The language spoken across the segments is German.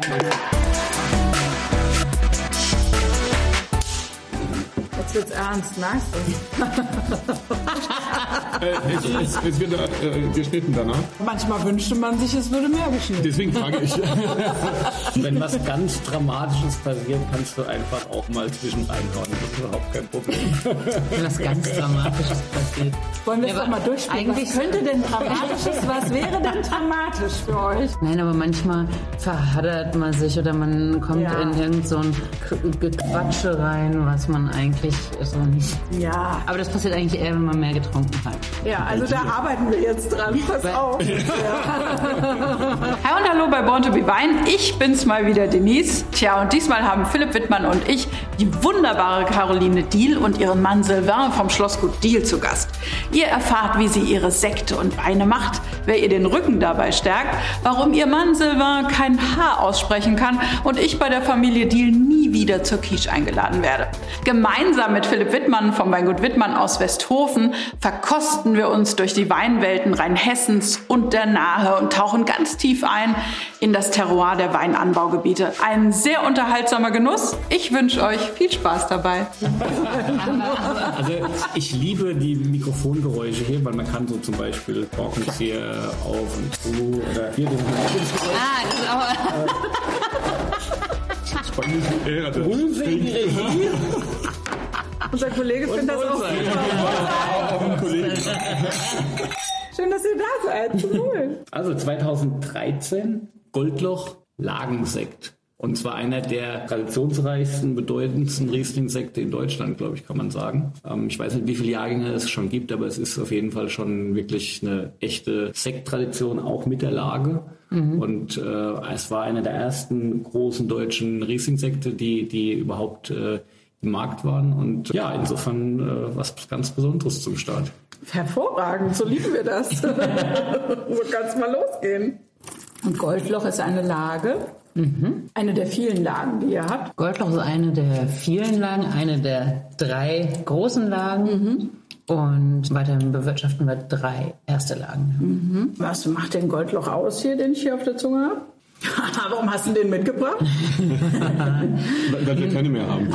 Tschüss. Jetzt ernst, merkst du? Äh, es, es, es wird äh, geschnitten danach. Manchmal wünschte man sich, es würde mehr geschnitten. Deswegen frage ich. Wenn was ganz Dramatisches passiert, kannst du einfach auch mal zwischen reinhauen. Das ist überhaupt kein Problem. Wenn was ganz Dramatisches passiert. Wollen wir es Ja, doch mal durchspielen? eigentlich- Was könnte denn Dramatisches, was wäre denn dramatisch für euch? Nein, aber manchmal verhaddert man sich oder man kommt Ja. in irgend so Gequatsche rein, was man eigentlich so nicht. Ja. Aber das passiert eigentlich eher, wenn man mehr getrunken hat. Ja, also da arbeiten wir jetzt dran. Pass auf. Hi und hallo bei Born to be Wine. Ich bin's mal wieder, Denise. Tja, und diesmal haben Philipp Wittmann und ich die wunderbare Caroline Diel und ihren Mann Sylvain vom Schlossgut Diel zu Gast. Ihr erfahrt, wie sie ihre Sekte und Weine macht, wer ihr den Rücken dabei stärkt, warum ihr Mann Sylvain kein Haar aussprechen kann und ich bei der Familie Diel nie wieder zur Quiche eingeladen werde. Gemeinsam mit Philipp Wittmann vom Weingut Wittmann aus Westhofen verkosten wir uns durch die Weinwelten Rheinhessens und der Nahe und tauchen ganz tief ein in das Terroir der Weinanbaugebiete. Ein sehr unterhaltsamer Genuss. Ich wünsche euch viel Spaß dabei. Also ich liebe die Mikrofongeräusche hier, weil man kann so zum Beispiel Korkenzieher auf und zu oder hier den Ah, das ist aber. Unfähige Regie. Unser Kollege findet das auch super. Schön, dass ihr da seid. Cool. Also 2013 Goldloch Lagensekt. Und zwar einer der traditionsreichsten, bedeutendsten Riesling-Sekte in Deutschland, glaube ich, kann man sagen. Ähm, ich weiß nicht, wie viele Jahrgänge es schon gibt, aber es ist auf jeden Fall schon wirklich eine echte Sekttradition, auch mit der Lage. Und äh, es war einer der ersten großen deutschen Riesling-Sekte, die, die überhaupt äh, im Markt waren. Und ja, insofern äh, was ganz Besonderes zum Start. Hervorragend, so lieben wir das. so kann es mal losgehen. Und Goldloch ist eine Lage, eine der vielen Lagen, die ihr habt. Goldloch ist eine der vielen Lagen, eine der drei großen Lagen. Und weiterhin bewirtschaften wir drei erste Lagen. Was macht den Goldloch aus hier, den ich hier auf der Zunge habe? Warum hast du den mitgebracht? Weil wir keine mehr haben.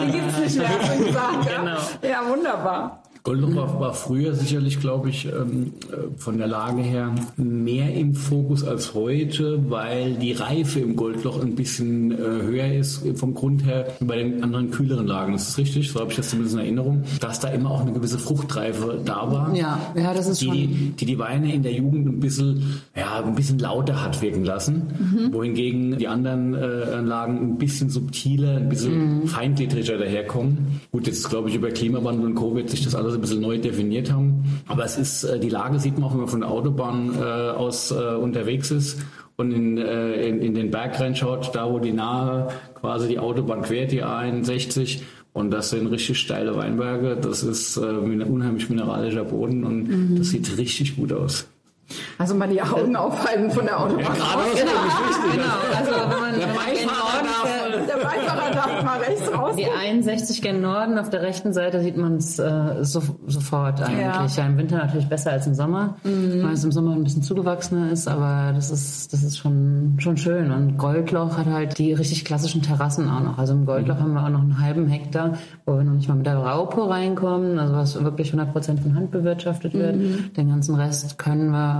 Den gibt es nicht mehr, gesagt. Ja? Genau. ja, wunderbar. Goldloch war, früher sicherlich, glaube ich, ähm, äh, von der Lage her mehr im Fokus als heute, weil die Reife im Goldloch ein bisschen äh, höher ist vom Grund her bei den anderen kühleren Lagen. Das ist richtig, so habe ich das zumindest in Erinnerung, dass da immer auch eine gewisse Fruchtreife da war. Ja, ja, das ist die, schon. die die Weine in der Jugend ein bisschen, ja, ein bisschen lauter hat wirken lassen, wohingegen die anderen äh, Lagen ein bisschen subtiler, ein bisschen feingliedriger daherkommen. Gut, jetzt glaube ich über Klimawandel und Co. wird sich das alles ein bisschen neu definiert haben. Aber es ist, äh, die Lage sieht man auch, wenn man von der Autobahn äh, aus äh, unterwegs ist und in, in, in den Berg reinschaut, da wo die nahe quasi die Autobahn quert, die A61, und das sind richtig steile Weinberge. Das ist äh, ein unheimlich mineralischer Boden und das sieht richtig gut aus. Also mal die Augen aufhalten von der Autobahn. Genau, also wenn man, wenn man gen Norden fährt, Der Beifahrer darf mal rechts raus. die 61 gen Norden, auf der rechten Seite sieht man es äh, so, sofort eigentlich. Ja. im Winter natürlich besser als im Sommer, weil es im Sommer ein bisschen zugewachsener ist, aber das ist, das ist schon, schon schön. Und Goldloch hat halt die richtig klassischen Terrassen auch noch. Also im Goldloch haben wir auch noch einen halben Hektar, wo wir noch nicht mal mit der Raupe reinkommen, also was wirklich 100% von Hand bewirtschaftet wird. Den ganzen Rest können wir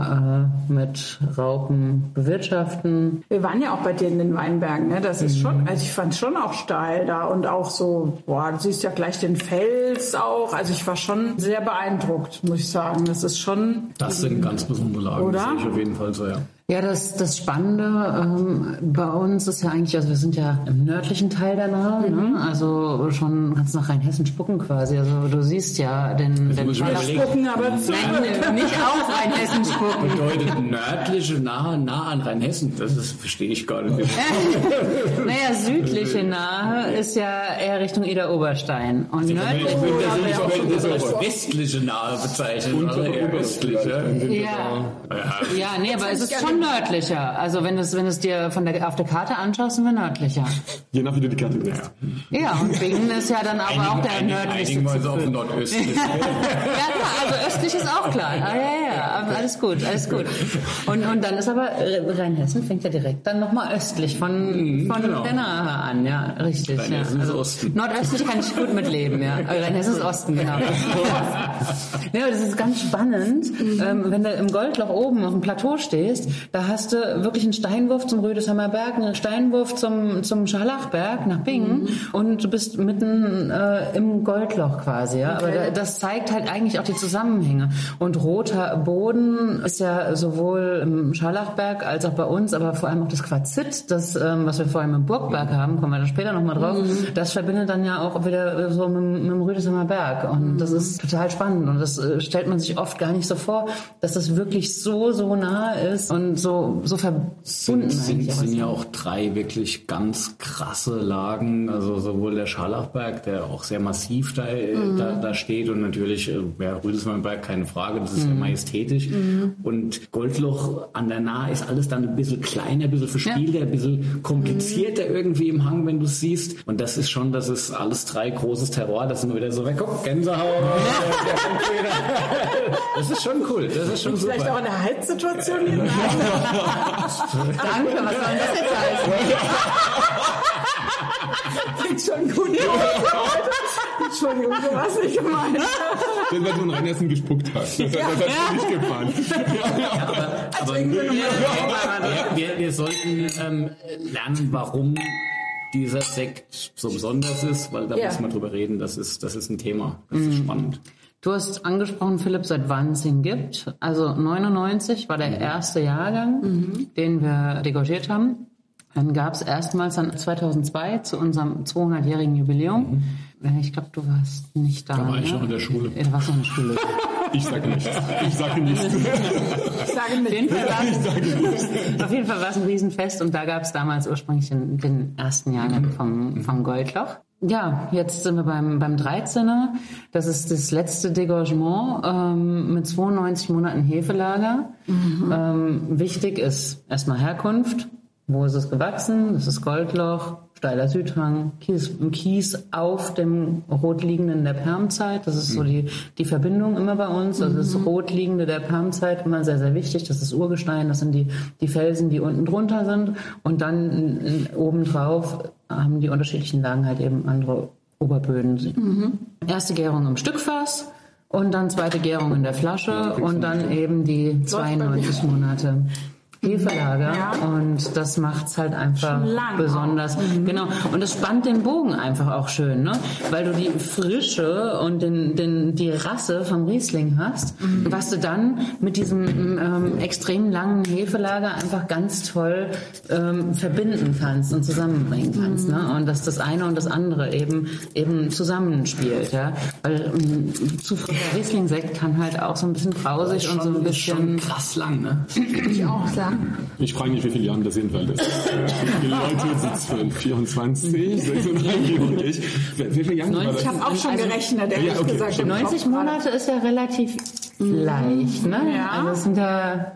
äh, mit Raupen bewirtschaften. Wir waren ja auch bei dir in den Weinbergen, ne? Das ist schon, also ich fand es schon auch steil da und auch so, boah, du siehst ja gleich den Fels auch. Also ich war schon sehr beeindruckt, muss ich sagen. Das ist schon. Das sind ganz besondere Lagen, Oder? das sehe ich auf jeden Fall so, ja. Ja, das, das Spannende ähm, bei uns ist ja eigentlich, also wir sind ja im nördlichen Teil der Nahe, ne? also schon ganz nach Rheinhessen spucken quasi. Also du siehst ja den, den muss ich mir Wald- überlegen. Gucken aber zu. Nein, nicht auf Rheinhessen spucken. Bedeutet nördliche nahe, nah an Rheinhessen. Das ist, verstehe ich gar nicht. Naja, südliche Nahe ist ja eher Richtung Eder-Oberstein. Und Ich nördlich würde haben wir auch das als westliche nahe bezeichnen. oder eher östliche. Ja. ja, nee, aber es ist schon wir nördlicher. Also wenn es, wenn es dir von der, auf der Karte anschaust, sind wir nördlicher. Je nach wie du die Karte nimmst. Ja, und Bingen ist ja dann aber auch der nördlichste. Einigen wir auf nordöstlich. Ja klar, also östlich ist auch klar. Ah, ja, ja, alles gut, alles gut. Und, und dann ist aber äh, Rheinhessen fängt ja direkt dann nochmal östlich von, von genau. der Nahe an, ja, richtig. Ja. Ist Osten. Nordöstlich kann ich gut mitleben, ja. Rheinhessen ist Osten, genau. Ja, das ist ganz spannend, ähm, wenn du im Goldloch oben auf dem Plateau stehst, da hast du wirklich einen Steinwurf zum Rüdesheimer Berg, einen Steinwurf zum, zum Scharlachberg nach Bingen und du bist mitten äh, im Goldloch quasi, ja. Aber da, das zeigt halt eigentlich auch die Zusammenhänge. Und roter Boden ist ja sowohl im Scharlachberg als auch bei uns, aber vor allem auch das Quarzit, das, ähm, was wir vor allem im Burgberg haben, kommen wir da später nochmal drauf, das verbindet dann ja auch wieder so mit, mit dem Rüdesheimer Berg. Und das ist total spannend. Und das äh, stellt man sich oft gar nicht so vor, dass das wirklich so, so nah ist und so, so verbunden sind, sind, sind ja auch drei wirklich ganz krasse Lagen, also sowohl der Scharlachberg, der auch sehr massiv da, äh, da, da steht und natürlich äh, ja, Rüdesmannberg, keine Frage, das ist sehr majestätisch. Und Goldloch an der Nahe ist alles dann ein bisschen kleiner, ein bisschen verspielter, ein bisschen komplizierter irgendwie im Hang, wenn du es siehst. Und das ist schon, das ist alles drei großes Terror, das sind wieder so weg, guck, Gänsehaut, der kommt wieder. das ist schon cool, das ist schon super. Vielleicht auch eine Heizsituation hier. Danke, was soll denn das jetzt heißen? Klingt schon gut. Entschuldigung, so war es nicht gemeint. Das, weil du in Rheinhessen gespuckt hast. Das, das hat dir nicht gefallen. Aber wir, wir, wir sollten ähm, lernen, warum dieser Sekt so besonders ist, weil da Ja. müssen wir drüber reden. Das ist, das ist ein Thema. Das ist spannend. Du hast angesprochen, Philipp, seit wann es ihn gibt. Also 99 war der erste Jahrgang, den wir degorgiert haben. Dann gab es erstmals dann 2002 zu unserem 200-jährigen Jubiläum. Äh, Ich glaube, du warst nicht da. Da war ich ne? noch in der Schule. Ja, Du warst noch in der Schule. Ich sage nichts. Ich sage nichts. Ich sage Auf mit. jeden Fall war es, auf jeden Fall war es ein Riesenfest und da gab es damals ursprünglich den, den ersten Jahrgang vom, vom Goldloch. Ja, jetzt sind wir beim, beim 13er. Das ist das letzte Degorgement ähm, mit 92 Monaten Hefelager. Ähm, wichtig ist erstmal Herkunft. Wo ist es gewachsen? Das ist Goldloch, steiler Südhang, Kies, Kies auf dem rotliegenden der Permzeit. Das ist so die, die Verbindung immer bei uns. Also das rotliegende der Permzeit immer sehr, sehr wichtig. Das ist Urgestein, das sind die, die Felsen, die unten drunter sind. Und dann obendrauf haben die unterschiedlichen Lagen halt eben andere Oberböden. Erste Gärung im Stückfass. Und dann zweite Gärung in der Flasche und dann eben die 92 Monate Hefelager und das macht's halt einfach besonders. Genau. Und das spannt den Bogen einfach auch schön, ne? Weil du die Frische und den, den, die Rasse vom Riesling hast, was du dann mit diesem ähm, extrem langen Hefelager einfach ganz toll ähm, verbinden kannst und zusammenbringen kannst, ne? Und dass das eine und das andere eben eben zusammenspielt, ja? Weil ähm, zu frischer Riesling-Sekt kann halt auch so ein bisschen brausig und so ein bisschen krass lang, ne? Ich auch sagen. Ich frage nicht, wie viele Jahre das sind, weil das viele Leute sitzen 24, 36 und ich. Wie viele Jahre war das? Ich habe auch schon Also- gerechnet, Ja, ehrlich okay, gesagt. stimmt. im 90 Kopf gerade. Monate ist ja relativ leicht, ne? Ja. Also es sind ja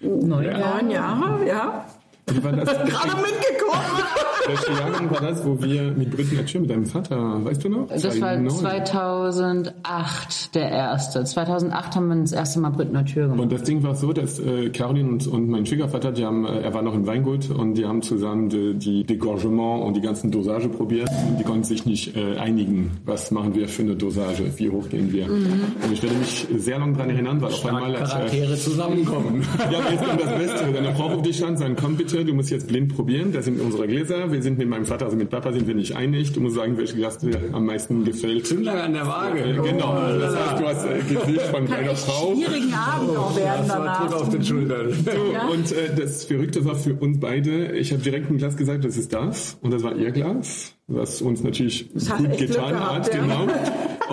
neun Jahre. Neun Jahre, ja. Wie war das? Gerade mitgekommen. Welcher Jahrgang war das, wo wir mit Brüten Natur mit deinem Vater, weißt du noch? Das war 2009. 2008 der erste. 2008 haben wir das erste Mal Brit Natur gemacht. Und das Ding war so, dass äh, Caroline und, und mein Schwiegervater, die haben, äh, er war noch im Weingut und die haben zusammen die, die Degorgement und die ganzen Dosage probiert und die konnten sich nicht äh, einigen, was machen wir für eine Dosage, wie hoch gehen wir. Und ich werde mich sehr lange daran erinnern, weil auf einmal... äh, Charaktere zusammenkommen. Ja, jetzt kommt das Beste. Deine Frau ruft dich an, sagt, komm bitte, du musst jetzt blind probieren. Das sind unsere Gläser. Wir sind mit meinem Vater, also mit Papa sind wir nicht einig. Du musst sagen, welches Glas dir am meisten gefällt. Zu lange an der Waage. Genau. Das heißt, du hast äh, Gesicht von deiner Frau. schwierigen Abend auch werden Das war Druck danach. auf den Schultern. So, Und äh, das Verrückte war für uns beide, ich habe direkt ein Glas gesagt, das ist das. Und das war ihr Glas, was uns natürlich hat gut getan gehabt, hat. ja. Genau.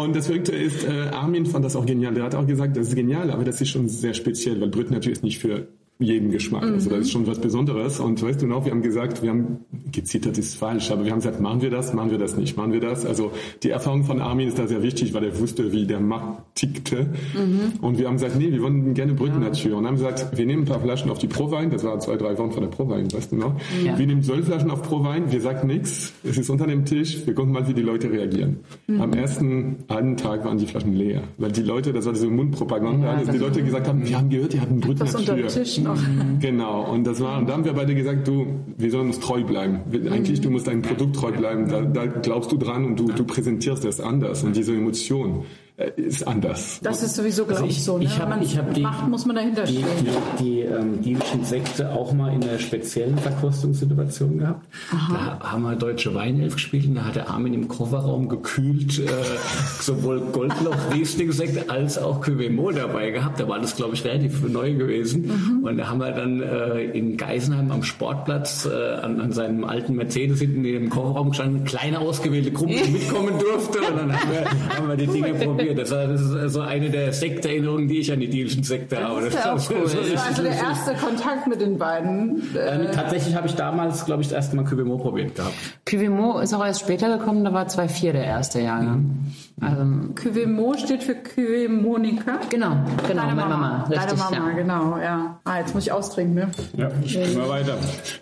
Und das Verrückte ist, äh, Armin fand das auch genial. Der hat auch gesagt, das ist genial, aber das ist schon sehr speziell, weil Brütten natürlich nicht für jedem Geschmack. Also das ist schon was Besonderes. Und weißt du noch, wir haben gesagt, wir haben, gezittert ist falsch, aber wir haben gesagt, machen wir das, machen wir das nicht, machen wir das. Also die Erfahrung von Armin ist da sehr wichtig, weil er wusste, wie der Markt tickte. Und wir haben gesagt, nee, wir wollen gerne Brückentür. Und haben gesagt, wir nehmen ein paar Flaschen auf die Prowein, das war zwei, drei Wochen von der Prowein, weißt du noch. Ja. Wir nehmen zwölf Flaschen auf Prowein, wir sagen nichts, es ist unter dem Tisch, wir gucken mal, wie die Leute reagieren. Am ersten halben Tag waren die Flaschen leer, weil die Leute, das war diese Mundpropaganda, dass die Leute gesagt haben, wir haben gehört, ihr habt einen Was unter Tisch noch. Genau, und das war, und da haben wir beide gesagt, du, wir sollen uns treu bleiben. Wir- Eigentlich, du musst deinem Produkt treu bleiben. Da, da glaubst du dran und du, du präsentierst das anders. Und diese Emotion ist anders. Das ist sowieso, glaube Also ich, so. Ne? ich hab- Wenn man ich hab die- macht, muss man dahinter die, stehen. die, die ähm, Dielschen Sekte auch mal in einer speziellen Verkostungssituation gehabt. Da haben wir Deutsche Weinelf gespielt und da hat der Armin im Kofferraum gekühlt äh, sowohl Goldloch Riesling Sekt als auch Cuvée dabei gehabt. Da war das, glaube ich, relativ neu gewesen. Und da haben wir dann äh, in Geisenheim am Sportplatz äh, an, an seinem alten Mercedes hinten in dem Kofferraum gestanden, eine kleine ausgewählte Gruppe, die mitkommen durfte. Und dann haben wir, haben wir die Dinge probiert. Das, war, das ist so eine der Sekterinnerungen, die ich an die Dielschen Sekte habe. ist ja auch cool. Das war also der erste Kontakt mit den beiden. Ähm, Äh, tatsächlich habe ich damals, glaube ich, das erste Mal Cuvée probiert gehabt. Cuvimo ist auch erst später gekommen, da war 2,4 der erste Jahrgang. Also, Cuvée Mo steht für Cuvée Monika. genau, genau, Deine meine Mama. Deine Richtig, Mama, ja. genau, ja. Ah, jetzt muss ich austrinken, ne? Ja, immer weiter.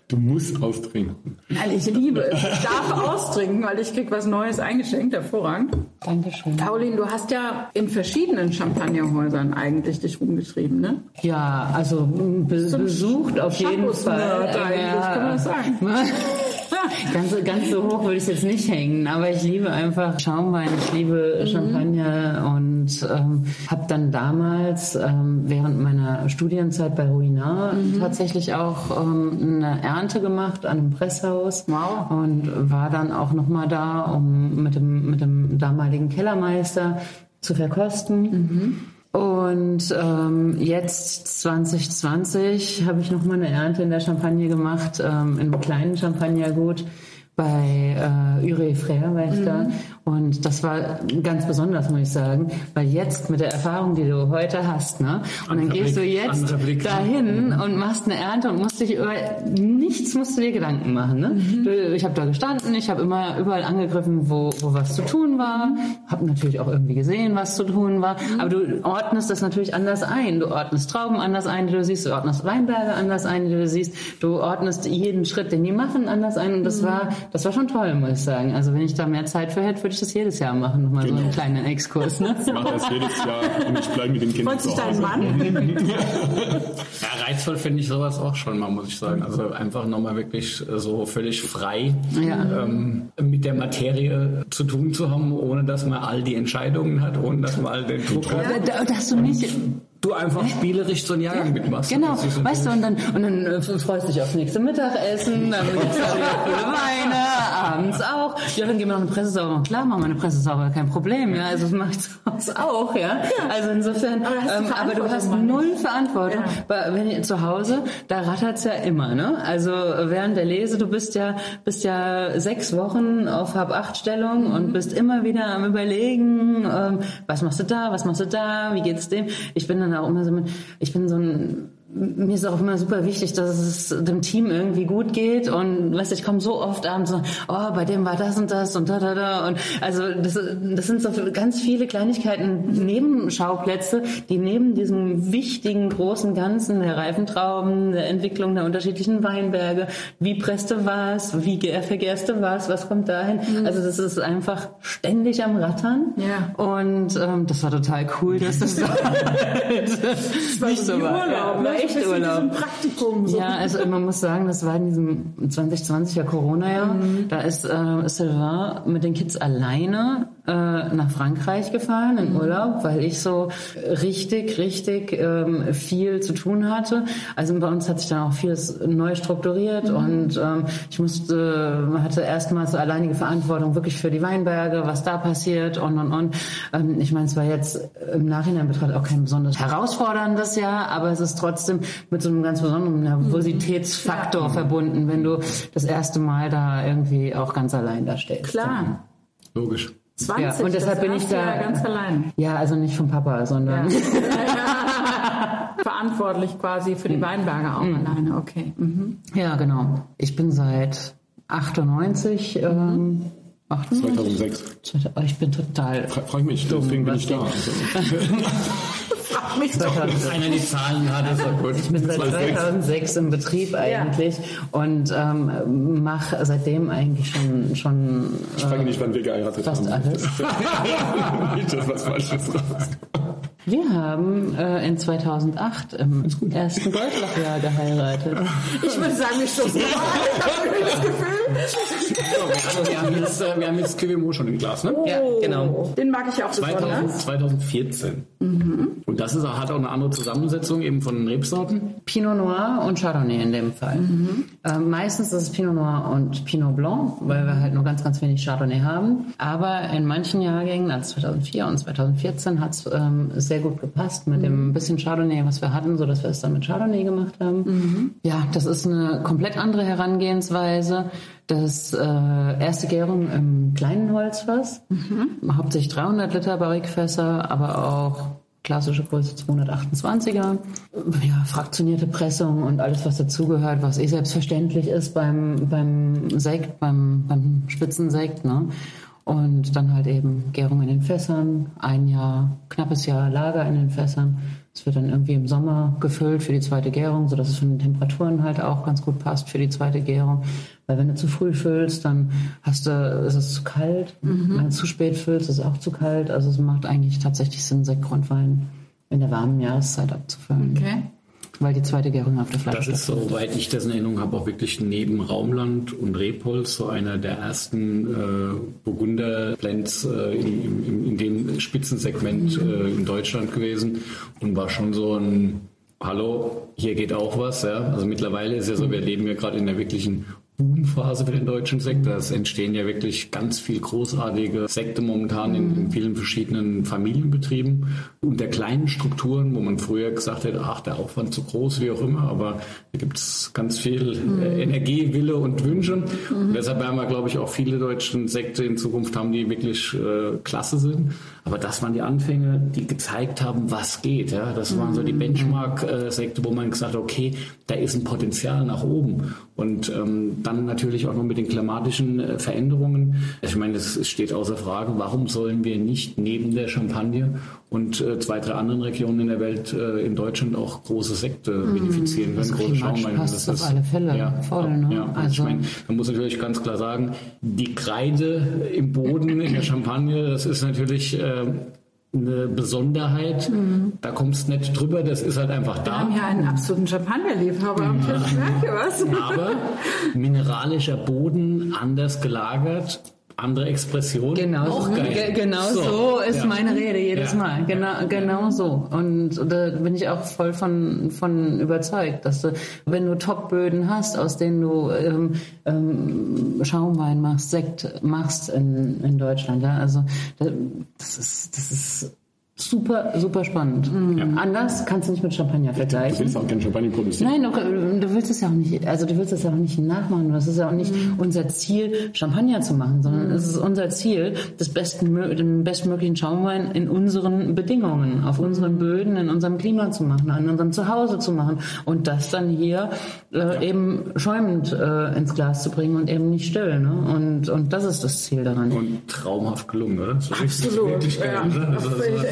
Du musst austrinken. Nein, ich liebe es. Ich darf austrinken, weil ich krieg was Neues eingeschenkt, hervorragend. Dankeschön. Caroline, du hast ja in verschiedenen Champagnerhäusern eigentlich dich rumgetrieben, ne? Ja, also be besucht auf jeden Fall. eigentlich, kann man das sagen. ganz, so- ganz so hoch würde ich es jetzt nicht hängen, aber ich liebe einfach Schaumwein, ich liebe Champagner und ähm, habe dann damals ähm, während meiner Studienzeit bei Ruinart tatsächlich auch ähm, eine Ernte gemacht an einem Presshaus Wow. und war dann auch nochmal da, um mit dem, mit dem damaligen Kellermeister zu verkosten. Und ähm, jetzt 2020 habe ich noch mal eine Ernte in der Champagne gemacht, ähm, in einem kleinen Champagnergut bei äh, Ure Frère war ich da. Und das war ganz besonders, muss ich sagen, weil jetzt mit der Erfahrung, die du heute hast, ne, und dann gehst du jetzt dahin und machst eine Ernte und musst dich über nichts musst du dir Gedanken machen. Ne? Du, ich habe da gestanden, ich habe immer überall angegriffen, wo, wo was zu tun war, habe natürlich auch irgendwie gesehen, was zu tun war, aber du ordnest das natürlich anders ein. Du ordnest Trauben anders ein, die du siehst, du ordnest Weinberge anders ein, die du siehst, du ordnest jeden Schritt, den die machen, anders ein. Und das war das war schon toll, muss ich sagen. Also wenn ich da mehr Zeit für hätte, würde ich das jedes Jahr machen, nochmal so einen kleinen Exkurs. Ne? Ich mache das jedes Jahr und ich bleibe mit den Kindern Freut sich zu dein Hause. Mann? Ja, reizvoll finde ich sowas auch schon mal, muss ich sagen. Also einfach nochmal wirklich so völlig frei Ja. ähm, mit der Materie zu tun zu haben, ohne dass man all die Entscheidungen hat, ohne dass man all den Druck hat. Da- Dass du nicht Du einfach spielerisch so einen Jahrgang mitmachst. Genau, so weißt du, und dann, und dann äh, freust du dich aufs nächste Mittagessen, dann gibt's da wieder Weine, abends auch. Ja, dann gehen wir noch eine Pressesauber. Klar, machen wir eine Pressesauber, kein Problem, ja. Also das macht sowas auch, ja. Also insofern, Aber du hast die ähm, aber du hast null Verantwortung. Ja. Weil, wenn ihr zu Hause, da rattert's ja immer, ne? Also während der Lese, du bist ja, bist ja sechs Wochen auf Hab-Acht-Stellung Mhm. und bist immer wieder am überlegen, ähm, was machst du da, was machst du da, wie geht's dem? Ich bin dann auch immer so ich bin so ein, mir ist auch immer super wichtig, dass es dem Team irgendwie gut geht und weißt du, ich komme so oft abends so, oh, bei dem war das und das und da, da, da und also das, das sind so ganz viele Kleinigkeiten, Nebenschauplätze, die neben diesem wichtigen großen Ganzen der Reifentrauben, der Entwicklung der unterschiedlichen Weinberge, wie presst du was, wie ge- vergärst du was, was kommt dahin, also das ist einfach ständig am Rattern Ja. und ähm, das war total cool, dass das, das war nicht so war. Urlaub, ne? Echt Urlaub. Praktikum, so. Ja, also man muss sagen, das war in diesem 2020er Corona-Jahr. Da ist äh, Sylvain mit den Kids alleine äh, nach Frankreich gefahren in Urlaub, weil ich so richtig, richtig ähm, viel zu tun hatte. Also bei uns hat sich dann auch vieles neu strukturiert und ähm, ich musste, hatte erstmals so alleinige Verantwortung wirklich für die Weinberge, was da passiert und und und. Ähm, ich meine, es war jetzt im Nachhinein betrachtet auch kein besonders herausforderndes Jahr, aber es ist trotzdem mit so einem ganz besonderen Nervositätsfaktor verbunden, wenn du das erste Mal da irgendwie auch ganz allein da stehst. Klar. Logisch. 20, Ja, und deshalb bin ich da Jahr ganz allein. Ja, also nicht vom Papa, sondern verantwortlich quasi für die Weinberge auch alleine. Okay. Mhm. Ja, genau. Ich bin seit 98, ähm, 98 2006. Oh, ich bin total. Fra- Frag mich, deswegen bin ich da. Also, Frag mich doch. Wenn einer die Zahlen hat, ist er gut. Ich bin seit 2006 im Betrieb eigentlich und ähm, mache seitdem eigentlich schon schon ich frage nicht, wann wir geheiratet fast haben. alles. nicht, dass was Falsches rauskommt. Wir haben äh, in 2008 im ersten Goldlochjahr geheiratet. Ich würde sagen, wir stoßen mal an. Ich habe das Gefühl. Also wir haben jetzt, äh, wir haben jetzt QWMO schon im Glas, ne? Ja, genau. Den mag ich auch 2000, besonders. 2014. Und das ist, auch- hat auch eine andere Zusammensetzung eben von Rebsorten. Pinot Noir und Chardonnay in dem Fall. Ähm, meistens ist es Pinot Noir und Pinot Blanc, weil wir halt nur ganz, ganz wenig Chardonnay haben. Aber in manchen Jahrgängen, als 2004 und 2014, hat es ähm, sehr gut gepasst mit dem bisschen Chardonnay, was wir hatten, so dass wir es dann mit Chardonnay gemacht haben. Ja, das ist eine komplett andere Herangehensweise. Das äh, erste Gärung im kleinen Holzfass, hauptsächlich 300 Liter Barrikfässer, aber auch klassische Größe 228er. Ja, fraktionierte Pressung und alles, was dazugehört, was eh selbstverständlich ist beim, beim Sekt, beim, beim Spitzensekt. Ne? Und dann halt eben Gärung in den Fässern, ein Jahr, knappes Jahr Lager in den Fässern. Es wird dann irgendwie im Sommer gefüllt für die zweite Gärung, sodass es von den Temperaturen halt auch ganz gut passt für die zweite Gärung. Weil wenn du zu früh füllst, dann hast du, ist es zu kalt. Wenn du zu spät füllst, ist es auch zu kalt. Also es macht eigentlich tatsächlich Sinn, Sektgrundwein in der warmen Jahreszeit abzufüllen. Okay. Weil die zweite Gärung auf der Das Flasche ist, soweit ich das in Erinnerung habe, auch wirklich neben Raumland und Rebholz so einer der ersten äh, Burgunder-Blends äh, in, in, in dem Spitzensegment äh, in Deutschland gewesen und war schon so ein Hallo, hier geht auch was. Ja? Also mittlerweile ist ja so, wir leben ja gerade in der wirklichen Boomphase für den deutschen Sektor. Es entstehen ja wirklich ganz viel großartige Sekte momentan in, in vielen verschiedenen Familienbetrieben unter kleinen Strukturen, wo man früher gesagt hätte, ach, der Aufwand zu groß, wie auch immer, aber da gibt es ganz viel äh, Energie, Wille und Wünsche. Und deshalb werden wir, glaube ich, auch viele deutsche Sekte in Zukunft haben, die wirklich äh, klasse sind. Aber das waren die Anfänge, die gezeigt haben, was geht. Ja? Das waren so die Benchmark-Sekte, wo man gesagt hat, okay, da ist ein Potenzial nach oben. Und ähm, dann natürlich auch noch mit den klimatischen äh, Veränderungen. Ich meine, es steht außer Frage, warum sollen wir nicht neben der Champagne und äh, zwei, drei anderen Regionen in der Welt äh, in Deutschland auch große Sekte vinifizieren können, große Schaumweine. passt auf alle Fälle. ja, Voll, ne? ja. Und Also- ich meine, man muss natürlich ganz klar sagen, die Kreide im Boden in der Champagne, das ist natürlich äh, eine Besonderheit. Da kommst du nicht drüber, das ist halt einfach Wir haben da. ja einen absoluten Champagnerliebhaber am Tisch. Merke was? Aber mineralischer Boden, anders gelagert, andere Expression. Genau, auch so, geil. ge- genau so, ist ja. meine Rede jedes Ja. Mal. Genau, genau so. Und da bin ich auch voll von, von überzeugt, dass du, wenn du Top-Böden hast, aus denen du ähm, ähm, Schaumwein machst, Sekt machst in, in Deutschland, ja, also da- das ist, das ist super, super spannend. Anders kannst du nicht mit Champagner Du vergleichen. willst auch kein Champagner produzieren. Nein, du, du willst es ja auch nicht, also du willst es ja auch nicht nachmachen. Das ist ja auch nicht unser Ziel, Champagner zu machen, sondern es ist unser Ziel, das besten, den bestmöglichen Schaumwein in unseren Bedingungen, auf unseren Böden, in unserem Klima zu machen, in unserem Zuhause zu machen und das dann hier äh, eben schäumend äh, ins Glas zu bringen und eben nicht still. Ne? Und, und das ist das Ziel daran. Und traumhaft gelungen, oder? So richtig- Absolut. wirklich geil, Ja. oder? Also,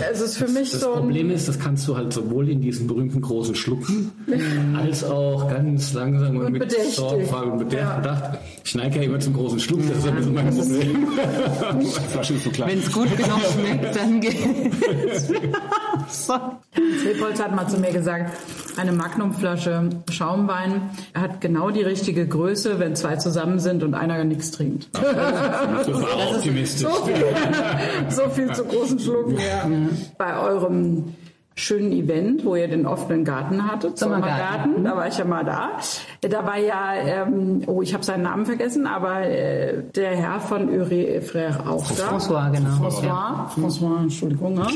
also, Es ist für mich das so. Problem ist, das kannst du halt sowohl in diesen berühmten großen Schlucken als auch ganz langsam und, mit. Sorgfalt und bedacht. bedacht. Ich neige ja immer zum großen Schluck, das ist ein bisschen mein Problem. Die Flasche ist so klein. Wenn es gut genug schmeckt, dann geht's. so. Hat mal zu mir gesagt, eine Magnumflasche Schaumwein hat genau die richtige Größe, wenn zwei zusammen sind und einer nichts trinkt. Das war optimistisch. So viel, so viel zu großen Schlucken. Ja. Bei eurem schönen Event, wo ihr den offenen Garten hattet, Sommergarten. Sommergarten, da war ich ja mal da. Da war ja, ähm, oh, ich habe seinen Namen vergessen, aber äh, der Herr von Uri Frère auch da. François, genau. François, François, Entschuldigung. Ne?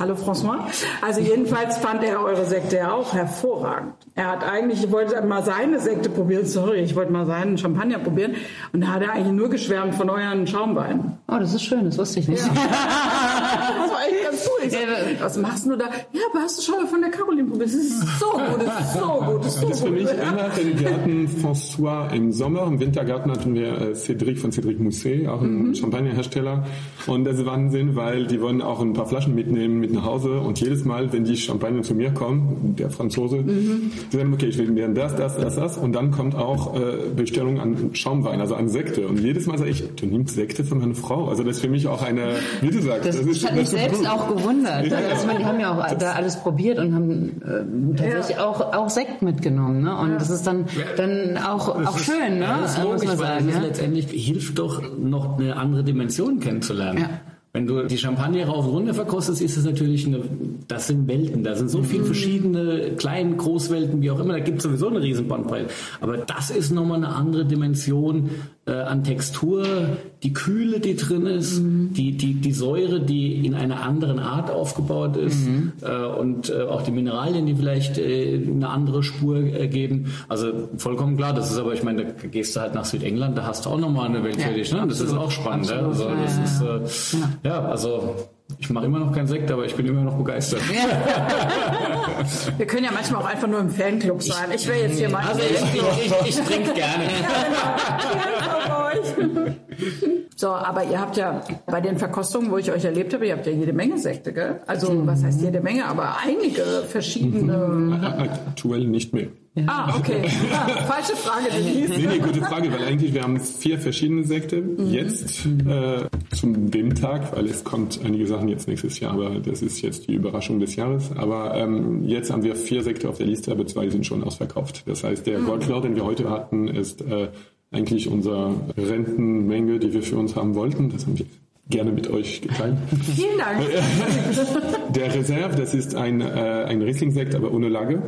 Hallo François. Also jedenfalls fand er eure Sekte ja auch hervorragend. Er hat eigentlich, ich wollte mal seine Sekte probieren, sorry, ich wollte mal seinen Champagner probieren und da hat er eigentlich nur geschwärmt von euren Schaumweinen. Oh, das ist schön, das wusste ich nicht. das war echt ganz cool. Sag, was machst du da? Ja, aber hast du schon mal von der Caroline probiert? Das ist so gut, das ist so gut, das ist so Das ist für gut. mich immer, denn wir hatten François im Sommer, im Wintergarten hatten wir äh, Cédric von Cédric Mousset, auch ein Champagnerhersteller. Und das ist Wahnsinn, weil die wollen auch ein paar Flaschen mitnehmen mit nach Hause. Und jedes Mal, wenn die Champagner zu mir kommen, der Franzose, die sagen, okay, ich will mir das, das, das, das. Und dann kommt auch äh, Bestellung an Schaumwein, also an Sekte. Und jedes Mal sage ich, du nimmst Sekte von meiner Frau. Also das ist für mich auch eine, wie du sagst, Das, ist, hat mich das selbst gut. auch gewundert. Ja, Also, ich meine, die haben ja auch da alles probiert und haben äh, tatsächlich auch, auch Sekt mitgenommen. Ne? Und das ist dann, dann auch, auch schön, ne? Ja, das ist muss logisch, man sagen. das ist Ja? letztendlich hilft doch noch eine andere Dimension kennenzulernen. Ja. Wenn du die Champagner rauf und runter verkostest, ist es natürlich eine, das sind Welten, da sind so viele verschiedene kleinen Großwelten, wie auch immer, da gibt es sowieso eine riesen Bandbreite. Aber das ist nochmal eine andere Dimension äh, an Textur, die Kühle, die drin ist, die, die, die Säure, die in einer anderen Art aufgebaut ist äh, und äh, auch die Mineralien, die vielleicht äh, eine andere Spur äh, geben. Also vollkommen klar, das ist aber, ich meine, da gehst du halt nach Südengland, da hast du auch nochmal eine Welt für dich. Ne? Das ist auch spannend. Ja? Also, das ja, ist, äh, ja, also ich mache immer noch keinen Sekt, aber ich bin immer noch begeistert. Wir können ja manchmal auch einfach nur im Fanclub sein. Ich wäre jetzt hier mal Also ich, ich, ich, ich trinke gerne. So, aber ihr habt ja bei den Verkostungen, wo ich euch erlebt habe, ihr habt ja jede Menge Sekte, gell? Also, was heißt jede Menge, aber einige verschiedene. Aktuell nicht mehr. Ah, okay. Ja, falsche Frage. Nee, nee, gute Frage, weil eigentlich wir haben vier verschiedene Sekte jetzt äh, zum dem Tag, weil es kommt einige Sachen jetzt nächstes Jahr, aber das ist jetzt die Überraschung des Jahres. Aber ähm, jetzt haben wir vier Sekte auf der Liste, aber zwei sind schon ausverkauft. Das heißt, der Goldlord, den wir heute hatten, ist äh, eigentlich unsere Rentenmenge, die wir für uns haben wollten. Das haben wir gerne mit euch geteilt. Vielen Dank. Der Reserve, das ist ein, äh, ein Riesling-Sekt, aber ohne Lage,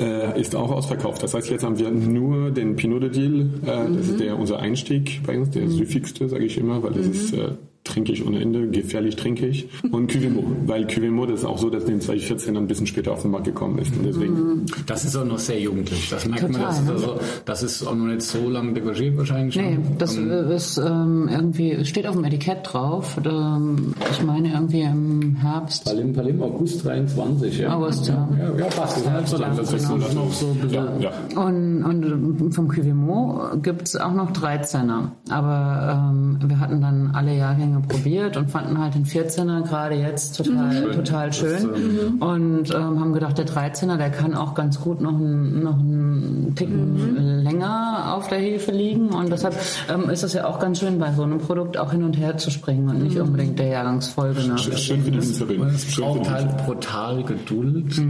äh, ist auch ausverkauft. Das heißt, jetzt haben wir nur den Pinot de Deal, äh, das ist der, unser Einstieg bei uns, der süffigste, sage ich immer, weil das ist äh, trinke ich ohne Ende, gefährlich trinke ich. Und Cuvimo, weil Cuvimo, das ist auch so, dass in 2014 ein bisschen später auf den Markt gekommen ist. Und deswegen, Das ist auch noch sehr jugendlich. Das merkt man. Total, Das ist, ne? also, das ist auch noch nicht so lange degagiert wahrscheinlich. schon. Nee, das Ähm, ist ähm, irgendwie, es steht auf dem Etikett drauf. Ähm, ich meine irgendwie im Herbst. Palim, Palim, August 23, ja. August, ja. Ja, ja passt. Das ist nicht so lange. Das ist Genau. noch so ein bisschen. ja, ja. Und, und vom Cuvimo gibt's auch noch 13er. Aber ähm, wir hatten dann alle Jahrgänge probiert und fanden halt den 14er gerade jetzt total, total schön. Und ähm, haben gedacht, der 13er, der kann auch ganz gut noch einen, noch einen Ticken länger auf der Hefe liegen. Und deshalb ähm, ist es ja auch ganz schön, bei so einem Produkt auch hin und her zu springen und nicht unbedingt der Jahrgangsfolge nach. Schön für Winzerin. Es Schön für braucht die halt brutal Geduld,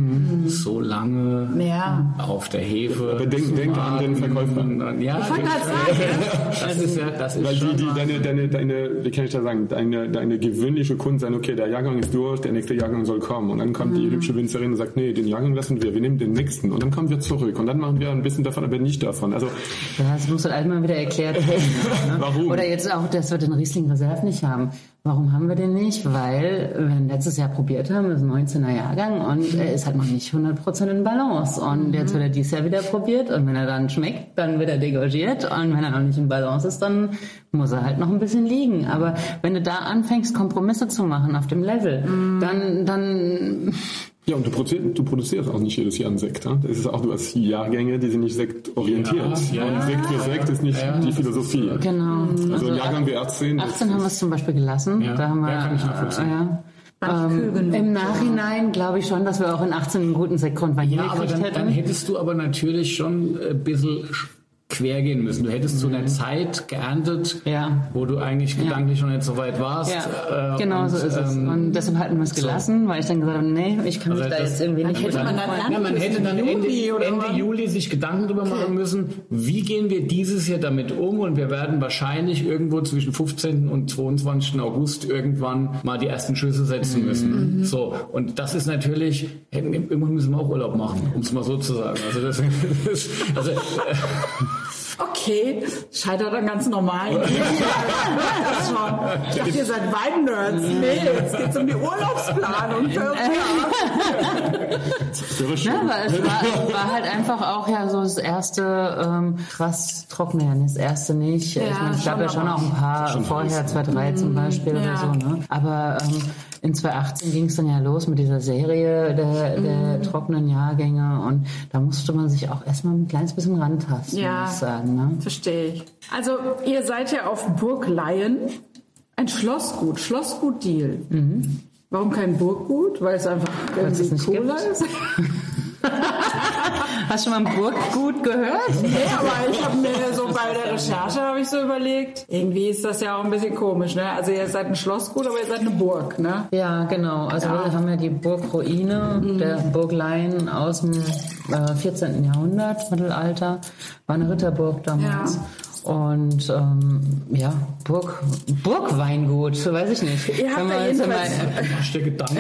so lange Ja. auf der Hefe. Aber denk- denk an den. Verkäufer. Ja, wollte gerade sagen, das ist ja, das ist Weil die, schon die, deine, deine, deine, wie kann ich da sagen, deine, deine gewöhnliche Kunden sagen, okay, der Jahrgang ist durch, der nächste Jahrgang soll kommen. Und dann kommt die hübsche Winzerin und sagt, nee, den Jahrgang lassen wir, wir nehmen den nächsten. Und dann kommen wir zurück. Und dann machen wir ein bisschen davon, aber nicht davon. Also, Ja, das muss halt einmal wieder erklärt werden. Ne? Warum? Oder jetzt auch, dass wir den Riesling Reserve nicht haben. Warum haben wir den nicht? Weil wir ihn letztes Jahr probiert haben, das ist ein 19er Jahrgang und er ist halt noch nicht 100% in Balance. Und jetzt wird er dieses Jahr wieder probiert und wenn er dann schmeckt, dann wird er degagiert und wenn er noch nicht in Balance ist, dann muss er halt noch ein bisschen liegen. Aber wenn du da anfängst, Kompromisse zu machen auf dem Level, dann, dann ja, und du produzierst, du produzierst auch nicht jedes Jahr einen Sekt. Ja? Das ist auch, du hast Jahrgänge, die sind nicht sektorientiert. Ja, ja, und ja. Sekt für Sekt ist nicht die Philosophie. genau. Also Jahrgang wie 18. das 18 haben wir es zum Beispiel gelassen. Ja, da haben wir, ja, kann ich nachvollziehen. äh, ja. Genug. Im Nachhinein glaube ich schon, dass wir auch in 18 einen guten Sektgrundwein Ja, aber dann, hätten. dann hättest du aber natürlich schon ein bisschen quer gehen müssen. Du hättest zu einer Zeit geerntet, Ja. wo du eigentlich gedanklich noch nicht so weit warst. ja, Äh, genau und, so ist es. ähm, Und deshalb hatten wir es gelassen, weil ich dann gesagt habe, nee, ich kann mich Also da das- jetzt irgendwie nicht hätte man dann. Ja, man hätte dann Juli Ende, Ende? Juli sich Gedanken darüber machen müssen, wie gehen wir dieses Jahr damit um und wir werden wahrscheinlich irgendwo zwischen 15. und 22. August irgendwann mal die ersten Schüsse setzen müssen. So, und das ist natürlich, irgendwann müssen wir auch Urlaub machen, um es mal so zu sagen. Also das, das also, äh, okay, scheitert dann ganz normal. das schon. Ich dachte, ihr seid Wein-Nerds. Nee, jetzt geht's um die Urlaubsplanung. Ja, aber es war, war halt einfach auch ja so das erste ähm, krass trockene, das erste nicht. Ja, ich meine, es gab schon ja schon auch ein paar vorher, 2003 zum Beispiel Ja. oder so. Ne? Aber ähm, in 2018 ging es dann ja los mit dieser Serie der, der trockenen Jahrgänge und da musste man sich auch erstmal ein kleines bisschen rantasten, Ja. muss ich sagen. Ne? Verstehe ich. Also, ihr seid ja auf Burg Laien. Ein Schlossgut, Schlossgut Deal. Warum kein Burggut? Weil es einfach irgendwie cooler gibt. ist? Hast du schon mal ein Burggut gehört? Nee, aber ich habe mir so bei der Recherche habe ich so überlegt, irgendwie ist das ja auch ein bisschen komisch, ne? Also ihr seid ein Schlossgut, aber ihr seid eine Burg, ne? Ja, genau. Also wir haben ja die Burgruine der Burg Laien aus dem äh, 14. Jahrhundert, Mittelalter. War eine Ritterburg damals. Ja. Und ähm, ja, Burg, Burgweingut, so weiß ich nicht. Ihr habt da jedenfalls- mal- Gedanke?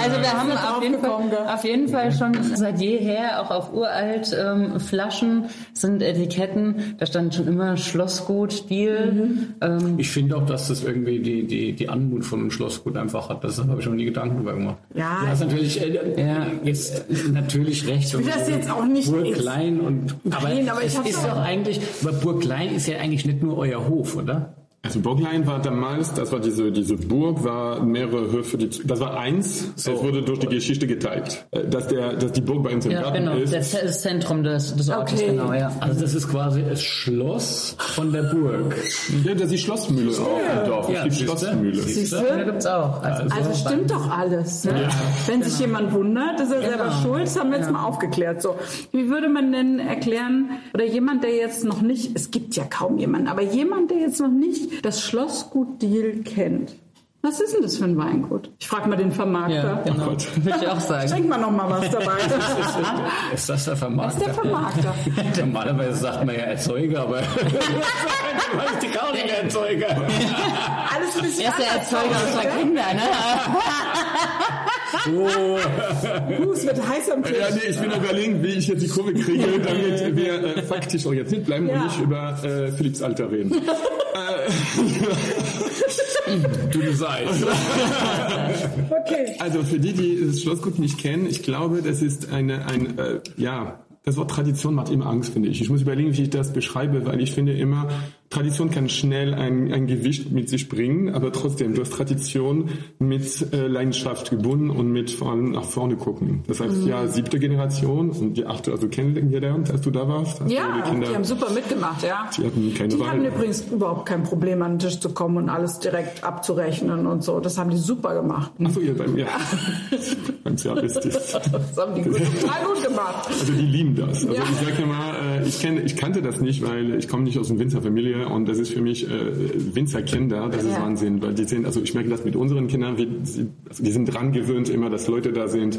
also wir haben auf jeden, Fall, auf jeden Fall schon seit jeher auch auf uralt ähm, Flaschen sind Etiketten. Da stand schon immer Schlossgut, Deal. Mhm. Ähm, Ich finde auch, dass das irgendwie die, die, die Anmut von einem Schlossgut einfach hat. Das habe ich schon nie Gedanken drüber gemacht. Ja, Du hast natürlich äh, Ja. jetzt natürlich recht. will das jetzt auch nicht Burg klein und aber, Nein, aber ich es ist doch- doch eigentlich, aber Burg klein ist ja eigentlich nicht nur euer Hof, oder? Also Burglein war damals, das war diese, diese Burg, war mehrere Höfe, die, das war eins, es wurde durch die Geschichte geteilt. Äh, Dass, der, dass die Burg bei uns im ja, Garten genau. ist, Das ist das Zentrum des, des Ortes, Okay. genau, ja. Also das ist quasi das Schloss von der Burg. ja, das ist die Schlossmühle auch im Dorf. Ja, es gibt. Schlossmühle. Siehst Ja, du? gibt's auch. Also, Also stimmt doch alles. Ne? Wenn sich jemand wundert, ist er selber Genau. schuld. Das haben wir jetzt mal aufgeklärt. So, wie würde man denn erklären oder jemand, der jetzt noch nicht, es gibt ja kaum jemanden, aber jemand, der jetzt noch nicht das Schlossgut Deal kennt. Was ist denn das für ein Weingut? Ich frage mal den ja, Vermarkter. genau. Gott. Würde ich auch sagen. Trink mal noch mal was dabei. Ist das der Vermarkter? ist der Vermarkter? Normalerweise sagt man ja Erzeuger, aber du weißt die Karin Erzeuger. Alles ein bisschen Er ist der Erzeuger aus, unserer? Kinder, ne? Uh, es wird heiß am Tisch. Ja, nee, ich bin überlegen, wie ich jetzt die Kurve kriege, damit wir äh, faktisch orientiert bleiben Ja. und nicht über äh, Philipps Alter reden. Du seist. Okay. Also für die, die das Schlossgut nicht kennen, ich glaube, das ist eine, ein, äh, ja, das Wort Tradition macht immer Angst, finde ich. Ich muss überlegen, wie ich das beschreibe, weil ich finde immer, Tradition kann schnell ein, ein Gewicht mit sich bringen, aber trotzdem, du hast Tradition mit äh, Leidenschaft gebunden und mit vor allem nach vorne gucken. Das heißt, ja, siebte Generation und die achte, also kennengelernt, als du da warst. Hast Ja, die Kinder, die haben super mitgemacht, ja. Die hatten keine Die Wahl. hatten übrigens überhaupt kein Problem, an den Tisch zu kommen und alles direkt abzurechnen und so. Das haben die super gemacht. Achso, ihr beim, ja. beim Service. Das haben die gut, total gut gemacht. Also die lieben das. Also Ja. ich sage immer, äh, ich kenne, ich kannte das nicht, weil ich komme nicht aus einer Winzerfamilie und das ist für mich äh, Winzerkinder, das ist Ja. Wahnsinn, weil die sind, also ich merke das mit unseren Kindern, wie, also die sind dran gewöhnt immer, dass Leute da sind,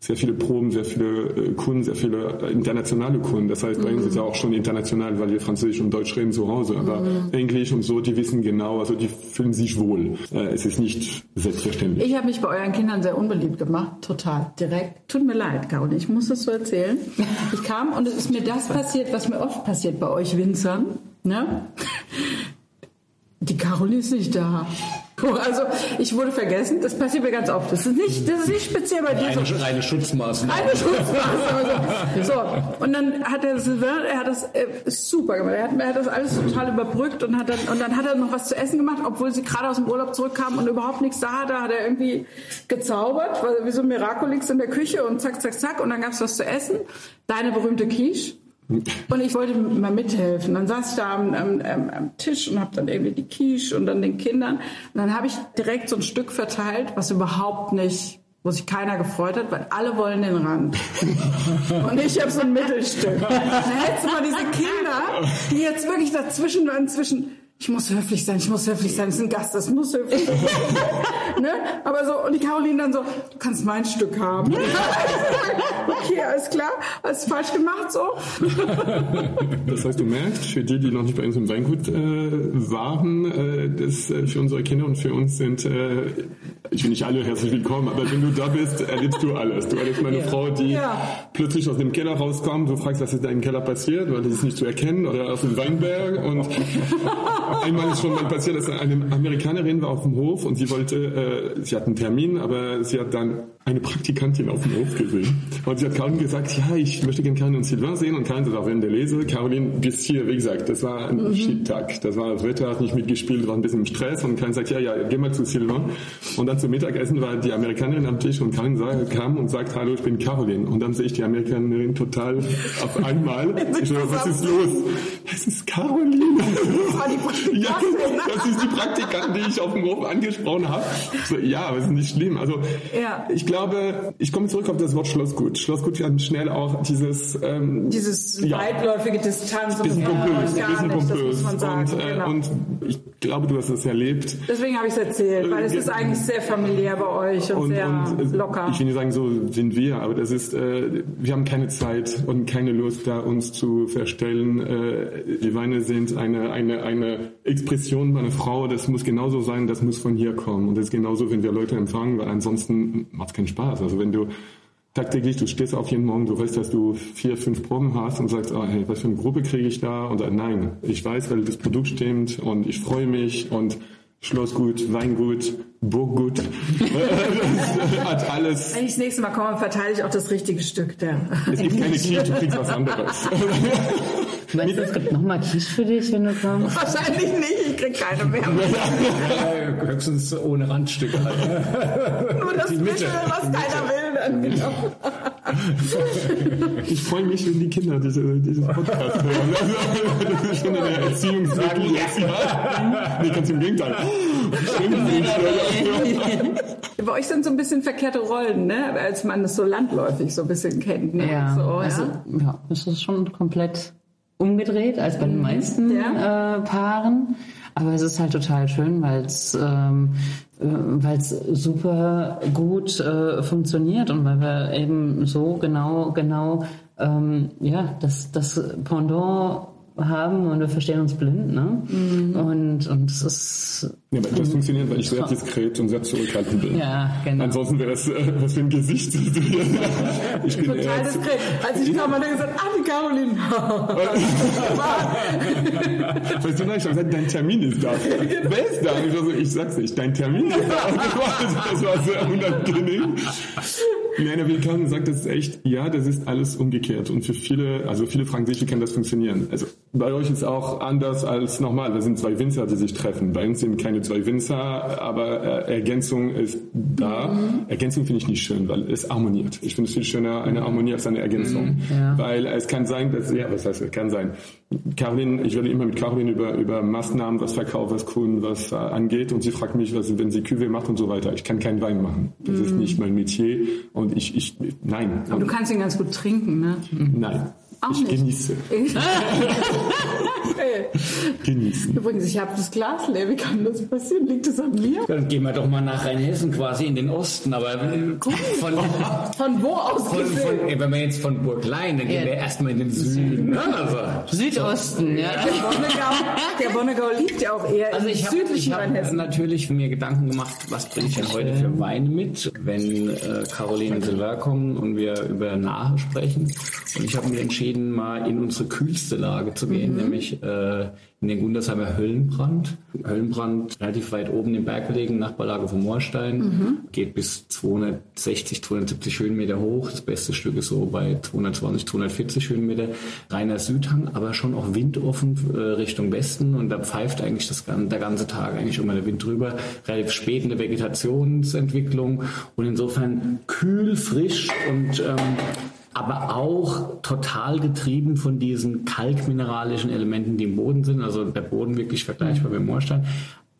sehr viele Proben, sehr viele äh, Kunden, sehr viele äh, internationale Kunden. Das heißt, bei uns ist ja auch schon international, weil wir Französisch und Deutsch reden zu Hause, aber Englisch und so, die wissen genau, also die fühlen sich wohl. Äh, es ist nicht selbstverständlich. Ich habe mich bei euren Kindern sehr unbeliebt gemacht, total, direkt. Tut mir leid, Caroline, ich muss das so erzählen. Ich kam und es ist mir das passiert, was mir oft passiert bei euch Winzern. Ne? Die Caroline ist nicht da. Also ich wurde vergessen, das passiert mir ganz oft. Das ist nicht, das ist nicht speziell bei dir so. Reine, reine Schutzmaßnahme. Eine Schutzmaßnahme. So, und dann hat der Sylvain, er hat das äh, super gemacht. Er hat, er hat das alles total überbrückt und hat dann, und dann hat er noch was zu essen gemacht, obwohl sie gerade aus dem Urlaub zurückkamen und überhaupt nichts da hatte, hat er irgendwie gezaubert, weil wie so ein Miraculix in der Küche und zack, zack, zack und dann gab's was zu essen. Deine berühmte Quiche. Und ich wollte mal mithelfen. Dann saß ich da am, am, am, Tisch und habe dann irgendwie die Quiche und dann den Kindern. Und dann habe ich direkt so ein Stück verteilt, was überhaupt nicht, wo sich keiner gefreut hat, weil alle wollen den Rand. Und ich habe so ein Mittelstück. Dann hättest du mal diese Kinder, die jetzt wirklich dazwischen und zwischen ich muss höflich sein, ich muss höflich sein, das ist ein Gast, das muss höflich sein. ne? Aber so, und die Caroline dann so, du kannst mein Stück haben. okay, alles klar, hast falsch gemacht so. Das heißt, du merkst, für die, die noch nicht bei uns im Weingut äh, waren, äh, das äh, für unsere Kinder und für uns sind äh, ich finde nicht alle herzlich willkommen, aber wenn du da bist, erlebst du alles. Du erlebst meine ja. Frau, die ja. plötzlich aus dem Keller rauskommt, du fragst, was ist da im Keller passiert, weil das ist nicht zu erkennen, oder aus dem Weinberg. Und einmal ist schon mal passiert, dass eine Amerikanerin war auf dem Hof und sie wollte, äh, sie hat einen Termin, aber sie hat dann eine Praktikantin auf dem Hof gesehen. Und sie hat Caroline gesagt, ja, ich möchte gerne Caroline und Sylvain sehen. Und Caroline sagt während der Lese, Caroline, bis hier, wie gesagt, das war ein mhm. Shit-Tag. Das war, das Wetter hat nicht mitgespielt, war ein bisschen im Stress. Und Caroline sagt, ja, ja, geh mal zu Sylvain. Und dann zum Mittagessen war die Amerikanerin am Tisch und Caroline kam und sagt, hallo, ich bin Caroline. Und dann sehe ich die Amerikanerin total auf einmal. ich so, was ist los? Das ist Caroline. Das war die Praktikantin. Ja, das ist die Praktikantin, die ich auf dem Hof angesprochen habe. So, ja, aber es ist nicht schlimm. Also, ja. ich glaube, ich komme zurück auf das Wort Schlossgut. Schlossgut kann schnell auch dieses ähm, dieses ja, weitläufige Distanz bisschen pompös, bisschen pompös. Und, äh, genau. und ich glaube, du hast es erlebt. Deswegen habe ich es erzählt, weil es äh, ist eigentlich sehr familiär bei euch und, und sehr und, locker. Ich will nicht sagen, so sind wir, aber das ist, äh, wir haben keine Zeit und keine Lust, da uns zu verstellen. Äh, die Weine sind eine eine eine Expression meiner Frau. Das muss genauso sein, das muss von hier kommen und das ist genauso, wenn wir Leute empfangen, weil ansonsten macht es keinen Spaß. Also wenn du tagtäglich, du stehst auf jeden Morgen, du weißt, dass du vier, fünf Proben hast und sagst, oh, hey, was für eine Gruppe kriege ich da? Und dann, nein, ich weiß, weil das Produkt stimmt und ich freue mich und Schlossgut, Weingut, Burggut, hat alles. Wenn ich das nächste Mal komme, verteile ich auch das richtige Stück. Der es gibt keine Quiche, du kriegst was anderes. Meinst du, es gibt nochmal Quiche für dich, wenn du kommst? Wahrscheinlich nicht, ich krieg keine mehr. ja, höchstens ohne Randstücke halt. Nur das Mitte, was keiner will. Dann. Genau. Ich freue mich, wenn die Kinder diese, diesen Podcast hören. Das ist schon eine Erziehungswirkung. Nee, ganz im Gegenteil. Bei euch sind so ein bisschen verkehrte Rollen, ne? als man das so landläufig so ein bisschen kennt. Ne? Ja, so, also, ja? ja, das ist schon komplett umgedreht als bei den mhm. meisten ja. äh, Paaren. Aber es ist halt total schön, weil es ähm, äh, weil es super gut äh, funktioniert und weil wir eben so genau genau ähm, ja das das Pendant haben und wir verstehen uns blind, ne? Mhm. Und, und es ist. Ja, aber das funktioniert, weil ich sehr diskret und sehr zurückhaltend bin. Ja, genau. Ansonsten wäre es, äh, was für ein Gesicht. ich bin Total diskret. Als ich kam, hat er gesagt, ah, die Caroline. weißt du, nein, ich habe gesagt, dein Termin ist da. Wer ist da? Und ich, war so, ich sag's nicht, dein Termin ist da. das war sehr unangenehm. Nein, Wilkan sagt das echt, ja, das ist alles umgekehrt. Und für viele, also viele fragen sich, wie kann das funktionieren? Also bei euch ist auch anders als normal. Da sind zwei Winzer, die sich treffen. Bei uns sind keine zwei Winzer, aber äh, Ergänzung ist da. Mhm. Ergänzung finde ich nicht schön, weil es harmoniert. Ich finde es viel schöner, eine Harmonie als eine Ergänzung. Mhm, ja. Weil es kann sein, dass, ja, was heißt, es kann sein. Caroline, ich werde immer mit Caroline über, über Maßnahmen, was Verkauf, was Kunden, was äh, angeht. Und sie fragt mich, was, wenn sie Küve macht und so weiter. Ich kann keinen Wein machen. Das mhm. ist nicht mein Metier. Und ich, ich, nein. Aber du kannst ihn ganz gut trinken, ne? Nein. Auch ich nicht. genieße. Genießen. Übrigens, ich habe das Glas leer. Wie kann das passieren? Liegt das an mir? Dann gehen wir doch mal nach Rheinhessen quasi in den Osten. Aber von, von wo aus von, von, Wenn wir jetzt von Burg Lein, dann gehen ja. wir erstmal in den Süden. Ne? Also, Südosten, ja. Der Bonnegau, liegt ja auch eher also im hab, südlichen ich Rheinhessen. natürlich mir Gedanken gemacht, was bringe ich denn heute für Weine mit, wenn äh, Caroline und Silver kommen und wir über Nahe sprechen. Und ich habe mir entschieden, mal in unsere kühlste Lage zu gehen, mhm. nämlich äh, in den Gundersheimer Höllenbrand. Höllenbrand relativ weit oben im Berg gelegen, Nachbarlage von Moorstein. Mhm. Geht bis 260, 270 Höhenmeter hoch. Das beste Stück ist so bei 220, 240 Höhenmeter. Reiner Südhang, aber schon auch windoffen äh, Richtung Westen. Und da pfeift eigentlich das, der ganze Tag eigentlich immer der Wind drüber. Relativ spät in der Vegetationsentwicklung. Und insofern kühl, frisch und ähm, aber auch total getrieben von diesen kalkmineralischen Elementen, die im Boden sind. Also der Boden wirklich vergleichbar mit Moorstein.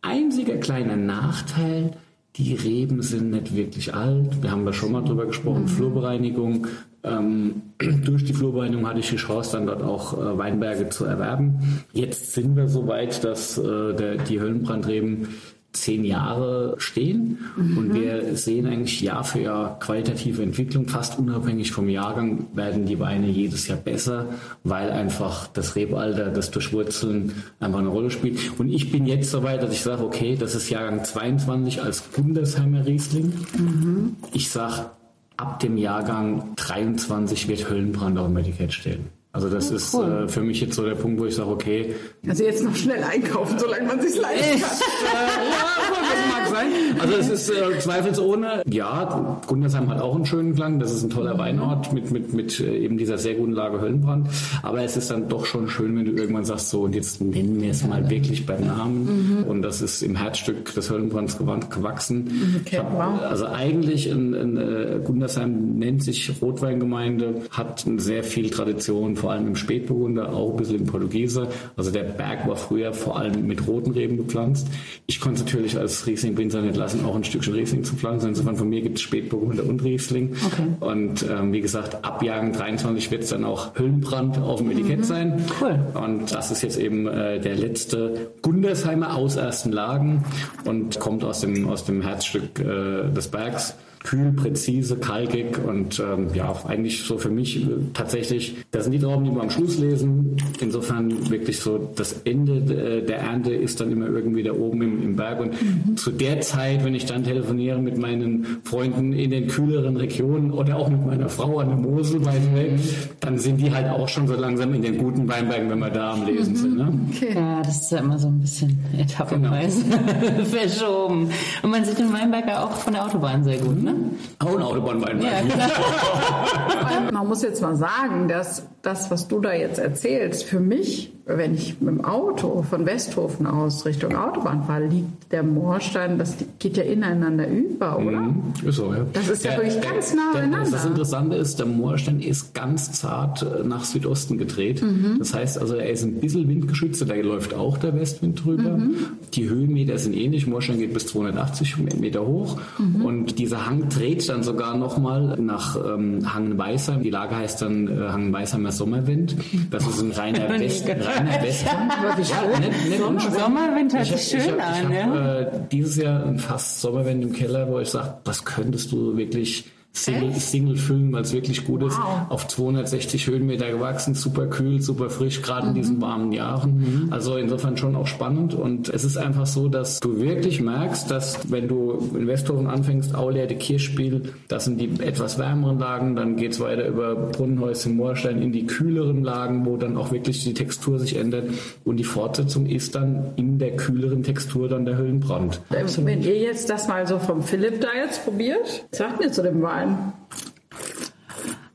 Einziger kleiner Nachteil, die Reben sind nicht wirklich alt. Wir haben da schon mal drüber gesprochen, mhm. Flurbereinigung. Ähm, durch die Flurbereinigung hatte ich die Chance, dann dort auch äh, Weinberge zu erwerben. Jetzt sind wir so weit, dass äh, der, die Höllenbrandreben zehn Jahre stehen mhm. und wir sehen eigentlich Jahr für Jahr qualitative Entwicklung. Fast unabhängig vom Jahrgang werden die Weine jedes Jahr besser, weil einfach das Rebalter, das Durchwurzeln einfach eine Rolle spielt. Und ich bin jetzt soweit, dass ich sage, okay, das ist Jahrgang 22 als Bundesheimer Riesling. Mhm. Ich sage, ab dem Jahrgang 23 wird Höllenbrand auf dem Etikett stehen. Also das ist äh, für mich jetzt so der Punkt, wo ich sage, okay. Also jetzt noch schnell einkaufen, solange man sich leisten kann. ja, das mag sein. Also es ist äh, zweifelsohne, ja, Gundersheim hat auch einen schönen Klang. Das ist ein toller Weinort mit, mit, mit äh, eben dieser sehr guten Lage Höllenbrand. Aber es ist dann doch schon schön, wenn du irgendwann sagst, so und jetzt nennen wir es mal wirklich beim Namen. Mhm. Und das ist im Herzstück des Höllenbrands gewachsen. Okay, hab, wow. Also eigentlich in, in, äh, Gundersheim nennt sich Rotweingemeinde, hat sehr viel Tradition vor allem im Spätburgunder, auch ein bisschen im Portugiese. Also der Berg war früher vor allem mit roten Reben gepflanzt. Ich konnte natürlich als Riesling-Winzer nicht lassen, auch ein Stückchen Riesling zu pflanzen. Insofern von mir gibt es Spätburgunder und Riesling. Okay. Und ähm, wie gesagt, ab Jahren 23 wird es dann auch Hüllenbrand auf dem Etikett mhm. sein. Cool. Und das ist jetzt eben äh, der letzte Gundersheimer aus ersten Lagen und kommt aus dem, aus dem Herzstück äh, des Bergs kühl, präzise, kalkig und ähm, ja, eigentlich so für mich äh, tatsächlich, das sind die Trauben, die wir am Schluss lesen. Insofern wirklich so das Ende äh, der Ernte ist dann immer irgendwie da oben im, im Berg und mhm. zu der Zeit, wenn ich dann telefoniere mit meinen Freunden in den kühleren Regionen oder auch mit meiner Frau an der Mosel weg, dann sind die halt auch schon so langsam in den guten Weinbergen, wenn wir da am Lesen mhm. sind. Ne? Okay. Ja, das ist ja immer so ein bisschen etappenweise genau. verschoben. Und man sieht den Weinberger auch von der Autobahn sehr gut, ne? Ne? Auch ein Autobahnwein. Ja, genau. Man muss jetzt mal sagen, dass das, was du da jetzt erzählst, für mich, wenn ich mit dem Auto von Westhofen aus Richtung Autobahn fahre, liegt der Moorstein, das geht ja ineinander über, oder? Mhm, ist so, ja. Das ist ja der, wirklich ganz nah der, beieinander. Das Interessante ist, der Moorstein ist ganz zart äh, nach Südosten gedreht. Mhm. Das heißt also, er ist ein bisschen windgeschützt, da läuft auch der Westwind drüber. Mhm. Die Höhenmeter sind ähnlich. Moorstein geht bis 280 Meter hoch mhm. und dieser Hang dreht dann sogar nochmal nach ähm, Hangenweisheim. Die Lage heißt dann äh, Hangenweisheimer Sommerwind. Das ist ein reiner, West, reiner Western. Ja, nicht, nicht Sommerwind hört sich schön ich hab, an. Ich hab, ja? äh, dieses Jahr ein fast Sommerwind im Keller, wo ich sage, das könntest du wirklich Single, Single füllen, weil es wirklich gut ist. Wow. Auf 260 Höhenmeter gewachsen, super kühl, super frisch, gerade mhm. in diesen warmen Jahren. Mhm. Also insofern schon auch spannend. Und es ist einfach so, dass du wirklich merkst, dass wenn du in Westhofen anfängst, Aulerde, Kirchspiel, das sind die etwas wärmeren Lagen, dann geht es weiter über Brunnenhäuschen, Moorstein in die kühleren Lagen, wo dann auch wirklich die Textur sich ändert. Und die Fortsetzung ist dann in der kühleren Textur dann der Höllenbrand. Wenn ihr jetzt das mal so vom Philipp da jetzt probiert, sagt mir zu dem Wein ein?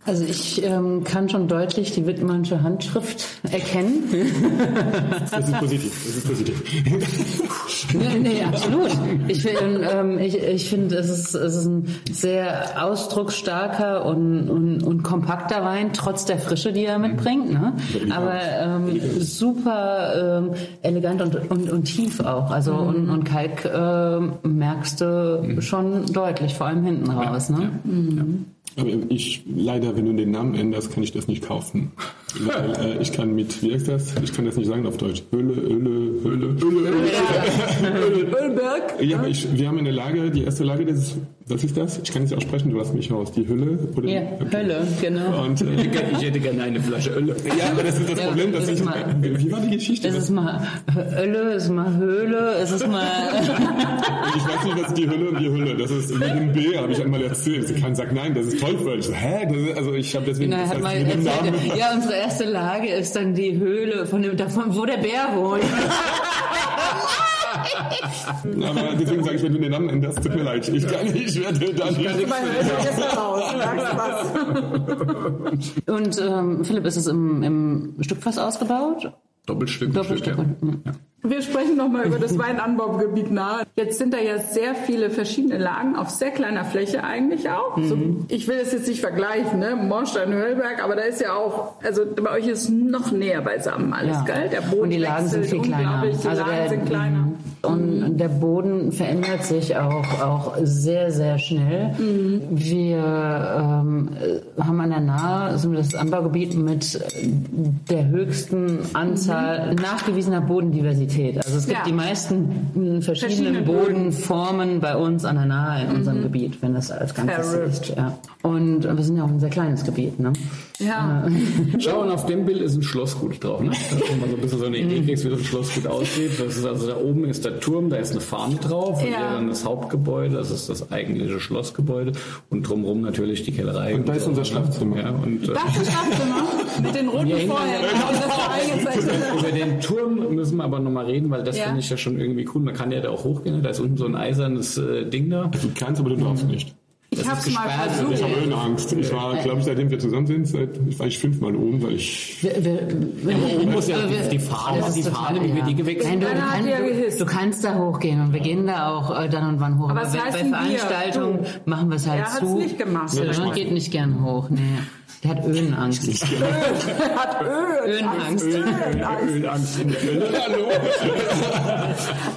Also ich ähm, kann schon deutlich die Wittmannsche Handschrift erkennen. Das ist positiv. Das ist positiv. nee, nee, absolut. Ich, ähm, ich, ich finde, es ist, es ist ein sehr ausdrucksstarker und, und, und kompakter Wein, trotz der Frische, die er mitbringt. Ne? Aber ähm, super ähm, elegant und, und, und tief auch. Also mhm. und, und Kalk äh, merkst du mhm. schon deutlich, vor allem hinten raus. Ne? Mhm. Aber ich, leider, wenn du den Namen änderst, kann ich das nicht kaufen. Weil äh, ich kann mit, wie heißt das? Ich kann das nicht sagen auf Deutsch. Höhle, Höhle, Höhle, Höhle, Höhle. Ja, aber ich, wir haben eine Lage, die erste Lage, das ist, was ist das? Ich kann es nicht aussprechen, du hast mich raus. Die Hülle? Oder? Ja, okay. Hölle, genau. Und, äh, ich hätte gerne eine Flasche Ölle. Ja, aber das ist das ja, Problem, dass ich, mal, wie war die Geschichte? Es ist mal Ölle, es ist mal Höhle, es ist mal... ich weiß nicht, was ist die Hülle und die Hülle. Das ist wie ein B, habe ich einmal erzählt. Sie kann sagen, nein, das ist Teufel. Ich so, hä? Das ist, also ich habe deswegen... Genau, das heißt, erzählt, ja, unsere erste Lage ist dann die Höhle, von dem, davon, wo der Bär wohnt. Aber deswegen sage ich, wenn du den Namen änderst, tut mir leid. Ich kann nicht, ich werde da nicht. Und ähm, Philipp, ist es im, im Stückfass ausgebaut? Doppelstück. Doppelstück. Ja. Ja. Wir sprechen nochmal über das Weinanbaugebiet nahe. Jetzt sind da ja sehr viele verschiedene Lagen auf sehr kleiner Fläche eigentlich auch. Mhm. So, ich will es jetzt nicht vergleichen, ne? Morstein, Höllberg, aber da ist ja auch, also bei euch ist noch näher beisammen alles, ja. gell? Der Boden Und die Lagen sind viel kleiner. Die also Lagen der, sind kleiner. Und der Boden verändert sich auch, auch sehr, sehr schnell. Wir ähm, haben an der Nahe sind das Anbaugebiet mit der höchsten Anzahl nachgewiesener Bodendiversität. Also es gibt Ja. die meisten verschiedenen Verschiedene. Bodenformen bei uns an der Nahe in unserem Gebiet, wenn das als Ganzes ist. Ja. Und wir sind ja auch ein sehr kleines Gebiet. Ne? Ja. Schau, und auf dem Bild ist ein Schlossgut drauf. Ne? Da ist mal so ein bisschen so eine Idee kriegst, wie so ein Schlossgut aussieht. Das ist also da oben ist der Turm, da ist eine Fahne drauf. Und Ja. hier dann das Hauptgebäude, das ist das eigentliche Schlossgebäude. Und drumherum natürlich die Kellerei. Und da ist unser Schlafzimmer. Ja, und, äh, Das ist das Schlafzimmer mit den roten Vorhängen. Eingezeichnet? Über den Turm müssen wir aber nochmal reden, weil das Ja. finde ich ja schon irgendwie cool. Man kann ja da auch hochgehen. Da ist unten so ein eisernes äh, Ding da. Du kannst, aber du darfst nicht. Ich hab's mal versucht. Ich habe Höhenangst. Ich war, glaube ich, seitdem wir zusammen sind, seit, ich war ich fünfmal oben, weil ich Wir, wir, wir, oben muss ja wir- die Fahne, die Fahne, wie wir ja. die gewechselt Nein, du, hat kannst, die ja du, gehisst. du kannst da hochgehen und wir gehen da auch äh, dann und wann hoch. Aber bei? Veranstaltungen machen wir es halt Er hat's zu. nicht gemacht. Nee, geht nicht gern hoch. Nee. Der hat Höhenangst. Hat Öl. Höhenangst. Höhenangst in der Hölle. Hallo.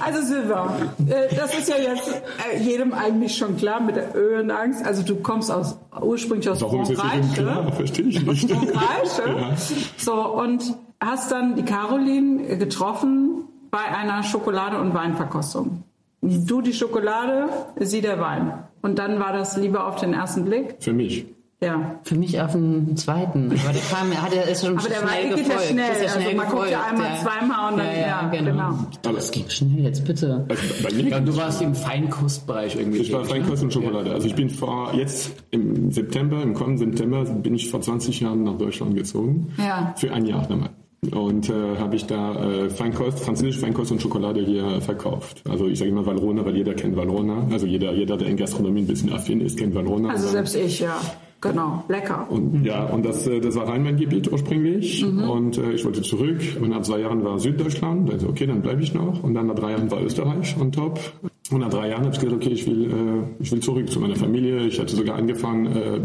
Also Silva, äh, das ist ja jetzt äh, jedem eigentlich schon klar mit der Höhenangst. Also du kommst aus ursprünglich aus Warum ist Frankreich, jedem klar? ne? Verstehe ich nicht. Frankreich? Ja. So und hast dann die Caroline getroffen bei einer Schokolade- und Weinverkostung. Du die Schokolade, sie der Wein. Und dann war das Liebe auf den ersten Blick. Für mich. Ja. Für mich auf den zweiten. Aber der kam, hat er ist schon Aber der schnell Wein geht ja gefolgt. schnell. Ist ja Also schnell man guckt ja gefolgt, einmal, zweimal und dann- ja, genau. Aber Das ging schnell jetzt, bitte. also bei mir Ja, du warst im Feinkostbereich irgendwie. Ich war tätig, ne? Feinkost und Schokolade. Also ich bin vor jetzt im September, im kommenden September, bin ich vor 20 Jahren nach Deutschland gezogen. Ja. Für ein Jahr damals. Und äh, habe ich da äh, Feinkost, französische Feinkost und Schokolade hier verkauft. Also ich sage immer Valrhona, weil jeder kennt Valrhona. Also jeder, jeder, der in Gastronomie ein bisschen affin ist, kennt Valrhona. Also selbst ich, ja. Genau. Lecker. und ja, und das, äh, das war Rhein-Main-Gebiet ursprünglich. Und äh, ich wollte zurück. Und nach zwei Jahren war Süddeutschland. Also okay, dann bleibe ich noch. Und dann nach drei Jahren war Österreich on top. Und nach drei Jahren habe ich gesagt, okay, ich will, äh, ich will zurück zu meiner Familie. Ich hatte sogar angefangen, äh,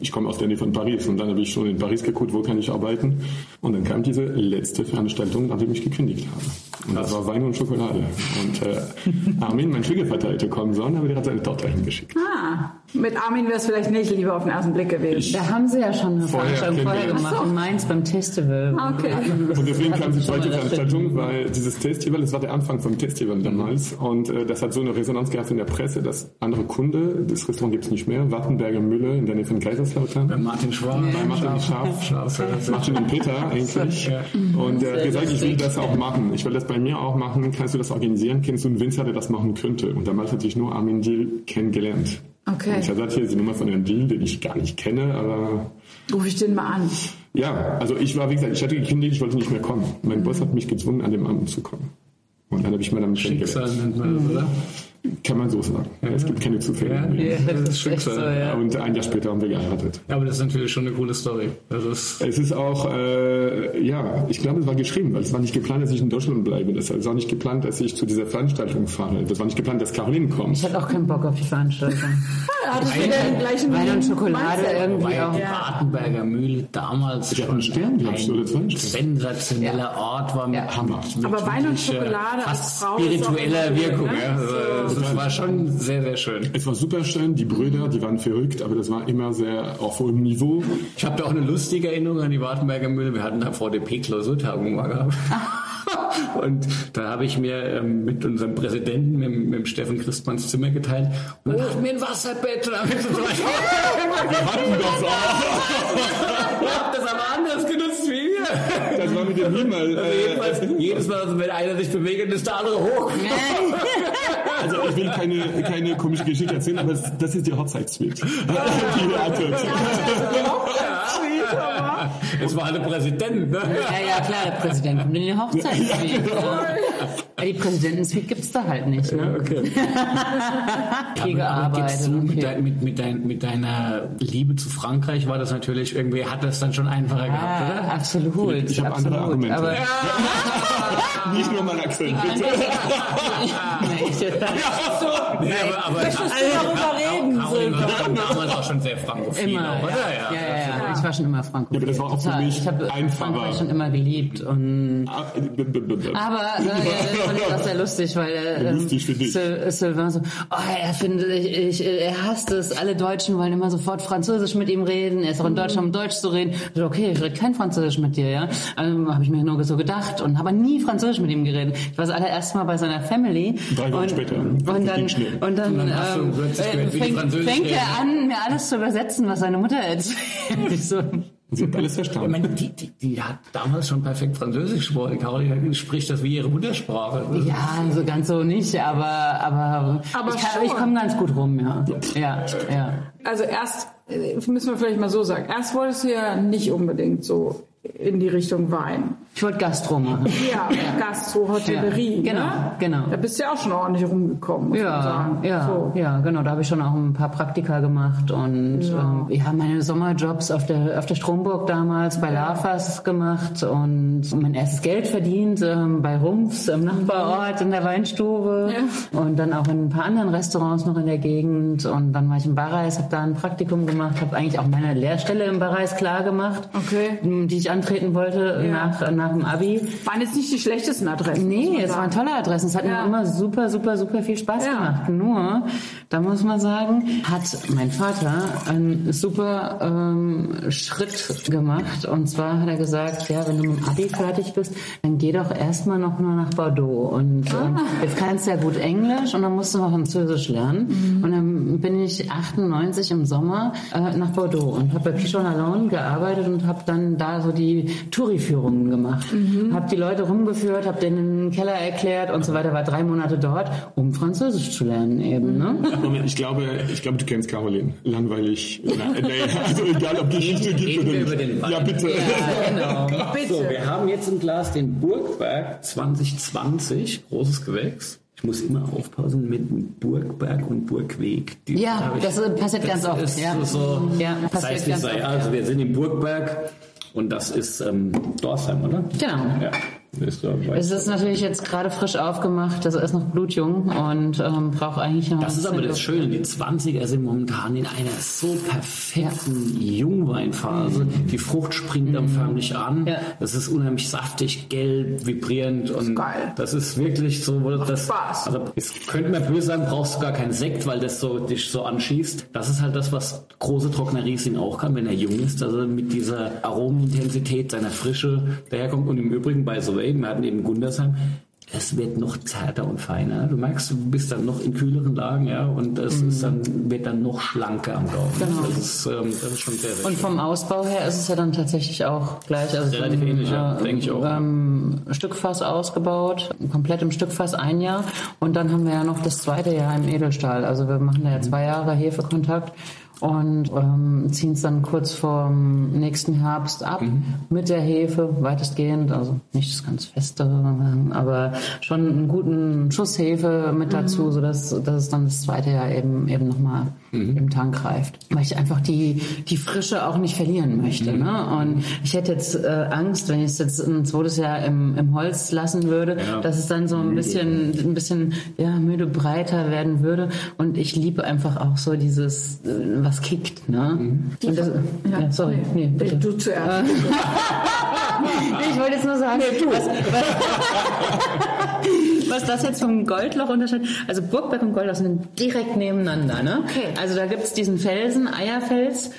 ich komme aus der Nähe von Paris. Und dann habe ich schon in Paris geguckt, wo kann ich arbeiten. Und dann kam diese letzte Veranstaltung, nachdem ich gekündigt habe. Und das war Wein und Schokolade. Und äh, Armin, mein Schwiegervater, hätte kommen sollen, aber der hat seine Tochter hingeschickt. Ah, mit Armin wäre es vielleicht nicht lieber auf den ersten Blick gewesen. Da haben sie ja schon eine Vorher Veranstaltung vorher gemacht in Mainz beim Festival. Ah, okay. Und deswegen kam die zweite Veranstaltung, weil dieses Festival, das war der Anfang vom Festival damals. Und äh, das hat so eine Resonanz gehabt in der Presse, dass andere Kunde, das Restaurant gibt's nicht mehr, Wartenberger Mühle in der Nähe von Kaiserslautern. Bei Martin Schwab. Bei Martin ja. Martin und Peter eigentlich. Und er hat gesagt, ich will das auch machen. Ich will das bei mir auch machen. Kannst du das organisieren? Kennst du einen Winzer, der das machen könnte? Und damals hatte ich nur Armin Diel kennengelernt. Okay. Und ich habe gesagt, hier ist die Nummer von Herrn Diel, den ich gar nicht kenne, aber Ruf ich den mal an. ja, also ich war, wie gesagt, ich hatte gekündigt, ich wollte nicht mehr kommen. Mein Boss hat mich gezwungen, an dem Abend zu kommen. Und dann habe ich Madame Schicksal kennengelernt. nennt man das, oder? Kann man so sagen. Es gibt keine Zufälle. Ja, ja. Das ist echt so, ja. Und ein Jahr später haben wir geheiratet. Ja, aber das ist natürlich schon eine coole Story. Das ist, Es ist auch, äh, ja, ich glaube, es war geschrieben, weil es war nicht geplant, dass ich in Deutschland bleibe. Das war nicht geplant, dass ich zu dieser Veranstaltung fahre. Das war nicht geplant, dass Caroline kommt. Ich hatte auch keinen Bock auf die Veranstaltung. Hattest du den gleichen Wein und Schokolade Mindset? irgendwie auch. die Bartenberger Mühle damals Ich hab schon einen Stern, glaub ich, oder zwei ein sensationeller Ort war mit, Ja. Hammer. mit Aber Wein und äh, Schokolade als fast spiritueller Wirkung. ne? Ja. Also, das war schon sehr, sehr schön. Es war super schön, die Brüder, die waren verrückt, aber das war immer sehr auf hohem Niveau. Ich habe da auch eine lustige Erinnerung an die Wartenberger Mühle. Wir hatten da VDP-Klausurtagung mal gehabt. Und da habe ich mir ähm, mit unserem Präsidenten, mit, mit Steffen Christmanns Zimmer geteilt. Und dann hatten wir ein Wasserbett. Und dann haben wir so Wir hatten das auch. Ihr habt das aber anders genutzt wie wir. Das war mit dem Himmel. Äh, Jedenfalls, jedes Mal, also wenn einer sich bewegt, ist der andere hoch. Also ich will keine, keine komische Geschichte erzählen, aber das, das ist die Hochzeitssuite. Die ihr hattet. Es war der Präsident, ne? Ja, ja, klar, der Präsident kommt in die Hochzeitssuite. Ja, die Präsidentensuite gibt's da halt nicht. Ne? Okay. Aber gibt's gearbeitet. mit, dein, mit, mit, dein, mit deiner Liebe zu Frankreich war das natürlich irgendwie, hat das dann schon einfacher gehabt, Ah, oder? absolut. Ich habe andere absolut. Argumente. Aber, Nicht nur mein Akzent, bitte. Ich, Nee, aber, aber Möchtest du darüber reden, Caroline war schon damals auch schon sehr frankophil, immer. oder? ja, ja, ja, Ich war schon immer Frankophil. Ja, aber das war auch für Total. mich Ich habe. Frankreich schon immer geliebt. Und Ah, b- aber äh, fand ich auch sehr lustig, weil äh, Lustig für dich. Sylvain so, oh, er findet, ich, ich, er hasst es, alle Deutschen wollen immer sofort Französisch mit ihm reden, er ist auch in Deutschland, um Deutsch zu reden. Ich so, okay, ich rede kein Französisch mit dir, ja. Also, habe ich mir nur so gedacht und habe nie Französisch mit ihm geredet. Ich war das allererste Mal bei seiner Family. Drei Wochen und, später. Und dann, und dann, Und dann hast du ähm, plötzlich äh, gehört, wie die fängt, Französisch fängt er an, mir alles zu übersetzen, was seine Mutter erzählt. Ich so, Sie hat alles Ich verstanden. meine, die, die, die hat damals schon perfekt Französisch gesprochen. Caroline spricht das wie ihre Muttersprache. Ja, so ganz so nicht, aber, aber, Aber ich, kann- ich komme ganz gut rum, ja. Ja, ja. Also erst, äh, müssen wir vielleicht mal so sagen, erst wolltest du ja nicht unbedingt so in die Richtung Wein. Ich wollte Gastro machen. Ja, Gastro, Hotellerie. Ja, genau, ne? genau. Da bist du ja auch schon ordentlich rumgekommen, muss man Ja, sagen. ja, So. ja, genau. Da habe ich schon auch ein paar Praktika gemacht und ja, ähm, ja meine Sommerjobs auf der auf der Stromburg damals bei Lafas gemacht und mein erstes Geld verdient ähm, bei Rumpfs im Nachbarort in der Weinstube und dann auch in ein paar anderen Restaurants noch in der Gegend und dann war ich im Barreis, habe da ein Praktikum gemacht, habe eigentlich auch meine Lehrstelle im Barreis klar gemacht, Okay. die ich antreten wollte nach nach dem Abi. Waren jetzt nicht die schlechtesten Adressen. Nee, es waren tolle Adressen. Es hat Ja. mir immer super, super, super viel Spaß Ja. gemacht. Nur, da muss man sagen, hat mein Vater einen super ähm, Schritt gemacht. Und zwar hat er gesagt, ja, wenn du mit dem Abi fertig bist, dann geh doch erstmal noch mal nach Bordeaux. Und ähm, jetzt kannst du ja gut Englisch und dann musst du noch Französisch lernen. Und dann bin ich 98 im Sommer äh, nach Bordeaux und habe bei Pichon Alone gearbeitet und habe dann da so die Touri-Führungen gemacht. Habe die Leute rumgeführt, habe denen den Keller erklärt und so weiter. War drei Monate dort, um Französisch zu lernen eben. Ne? Moment, ich glaube, ich glaube, du kennst Caroline. Langweilig. Na, nee, also egal, ob Geschichte gibt oder nicht. über den Wein. Ja, bitte. Ja, genau. So, wir haben jetzt im Glas den Burgberg 2020, großes Gewächs. Ich muss immer aufpassen mit Burgberg und Burgweg. Die Ja, ich- das passiert ganz das oft. Ist ja. so, ja, das passiert heißt, ganz wir oft. sei, also wir sind im Burgberg und das ist ähm, Dorsheim, oder? Genau. Ja, ist Es ist natürlich jetzt gerade frisch aufgemacht, also er ist noch blutjung und ähm, braucht eigentlich noch. Das ist aber das Schöne, die 20er sind momentan in einer so perfekten Jungweinphase. Die Frucht springt dann förmlich an. Ja. Das ist unheimlich saftig, gelb, vibrierend und geil. das ist wirklich so, wo das, Spaß. also es könnte man böse sagen, brauchst du gar keinen Sekt, weil das so dich so anschießt. Das ist halt das, was große Trockner Riesling auch kann, wenn er jung ist, dass er mit dieser Aromenintensität, seiner Frische daherkommt. Und im Übrigen, by the way, wir hatten eben Gundersheim, es wird noch zarter und feiner. Du merkst, du bist dann noch in kühleren Lagen, ja, und es ist dann, wird dann noch schlanker am Gaumen. Genau. Das, ist, ähm, das ist schon sehr, sehr Und vom Ausbau her ist es ja dann tatsächlich auch gleich. Also Relativ ähm, ähnlich, ja, denke ich auch. Ähm, Stückfass ausgebaut, komplett im Stückfass ein Jahr. Und dann haben wir ja noch das zweite Jahr im Edelstahl. Also wir machen da ja zwei Jahre Hefekontakt und ähm, ziehen es dann kurz vorm nächsten Herbst ab mit der Hefe, weitestgehend. Also nicht das ganz feste, aber schon einen guten Schuss Hefe mit dazu, sodass dass es dann das zweite Jahr eben, eben nochmal im Tank reift. Weil ich einfach die, die Frische auch nicht verlieren möchte. Ne? Und ich hätte jetzt äh, Angst, wenn ich es jetzt ein zweites Jahr im, im Holz lassen würde, Ja. dass es dann so ein bisschen, ein bisschen ja, müde breiter werden würde. Und ich liebe einfach auch so dieses, äh, was kickt. Ne? Und das, ja, sorry. Nee, bitte. Du zuerst. Nee, ich wollte jetzt nur sagen, was, was, was das jetzt vom Goldloch unterscheidet. Also Burgberg und Goldloch sind direkt nebeneinander. Ne? Okay. Also da gibt's diesen Felsen, Eierfels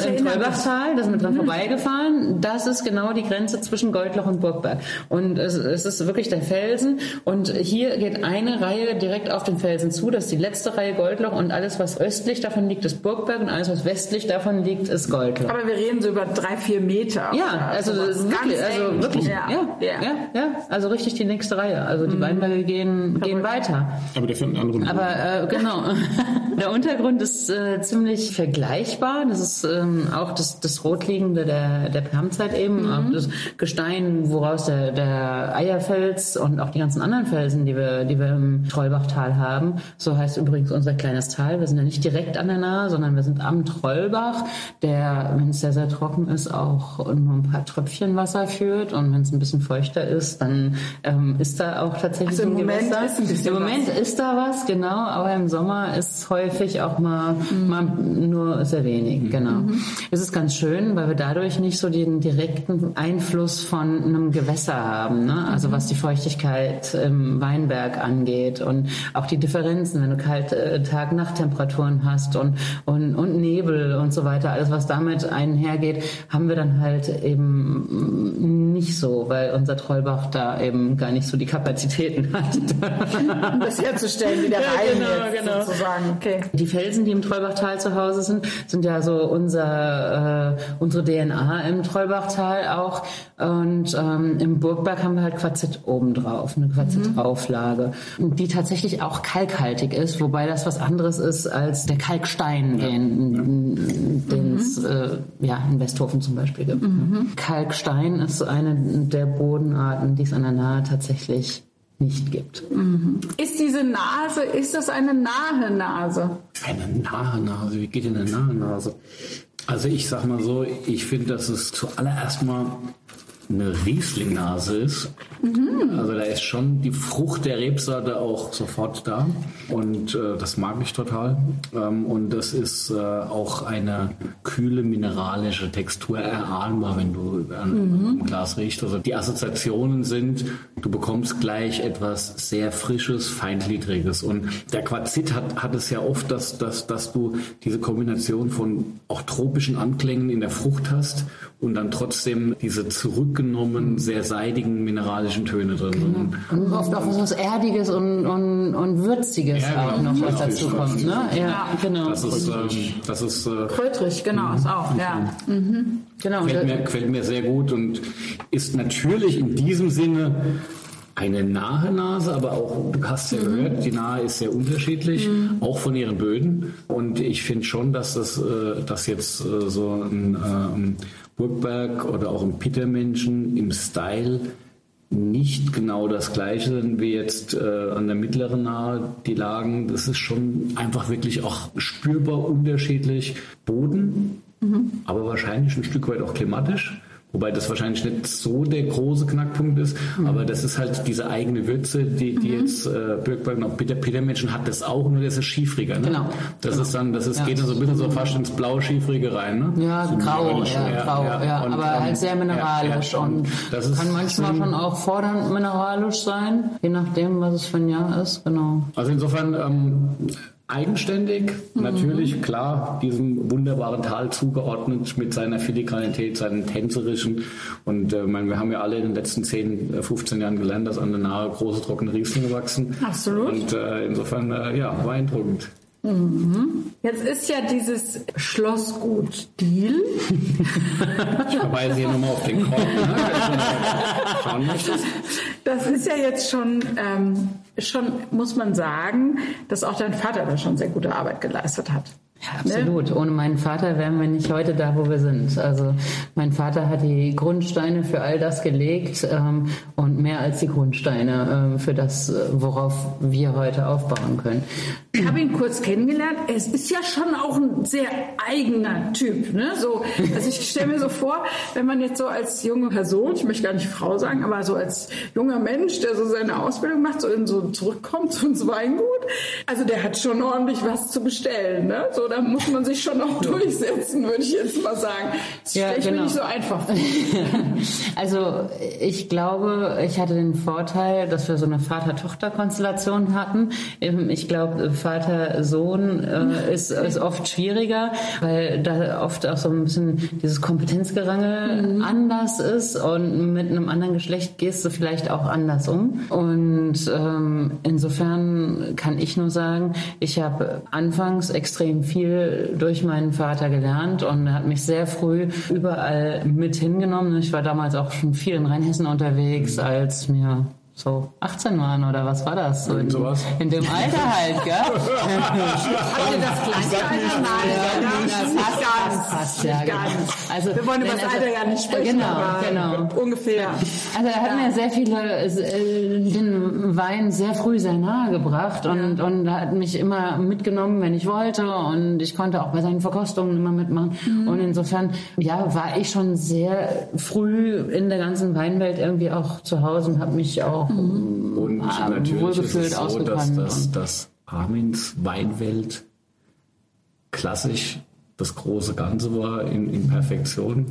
ich äh, im. Treubachtal, da sind wir dran vorbeigefahren. Das ist genau die Grenze zwischen Goldloch und Burgberg. Und es, es ist wirklich der Felsen. Und hier geht eine Reihe direkt auf den Felsen zu. Das ist die letzte Reihe Goldloch. Und alles, was östlich davon liegt, ist Burgberg. Und alles, was westlich davon liegt, ist Goldloch. Aber wir reden so über drei, vier Meter. Ja, also ist wirklich, also wirklich, Ja, ja, ja, ja. also richtig die nächste Reihe. Also Mhm. die Weinberge gehen, gehen weiter. Aber dafür einen anderen. Aber äh, genau, der Untergrund ist äh, ziemlich vergleichbar. Das ist ähm, auch das, das Rotliegende der, der Permzeit eben, Mhm. auch das Gestein, woraus der, der Eierfels und auch die ganzen anderen Felsen, die wir, die wir im Trollbachtal haben. So heißt übrigens unser kleines Tal. Wir sind ja nicht direkt an der Nahe, sondern wir sind am Trollbach, der, wenn es sehr, sehr trocken ist, auch nur ein paar Tröpfchen Wasser führt. Und wenn es ein bisschen feuchter ist, dann ähm, ist da auch tatsächlich Also im Moment ist ein bisschen Im Moment was. ist da was, genau, aber im Sommer ist häufig auch mal, mal nur sehr wenig, genau. Es ist ganz schön, weil wir dadurch nicht so den direkten Einfluss von einem Gewässer haben, ne? also was die Feuchtigkeit im Weinberg angeht und auch die Differenzen, wenn du kalte Tag-Nacht-Temperaturen hast und, und, und Nebel und so weiter, alles was damit einhergeht, haben wir dann halt eben nicht so, weil unser Trollbach da eben gar nicht so die Kapazitäten hat. um das herzustellen, wie der Ja, Rhein genau, jetzt genau. sozusagen. Okay. Die Felsen, die im Trollbachtal zu Hause sind, sind ja so unser, äh, unsere DNA im Trollbachtal auch. Und ähm, im Burgberg haben wir halt Quarzit obendrauf, eine Quarzitauflage, die tatsächlich auch kalkhaltig ist, wobei das was anderes ist als der Kalkstein, den den es äh, ja, in Westhofen zum Beispiel gibt. Kalkstein ist eine der Bodenarten, die es an der Nahe tatsächlich nicht gibt. Ist diese Nase, ist das eine nahe Nase? Eine nahe Nase, wie geht denn eine nahe Nase? Also ich sag mal so, ich finde, dass es zuallererst mal eine Rieslingnase ist. Also da ist schon die Frucht der Rebsorte auch sofort da und äh, das mag ich total. Ähm, und das ist äh, auch eine kühle mineralische Textur erahnbar, wenn du an am Glas riechst. Also die Assoziationen sind, du bekommst gleich etwas sehr frisches, feingliedriges und der Quarzit hat, hat es ja oft, dass, dass, dass du diese Kombination von auch tropischen Anklängen in der Frucht hast und dann trotzdem diese zurückgenommen sehr seidigen mineralischen Töne drin sind. Und oft auch was Erdiges und, und, und Würziges Ja, auch genau. noch, was dazu kommt. Ne? Ja, genau. Das ist, ähm, das ist äh, Krötrig, genau, ist auch, ja. genau. Und gefällt, da- mir, gefällt mir sehr gut und ist natürlich in diesem Sinne eine nahe Nase, aber auch, du hast ja gehört, die Nahe ist sehr unterschiedlich, auch von ihren Böden. Und ich finde schon, dass das äh, dass jetzt äh, so ein ähm, Burgberg oder auch ein Pittermenschen im Style nicht genau das gleiche sind wie jetzt äh, an der mittleren Nahe die Lagen. Das ist schon einfach wirklich auch spürbar unterschiedlich. Boden, aber wahrscheinlich ein Stück weit auch klimatisch. Wobei das wahrscheinlich nicht so der große Knackpunkt ist, aber das ist halt diese eigene Würze, die, die jetzt äh, Birkberg noch Peter Petermenschen hat das auch, nur das ist schiefriger. Ne? Genau. Das ist dann, das ist, Ja. geht dann so ein bisschen so fast ins Blau-Schiefrige rein. Ne? ja, grau, mineralisch, ja, ja, grau, ja. ja, Und, aber ähm, halt sehr mineralisch und Das ist- kann manchmal schon auch fordernd mineralisch sein, je nachdem, was es für ein Jahr ist, genau. Also insofern ähm, eigenständig, natürlich klar diesem wunderbaren Tal zugeordnet mit seiner Filigranität, seinen tänzerischen und äh, mein, wir haben ja alle in den letzten 10, äh, 15 Jahren gelernt, dass an der Nahe große trockene Rieslinge wachsen. Absolut. Und äh, insofern äh, ja, beeindruckend. Jetzt ist ja dieses Schlossgut Deal. Ich verweise hier nochmal auf den Korb. Ne? Das ist ja jetzt schon, ähm, schon, muss man sagen, dass auch dein Vater da schon sehr gute Arbeit geleistet hat. Ja, absolut. Ohne meinen Vater wären wir nicht heute da, wo wir sind. Also mein Vater hat die Grundsteine für all das gelegt ähm, und mehr als die Grundsteine ähm, für das, äh, worauf wir heute aufbauen können. Ich habe ihn kurz kennengelernt. Es ist ja schon auch ein sehr eigener Typ. Ne? So, also ich stelle mir so vor, wenn man jetzt so als junge Person, ich möchte gar nicht Frau sagen, aber so als junger Mensch, der so seine Ausbildung macht, so in so zurückkommt so ins Weingut, also der hat schon ordentlich was zu bestellen. Ne? So, da muss man sich schon auch durchsetzen, würde ich jetzt mal sagen. Das Ja, stelle genau. nicht so einfach. Also ich glaube, ich hatte den Vorteil, dass wir so eine Vater-Tochter-Konstellation hatten. Ähm, Ich glaube, Vater-Sohn äh, ist, ist oft schwieriger, weil da oft auch so ein bisschen dieses Kompetenzgerangel anders ist und mit einem anderen Geschlecht gehst du vielleicht auch anders um. Und ähm, insofern kann ich nur sagen, ich habe anfangs extrem viel durch meinen Vater gelernt und er hat mich sehr früh überall mit hingenommen. Ich war damals auch schon viel in Rheinhessen unterwegs, als mir so 18 waren oder was war das? So in, in dem Alter halt, gell? Ihr das gleiche Alter? Nein, das passt, ganz. passt, ja, genau. Also, Wir wollen über das wenn- Alter ja nicht sprechen, Genau, aber genau. ungefähr. Also er hat mir sehr viele, äh, den Wein sehr früh sehr nahe gebracht und, und hat mich immer mitgenommen, wenn ich wollte und ich konnte auch bei seinen Verkostungen immer mitmachen. Und insofern, ja, war ich schon sehr früh in der ganzen Weinwelt irgendwie auch zu Hause und habe mich auch auch. Und ah, natürlich ist es so, dass, dass, dass Armins Weinwelt klassisch das große Ganze war in, in Perfektion.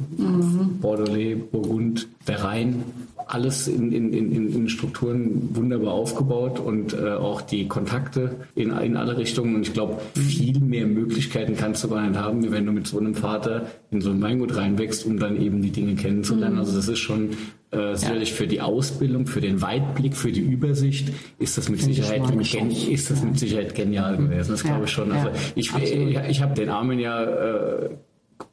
Bordelais, Burgund, der Rhein, alles in, in, in, in- Strukturen wunderbar aufgebaut und äh, auch die Kontakte in, in alle Richtungen. Und ich glaube, viel mehr Möglichkeiten kannst du gar nicht haben, wie wenn du mit so einem Vater in so ein Weingut reinwächst, um dann eben die Dinge kennenzulernen. Also das ist schon äh, sicherlich für die Ausbildung, für den Weitblick, für die Übersicht ist das mit Sicherheit gen ist das mit Sicherheit genial gewesen. Das glaube ich schon. Also Ja, ich, ich, ich habe den Armin ja äh,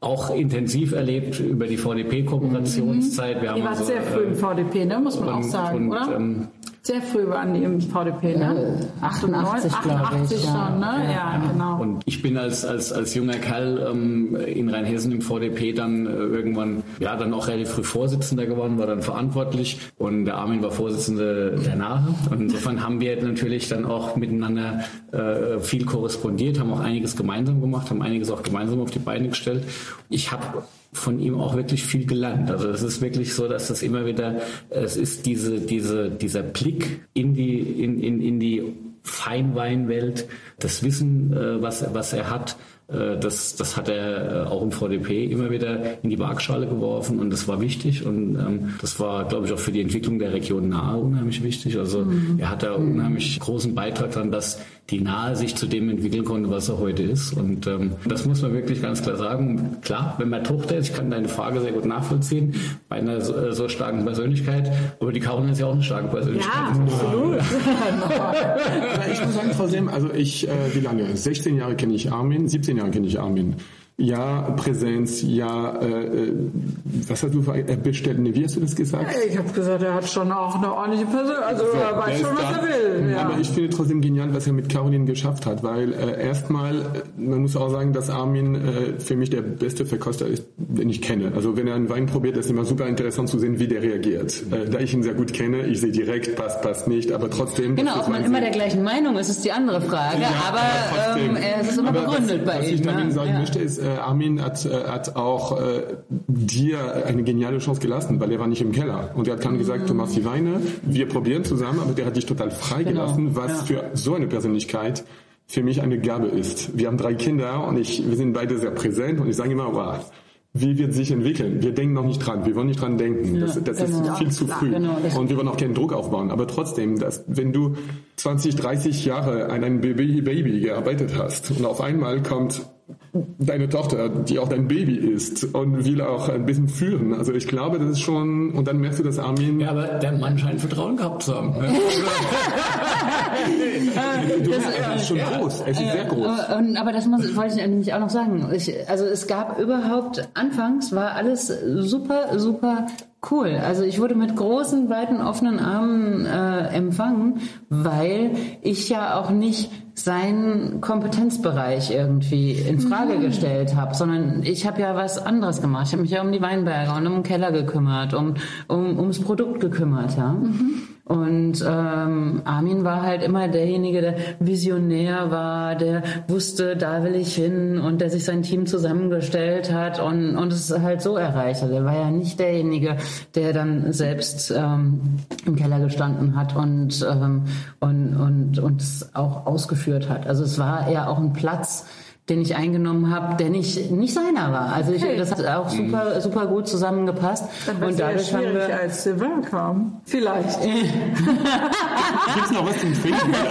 auch intensiv erlebt über die VDP-Kooperationszeit. Wir Ihr wart also, sehr früh im äh, VDP, ne? muss man auch und- sagen, und, oder? ähm, sehr früh waren die im VDP, ne? 88, glaube ich, 88 ja. schon, ne? Ja, genau. Und ich bin als, als, als junger Kerl ähm, in Rheinhessen im VDP dann äh, irgendwann, ja, dann auch relativ früh Vorsitzender geworden, war dann verantwortlich und der Armin war Vorsitzender der Nahe. Und insofern haben wir natürlich dann auch miteinander äh, viel korrespondiert, haben auch einiges gemeinsam gemacht, haben einiges auch gemeinsam auf die Beine gestellt. Ich habe von ihm auch wirklich viel gelernt. Also es ist wirklich so, dass es immer wieder, es ist diese, diese, dieser Blick in die, in, in, in die Feinweinwelt, das Wissen, äh, was, was er hat, äh, das, das hat er äh, auch im VDP immer wieder in die Waagschale geworfen und das war wichtig und ähm, das war, glaube ich, auch für die Entwicklung der Region Nahe unheimlich wichtig. Also er hat da unheimlich großen Beitrag daran, dass die Nahe sich zu dem entwickeln konnte, was er heute ist. Und ähm, das muss man wirklich ganz klar sagen. Klar, wenn man Tochter ist, ich kann deine Frage sehr gut nachvollziehen, bei einer so, äh, so starken Persönlichkeit, aber die Caroline ist ja auch eine starke Persönlichkeit. Ja, absolut. Ich muss sagen, trotzdem, also ich, äh, wie lange? 16 Jahre kenne ich Armin, 17 Jahre kenne ich Armin. Ja, Präsenz, ja, äh, äh, was hast du für ein, er bestellt, nee, wie hast du das gesagt? Ich habe gesagt, er hat schon auch eine ordentliche Person, also er Der weiß schon, was da. er will. Ja. Aber ich finde trotzdem genial, was er mit Caroline geschafft hat, weil äh, erstmal, äh, man muss auch sagen, dass Armin äh, für mich der beste Verkoster ist, den ich kenne. Also wenn er einen Wein probiert, ist immer super interessant zu sehen, wie der reagiert. Äh, da ich ihn sehr gut kenne, ich sehe direkt, passt, passt nicht, aber trotzdem. Genau, ob man immer der gleichen Meinung ist, ist die andere Frage. Ja, aber trotzdem. ähm, er- es ist immer Aber begründet was, bei was ihm. ich damit ne? sagen ja. möchte, ist, äh, Armin hat, äh, hat auch äh, dir eine geniale Chance gelassen, weil er war nicht im Keller. Und er hat dann gesagt, du machst die Weine, wir probieren zusammen, aber der hat dich total freigelassen, Genau, was für so eine Persönlichkeit für mich eine Gabe ist. Wir haben drei Kinder und ich, wir sind beide sehr präsent und ich sage immer, wow, wie wird sich entwickeln? Wir denken noch nicht dran, wir wollen nicht dran denken. Das, das genau. ist viel zu früh. Genau, das- und wir wollen auch keinen Druck aufbauen. Aber trotzdem, dass, wenn du 20, 30 Jahre an einem Baby, Baby gearbeitet hast und auf einmal kommt deine Tochter, die auch dein Baby ist und will auch ein bisschen führen. Also ich glaube, das ist schon, und dann merkst du, dass Armin, Ja, aber der Mann scheint Vertrauen gehabt zu haben. ne? du, er ist schon groß, er ist sehr groß. Aber, und- aber das muss, wollte ich nämlich auch noch sagen. Ich, also es gab überhaupt, anfangs war alles super, super cool. Also ich wurde mit großen, weiten, offenen Armen äh, empfangen, weil ich ja auch nicht seinen Kompetenzbereich irgendwie in Frage gestellt habe, sondern ich habe ja was anderes gemacht. Ich habe mich ja um die Weinberge und um den Keller gekümmert, um, um ums Produkt gekümmert, ja. Und ähm, Armin war halt immer derjenige, der visionär war, der wusste, da will ich hin und der sich sein Team zusammengestellt hat und, und es halt so erreicht hat. Er war ja nicht derjenige, der dann selbst ähm, im Keller gestanden hat und, ähm, und, und, und es auch ausgeführt hat. Also es war eher auch ein Platz, den ich eingenommen habe, der nicht, nicht seiner war. Also ich, das hat auch super, super gut zusammengepasst. Dann und dadurch haben schwierig, wir, als Sylvain kam. Vielleicht. Gibt's noch was zum Trinken?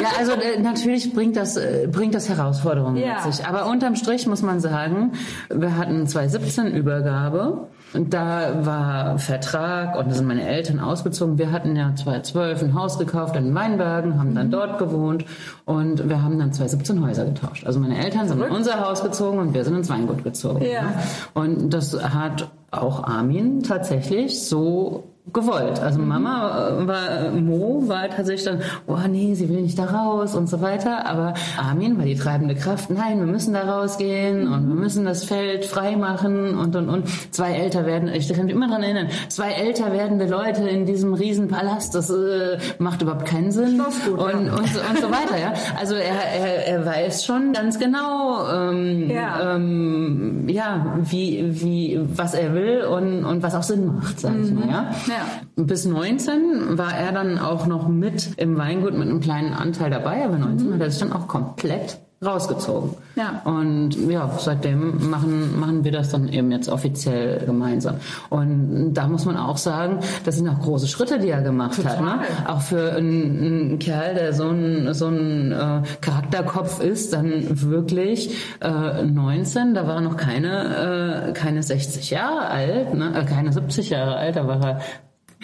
Ja, also äh, natürlich bringt das, äh, bringt das Herausforderungen Ja. mit sich. Aber unterm Strich muss man sagen, wir hatten 2017 Übergabe. Und da war Vertrag und da sind meine Eltern ausgezogen. Wir hatten ja 2012 ein Haus gekauft in Weinbergen, haben dann dort gewohnt und wir haben dann 2017 Häuser getauscht. Also meine Eltern sind in unser Haus gezogen und wir sind ins Weingut gezogen. Ja. Und das hat auch Armin tatsächlich so gewollt. Also Mama äh, war, Mo war tatsächlich dann, oh nee, sie will nicht da raus und so weiter. Aber Armin war die treibende Kraft. Nein, wir müssen da rausgehen und wir müssen das Feld frei machen und und und. Zwei älter werden, ich kann mich immer dran erinnern, zwei älter werdende Leute in diesem Riesenpalast, das äh, macht überhaupt keinen Sinn. Schlossgut, und, ja. und, so, und so weiter, ja. Also er, er, er weiß schon ganz genau, ähm, Ja. ähm, ja, wie, wie, was er will und, und was auch Sinn macht, sag ich mal, ja. Ja. Ja. Bis 19 war er dann auch noch mit im Weingut mit einem kleinen Anteil dabei, aber 19 hat er sich dann auch komplett rausgezogen. Ja. Und ja, seitdem machen, machen wir das dann eben jetzt offiziell gemeinsam. Und da muss man auch sagen, das sind auch große Schritte, die er gemacht hat. Ne? Auch für einen, einen Kerl, der so ein, so ein äh, Charakterkopf ist, dann wirklich äh, 19, da war er noch keine, äh, keine 60 Jahre alt, ne? äh, keine 70 Jahre alt, da war er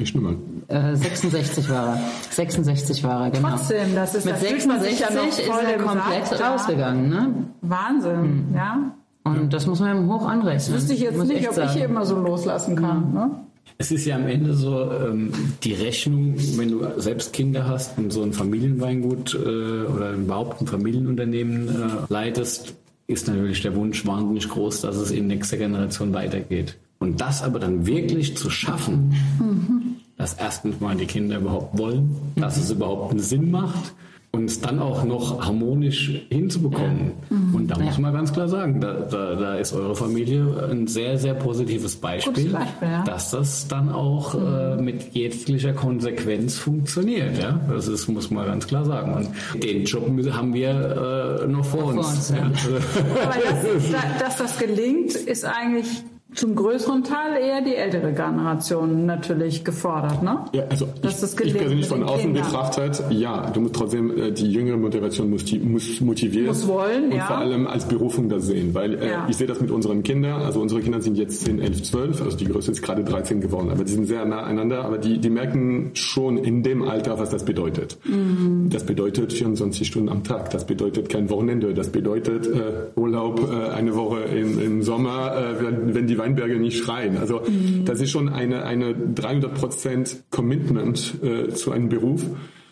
Ich mal. äh, 66 war er. 66 war er, genau. Trotzdem, das ist- Mit da fühlt man sich 66 ja noch ist er komplett ja. rausgegangen, ne? Wahnsinn, ja. Und das muss man ihm hoch anrechnen. Wüsste ich jetzt muss nicht, ob sagen. ich immer so loslassen kann. Ne? Es ist ja am Ende so, ähm, die Rechnung, wenn du selbst Kinder hast und so ein Familienweingut äh, oder überhaupt ein Familienunternehmen äh, leitest, ist natürlich der Wunsch wahnsinnig groß, dass es in nächster Generation weitergeht. Und das aber dann wirklich zu schaffen, dass erstens mal die Kinder überhaupt wollen, dass es überhaupt einen Sinn macht und es dann auch noch harmonisch hinzubekommen. Und da muss man ganz klar sagen, da, da, da ist eure Familie ein sehr, sehr positives Beispiel, Beispiel, ja. dass das dann auch äh, mit jeglicher Konsequenz funktioniert. Ja? Das ist, muss man ganz klar sagen. Und den Job haben wir äh, noch vor uns. uns, ja. Aber das, da- dass das gelingt, ist eigentlich zum größeren Teil eher die ältere Generation natürlich gefordert, ne? Ja, also Dass ich, ich persönlich von außen Kindern. betrachtet, ja, du musst trotzdem äh, die jüngere Motivation muss, die- muss motivieren. Muss wollen, und ja. vor allem als Berufung das sehen, weil äh, Ja. ich sehe das mit unseren Kindern, also unsere Kinder sind jetzt 10, 11, 12, also die größte ist gerade 13 geworden, aber die sind sehr nah aneinander, aber die, die merken schon in dem Alter, was das bedeutet. Mhm. Das bedeutet 24 Stunden am Tag, das bedeutet kein Wochenende, das bedeutet äh, Urlaub äh, eine Woche im, im Sommer, äh, wenn, wenn die Weinberge nicht schreien. Also Mhm. das ist schon eine, eine 300 Prozent Commitment äh, zu einem Beruf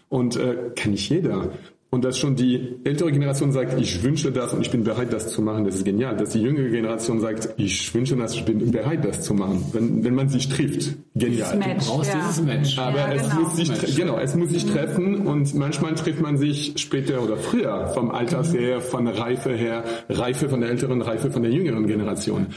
und äh, kann nicht jeder. Und dass schon die ältere Generation sagt, ich wünsche das und ich bin bereit, das zu machen, das ist genial. Dass die jüngere Generation sagt, ich wünsche das, ich bin bereit, das zu machen. Wenn, wenn man sich trifft, genial. Match. Du brauchst ja. dieses Match. Aber Ja, es genau. muss sich, tre- genau, es muss sich treffen und manchmal trifft man sich später oder früher vom Alters her, von der Reife her, Reife von der älteren, Reife von der jüngeren Generation.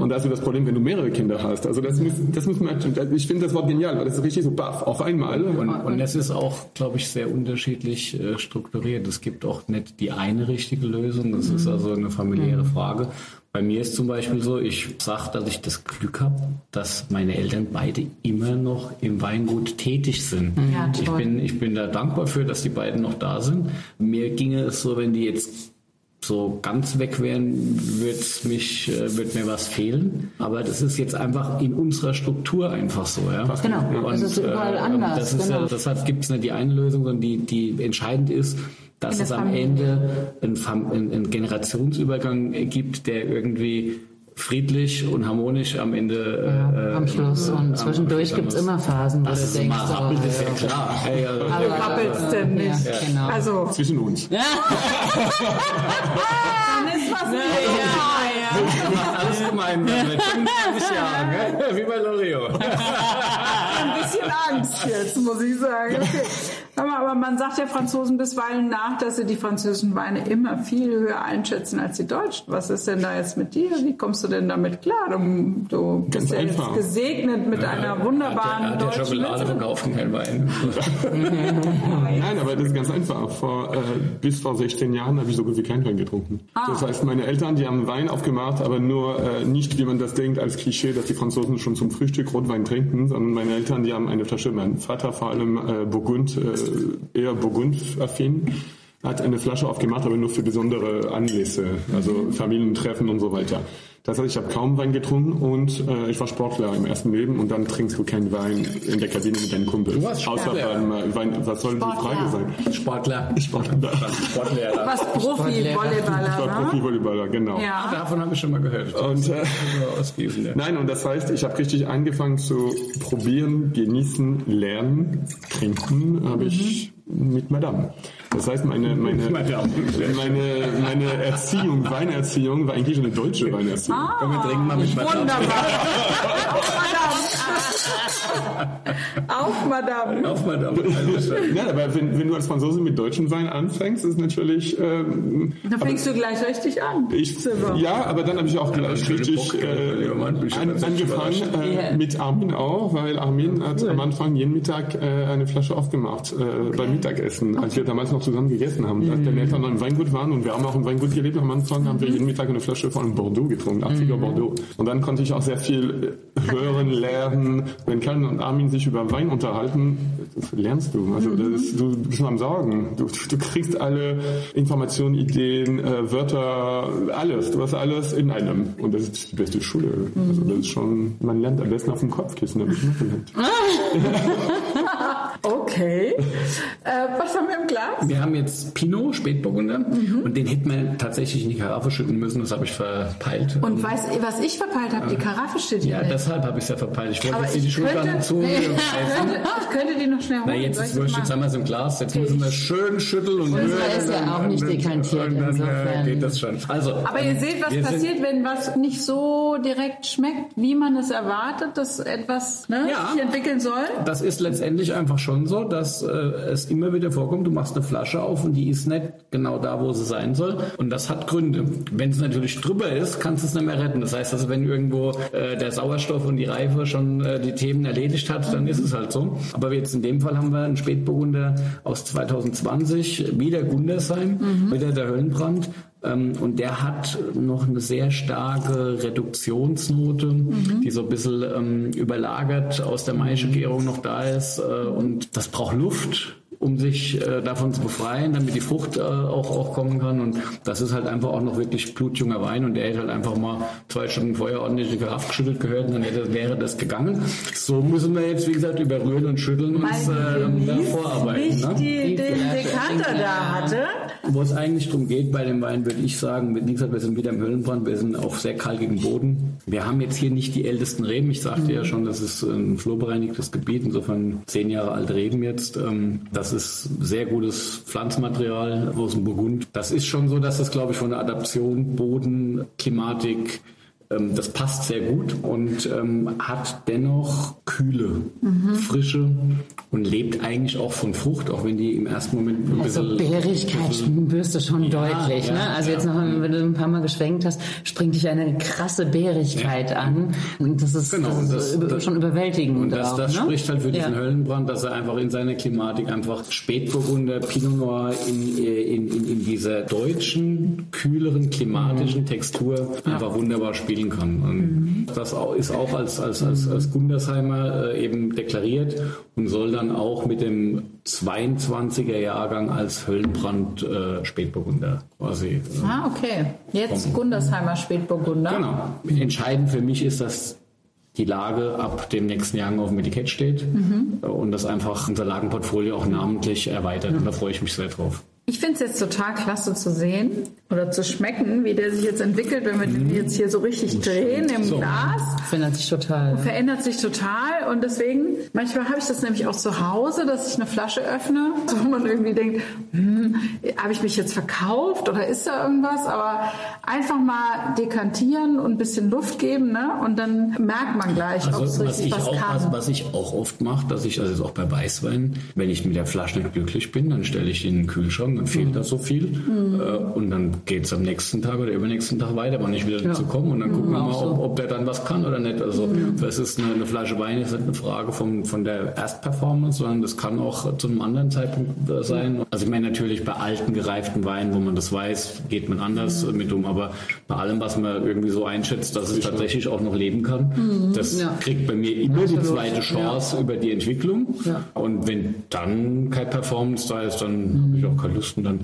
Und da ist so das Problem, wenn du mehrere Kinder hast. Also das muss, das muss man, ich finde das Wort genial, weil das ist richtig so baff, auf einmal. Und, und es ist auch, glaube ich, sehr unterschiedlich äh, strukturiert. Es gibt auch nicht die eine richtige Lösung. Das ist also eine familiäre Frage. Bei mir ist zum Beispiel so, ich sage, dass ich das Glück habe, dass meine Eltern beide immer noch im Weingut tätig sind. Ja, ich, bin, ich bin da dankbar für, dass die beiden noch da sind. Mir ginge es so, wenn die jetzt so ganz weg wären, wird's mich, äh, wird mir was fehlen. Aber das ist jetzt einfach in unserer Struktur einfach so. Ja? Genau, das ist überall anders, Das ist genau. ja, deshalb gibt es nicht die eine Lösung, sondern die, die entscheidend ist, dass es am Familie. Ende einen, einen Generationsübergang gibt, der irgendwie friedlich und harmonisch am Ende Ja, äh, am Schluss. äh, Und am zwischendurch Schluss gibt's am- immer Phasen, wo das du denkst, rappelt, ist ja ja. klar. Hey, also, Du rappelst denn nicht. Ja, genau. Also, Zwischen uns. dann ist was nicht alles gemein mit 25 Jahren, wie bei Lorio. ein bisschen Angst jetzt, muss ich sagen. Okay. Mal, Aber man sagt ja Franzosen bisweilen nach, dass sie die französischen Weine immer viel höher einschätzen als die deutschen. Was ist denn da jetzt mit dir? Wie kommst du denn damit klar? Du, du bist ja jetzt gesegnet mit einer wunderbaren Hat der, hat der deutschen Schokolade und kein Wein. Nein, aber das ist ganz einfach. Vor, äh, bis vor 16 Jahren habe ich so gut wie keinen Wein getrunken. Das heißt, meine Eltern, die haben Wein aufgemacht, aber nur äh, nicht, wie man das denkt, als Klischee, dass die Franzosen schon zum Frühstück Rotwein trinken, sondern meine Eltern, die haben eine Flasche, mein Vater vor allem äh, Burgund, äh, eher Burgund-affin, hat eine Flasche aufgemacht, aber nur für besondere Anlässe, also Familientreffen und so weiter. Das heißt, ich habe kaum Wein getrunken und äh, ich war Sportler im ersten Leben und dann trinkst du keinen Wein in der Kabine mit deinen Kumpels. Du warst Außer Sportler. beim äh, Wein, was soll die Frage sein? Sportler. Sportler. Sportlehrer. Was Profi-Volleyballer, Ich war ne? Profi-Volleyballer, genau. Ja. Davon habe ich schon mal gehört. Und, äh. Nein, und das heißt, ich habe richtig angefangen zu probieren, genießen, lernen, trinken, habe ich mit Madame. Das heißt, meine, meine, meine, meine Erziehung, Weinerziehung war eigentlich eine deutsche Weinerziehung. Ah, Komm, wir trinken mal mit Wunderbar. Auf, Madame. Auf, Madame. Ja, aber wenn, wenn du als Franzose mit deutschen Wein anfängst, ist natürlich. Ähm, Da fängst du gleich richtig an. ich, ja, aber dann habe ich auch gleich richtig Bock, äh, ich an, aber angefangen äh, mit Armin auch, weil Armin hat am Anfang jeden Mittag äh, eine Flasche aufgemacht äh, beim Mittagessen, als wir damals noch zusammen gegessen haben. Als meine Eltern noch im Weingut waren und wir haben auch im Weingut gelebt. Am Anfang, haben wir jeden Mittag eine Flasche von Bordeaux getrunken, 80er Bordeaux. Und dann konnte ich auch sehr viel äh, hören, lernen. Wenn Karin und Armin sich über Wein unterhalten, das lernst du. Also das ist, du bist nur am Sorgen. Du, du kriegst alle Informationen, Ideen, äh, Wörter, alles. Du hast alles in einem. Und das ist die beste Schule. Also das ist schon, man lernt am besten auf dem Kopfkissen, habe ich mal gelernt. Okay. Äh, was haben wir im Glas? Wir haben jetzt Pinot, Spätburgunder, und den hätten wir tatsächlich in die Karaffe schütten müssen, das habe ich verpeilt. Und weiß, was ich verpeilt habe, die Karaffe steht hier ja, nicht. deshalb habe ich es ja verpeilt. Ich wollte jetzt die könnte, an zu. nee, ich, könnte, ich könnte die noch schnell holen. Na, jetzt ist ich wurscht, das jetzt haben wir es im Glas, jetzt müssen wir schön schütteln und rühren, ist ja und auch nicht und dekantiert, dann, äh, insofern. geht das schon. Also, Aber ihr seht, was passiert, wenn was nicht so direkt schmeckt, wie man es erwartet, dass etwas ne, Ja. sich entwickeln soll. Das ist letztendlich einfach schon so, dass äh, es immer wieder vorkommt, du machst eine Flasche auf und die ist nicht genau da, wo sie sein soll. Und das hat Gründe. Wenn es natürlich drüber ist, kannst du es nicht mehr retten. Das heißt also, wenn irgendwo äh, der Sauerstoff und die Reife schon äh, die Themen erledigt hat, dann ist es halt so. Aber jetzt in dem Fall haben wir einen Spätburgunder aus 2020, wieder Gundersheim, wieder der Höllenbrand. Ähm, und der hat noch eine sehr starke Reduktionsnote, die so ein bisschen ähm, überlagert aus der Maischegärung noch da ist. Äh, und das braucht Luft um sich äh, davon zu befreien, damit die Frucht äh, auch, auch kommen kann. Und das ist halt einfach auch noch wirklich blutjunger Wein und der hätte halt einfach mal zwei Stunden vorher ordentlich in Karaffe geschüttelt gehört und dann hätte, wäre das gegangen. So müssen wir jetzt, wie gesagt, überrühren und schütteln und äh, da vorarbeiten. nicht Ne? die, den Dekanter da hatte. Wo es eigentlich darum geht bei dem Wein, würde ich sagen, wie gesagt, wir sind wieder im Höllenbrand, wir sind auf sehr kalkigem Boden. Wir haben jetzt hier nicht die ältesten Reben. Ich sagte ja schon, das ist ein flurbereinigtes Gebiet, insofern zehn Jahre alte Reben jetzt. Ähm, Das ist sehr gutes Pflanzmaterial aus dem Burgund. Das ist schon so, dass das, glaube ich, von der Adaption, Boden, Klimatik, ähm, das passt sehr gut und ähm, hat dennoch Kühle, Frische und lebt eigentlich auch von Frucht, auch wenn die im ersten Moment ein Also bisschen... Beerdigkeit spürst du schon deutlich. ja, ne? Also ja. jetzt noch, wenn du ein paar Mal geschwenkt hast, springt dich eine krasse Beerdigkeit an. Und das ist, Genau, das und ist das- das- schon überwältigend. Und das, auch, das ne? spricht halt für diesen Ja. Höllenbrand, dass er einfach in seiner Klimatik einfach Spätburgunder, Pinot Noir in, in, in, in dieser deutschen, kühleren, klimatischen Mhm. Textur einfach wunderbar spielen kann. Und das ist auch als, als, als, als Gundersheimer äh, eben deklariert und soll dann auch mit dem 22er Jahrgang als Höllenbrand äh, Spätburgunder quasi äh, Ah, okay. Jetzt Gundersheimer Spätburgunder. Genau. Entscheidend für mich ist, dass die Lage ab dem nächsten Jahr auf dem Etikett steht und das einfach unser Lagenportfolio auch namentlich erweitert. Und da freue ich mich sehr drauf. Ich finde es jetzt total klasse zu sehen oder zu schmecken, wie der sich jetzt entwickelt, wenn wir den jetzt hier so richtig drehen im So. Glas. Verändert sich total. Verändert sich total und deswegen, manchmal habe ich das nämlich auch zu Hause, dass ich eine Flasche öffne, wo man irgendwie denkt, hm, habe ich mich jetzt verkauft oder ist da irgendwas? Aber einfach mal dekantieren und ein bisschen Luft geben ne? und dann merkt man gleich, ob es Also was richtig ich, was auch, kann. was, was ich auch oft mache, dass ich, also jetzt auch bei Weißwein, wenn ich mit der Flasche nicht glücklich bin, dann stelle ich die in den Kühlschrank, dann fehlt da so viel. Äh, und dann geht es am nächsten Tag oder übernächsten Tag weiter, wann ich wieder dazu komme. Und dann gucken wir mal, ob, ob der dann was kann oder nicht. Also das ist eine, eine Flasche Wein, ist nicht eine Frage vom, von der Erstperformance, sondern das kann auch zu einem anderen Zeitpunkt äh, sein. Also ich meine natürlich bei alten, gereiften Weinen, wo man das weiß, geht man anders mit um, aber bei allem, was man irgendwie so einschätzt, dass es tatsächlich auch noch leben kann, das Ja. kriegt bei mir immer die zweite Chance über die Entwicklung. Und wenn dann keine Performance da ist, dann habe ich auch keine Lust und dann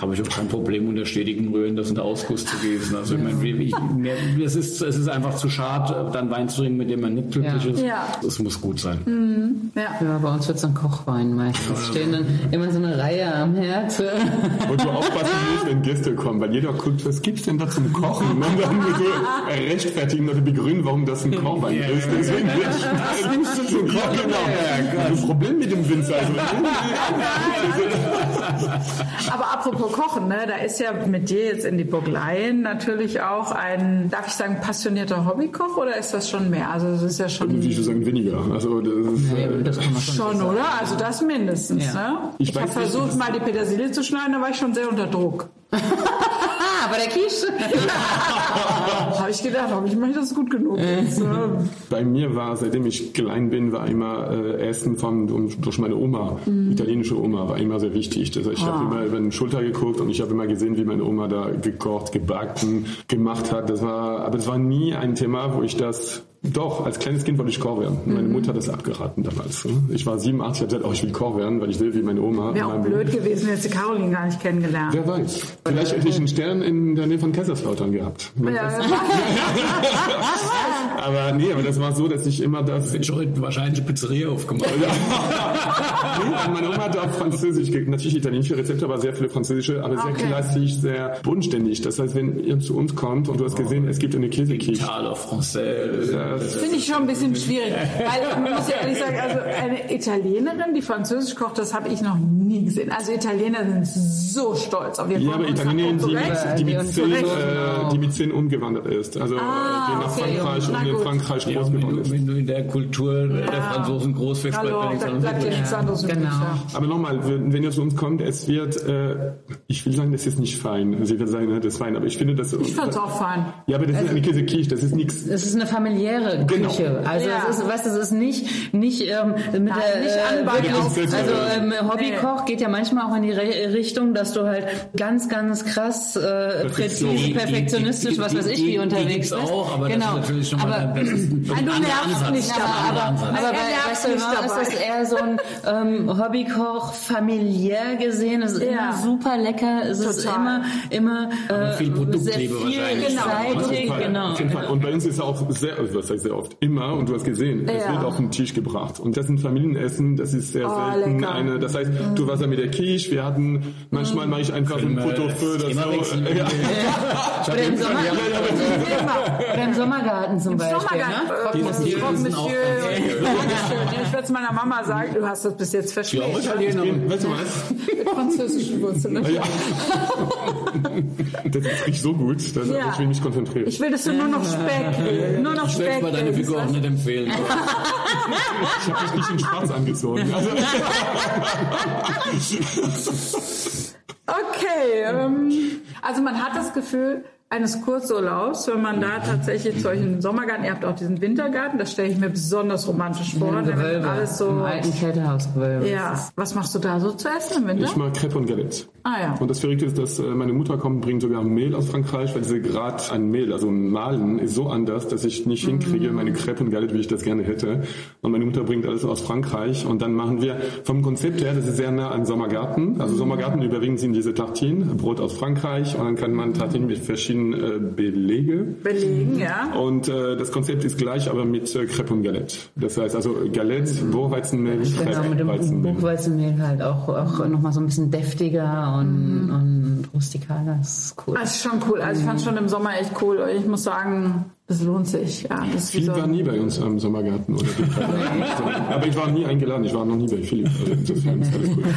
habe ich auch kein Problem, unter stetigem Rühren das in der Ausguss zu gießen. Also ich meine, ich, mir, es, ist, es ist einfach zu schade, dann Wein zu trinken, mit dem man nicht glücklich Ja. ist. Ja. Es muss gut sein. ja. Ja, bei uns wird es ein Kochwein meistens. Stehen dann immer so eine Reihe am Herz. Und du aufpassen musst, wenn Gäste kommen, weil jeder guckt, was gibt's denn da zum Kochen? Und dann so rechtfertigen oder begründen, warum das ein Kochwein Ja, ist. Deswegen nimmst du zum Kochen? Genau. Ja, ja, Ein Problem mit dem Winzer. Also, Aber apropos Kochen, ne, da ist ja mit dir jetzt in die Burgleien natürlich auch ein, darf ich sagen, passionierter Hobbykoch oder ist das schon mehr? Also es ist ja schon... Ich würde sagen weniger. Also das ist, Nee, das kann man schon Schon, oder? Also das mindestens, Ja. ne? Ich Ich, habe versucht, mal die Petersilie zu schneiden, da war ich schon sehr unter Druck. Ah, aber der Quiche. habe ich gedacht, mache ich das gut genug. Jetzt, äh, Bei mir war, seitdem ich klein bin, war immer äh, Essen von um, durch meine Oma, italienische Oma, war immer sehr wichtig. Also ich habe immer über den Schulter geguckt und ich habe immer gesehen, wie meine Oma da gekocht, gebacken, gemacht hat. Das war, aber es war nie ein Thema, wo ich das doch, als kleines Kind wollte ich Koch werden. Meine Mutter hat das abgeraten damals. ne? Ich war sieben, acht, ich habe gesagt, oh, ich will Koch werden, weil ich sehe, wie meine Oma. Wäre auch blöd gewesen, jetzt die Caroline gar nicht kennengelernt. Wer weiß. Vielleicht hätte ich einen Stern in der Nähe von Kaiserslautern gehabt. Ja, ja. Aber nee, aber das war so, dass ich immer das Ich heute wahrscheinlich eine Pizzeria aufgemacht. Ja, meine Oma hat auch Französisch, natürlich italienische Rezepte, aber sehr viele französische, aber sehr Okay. klassisch, sehr bodenständig. Das heißt, wenn ihr zu uns kommt und du hast gesehen, es gibt eine Käsequiche. Italien, Français. Das finde ich schon ein bisschen schwierig. Weil, man muss ja ehrlich sagen, also eine Italienerin, die Französisch kocht, das habe ich noch nie gesehen. Also Italiener sind so stolz auf ihr Ja, aber. Italienerin, die, die, Die mit zehn, äh, die mit zehn umgewandert ist. Also Ah, die nach okay, Frankreich und in. Frankreich groß geworden ist. wenn du in der Kultur der Franzosen groß wirst, bleibt dir nichts da anderes übrig. nichts anderes übrig. genau. ja. Aber nochmal, wenn ihr zu uns kommt, es wird, äh, ich will sagen, das ist nicht fein. Sie wird sagen, ne, das ist fein, aber ich finde das... Ich fand es auch fein. Ja, aber das ist eine Käsequiche, das ist nichts... Es ist eine familiäre Genau. Küche. Also Ja. es ist, weißt, du, es ist nicht nicht ähm, mit Nein, der nicht äh, wirklich, auf- also ähm, Nee. Hobbykoch geht ja manchmal auch in die Re Richtung, dass du halt ganz ganz krass äh, präzise, Die- die- die- was weiß ich, die- wie unterwegs bist. auch, aber genau. das ist natürlich schon mal aber, das ist ein du anderer nicht aber- Ansatz. aber Er bei, nervt weißt du, nicht immer ist das eher so ein ähm, Hobbykoch familiär gesehen. Es ist Ja. immer super lecker. Es ist Total. immer immer äh, viel sehr Produktliebe viel wahrscheinlich. Genau. Fall, genau. Auf jeden Fall. Und bei uns ist auch sehr, also was heißt sehr oft, immer, und du hast gesehen, es Ja. wird auf den Tisch gebracht. Und das sind Familienessen, das ist sehr Oh, selten lecker. eine, das heißt, du warst ja mit der Quiche, wir hatten, manchmal mache ich einfach ein feu oder immer so. wechseln. Ja. Oder im, Sommer, oder im Sommergarten zum Im Beispiel. Sommergarten. Ne? Sind auch Monsieur. Ich werde es meiner Mama sagen, du hast das bis jetzt Ich glaube, verschmäht. Italienerin. Weißt du was? Mit französischen Wurzeln. Ja. Das ist nicht so gut, dass Ja. ich will mich konzentrieren. Ich will, dass du nur noch Speck, nur noch Ich mal deine Figur auch nicht empfehlen. Ich habe dich nicht in schwarz angezogen. Also, Okay, ähm, also man hat das Gefühl eines Kurzurlaubs, wenn man da tatsächlich zu euch in den Sommergarten, ihr habt auch diesen Wintergarten, das stelle ich mir besonders romantisch vor. Im Gewölbe, alles so. im alten Kältehausgewölbe. Ja, was machst du da so zu essen im Winter? ich mag Crepe und Galette. Ah ja. Und das Verrückte ist, dass äh, meine Mutter kommt, bringt sogar Mehl aus Frankreich, weil diese Grad an Mehl, also Mahlen, ist so anders, dass ich nicht hinkriege, meine Crepe und Galette, wie ich das gerne hätte. Und meine Mutter bringt alles aus Frankreich. Und dann machen wir vom Konzept her, das ist sehr nah an Sommergarten. Also Sommergarten überwiegend sind diese Tartinen, Brot aus Frankreich. Und dann kann man Tartinen mit verschiedenen äh, Belege. Belegen, ja. Und äh, das Konzept ist gleich, aber mit äh, Crepe und Galette. Das heißt also Galette, Bohrweizenmehl, Genau, Crepe, mit dem Weizenmehl. Buchweizenmehl halt auch, auch nochmal so ein bisschen deftiger und, und rustikaler. Das ist cool. Das ist schon cool. Also ich fand es schon im Sommer echt cool. Ich muss sagen, das lohnt sich. Ja, das Philipp so war nie bei uns am Sommergarten oder. Aber ich war nie eingeladen, ich war noch nie bei Philipp. Also insofern ist alles gut.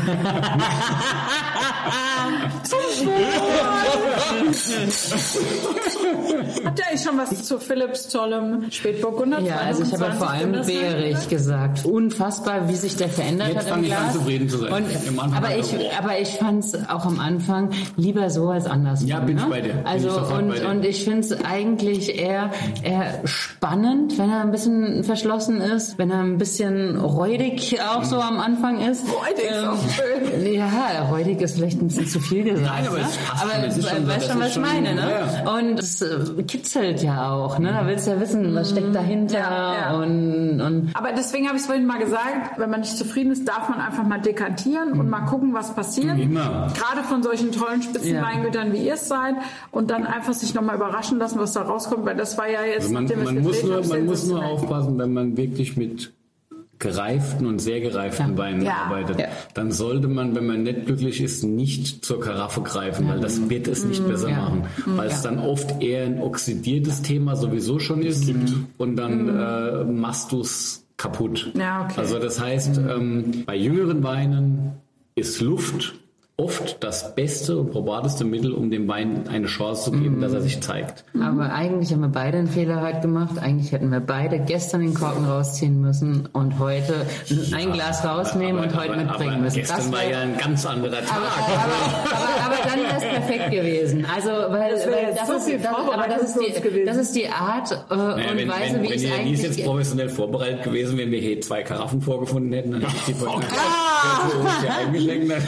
Habt ihr eigentlich schon was zu Philips tollem Spätburgunder? Ja, also ich habe vor allem 22 Beerich gesagt. Unfassbar, wie sich der verändert Jetzt hat im fang ich an, Glas. zufrieden zu sein. Und, aber ich, aber ich fand es auch am Anfang lieber so als anders. Ja, bin ich bei dir. Also und, bei dir. und ich finde es eigentlich eher, eher spannend, wenn er ein bisschen verschlossen ist, wenn er ein bisschen räudig auch so am Anfang ist. Räudig ist auch schön. Ja, räudig ist vielleicht ein bisschen zu viel gesagt. Nein, aber ne? es passt aber schon. Es ist schon weißt schon, was ich meine, ne? ja, Und es äh, kitzelt ja auch, ne? Da willst du ja wissen, was steckt dahinter Ja, ja. und, und Aber deswegen habe ich es vorhin mal gesagt, wenn man nicht zufrieden ist, darf man einfach mal dekantieren und mal gucken, was passiert. Immer. Gerade von solchen tollen Ja. Spitzenweingütern, wie ihr es seid. Und dann einfach sich nochmal überraschen lassen, was da rauskommt. Weil das war ja jetzt... Also man, es man, muss nur, man muss nur aufpassen, wenn man wirklich mit gereiften und sehr gereiften Ja. Weinen Ja. arbeitet, Ja. dann sollte man, wenn man nicht glücklich ist, nicht zur Karaffe greifen, weil das wird es nicht besser Ja. machen, weil es dann oft eher ein oxidiertes Thema sowieso schon ist und dann äh, machst du es kaputt. Ja, okay. Also das heißt, ähm, bei jüngeren Weinen ist Luft oft das beste und probateste Mittel, um dem Wein eine Chance zu geben, dass er sich zeigt. Aber eigentlich haben wir beide einen Fehler heute gemacht. Eigentlich hätten wir beide gestern den Korken rausziehen müssen und heute ein Glas rausnehmen und heute aber, mitbringen aber müssen. Gestern Das war ja ein ganz anderer Tag. aber, aber, aber, aber dann wäre es perfekt gewesen. Also, weil, Das weil so ist, das, aber das die, gewesen. das ist die Art äh, Naja, und wenn, Weise, wenn, wie wenn ich die Denise eigentlich... jetzt professionell vorbereitet gewesen wären, wir hier zwei Karaffen vorgefunden hätten, dann hätte ich die Ah! Podcast ja eingeschenkt.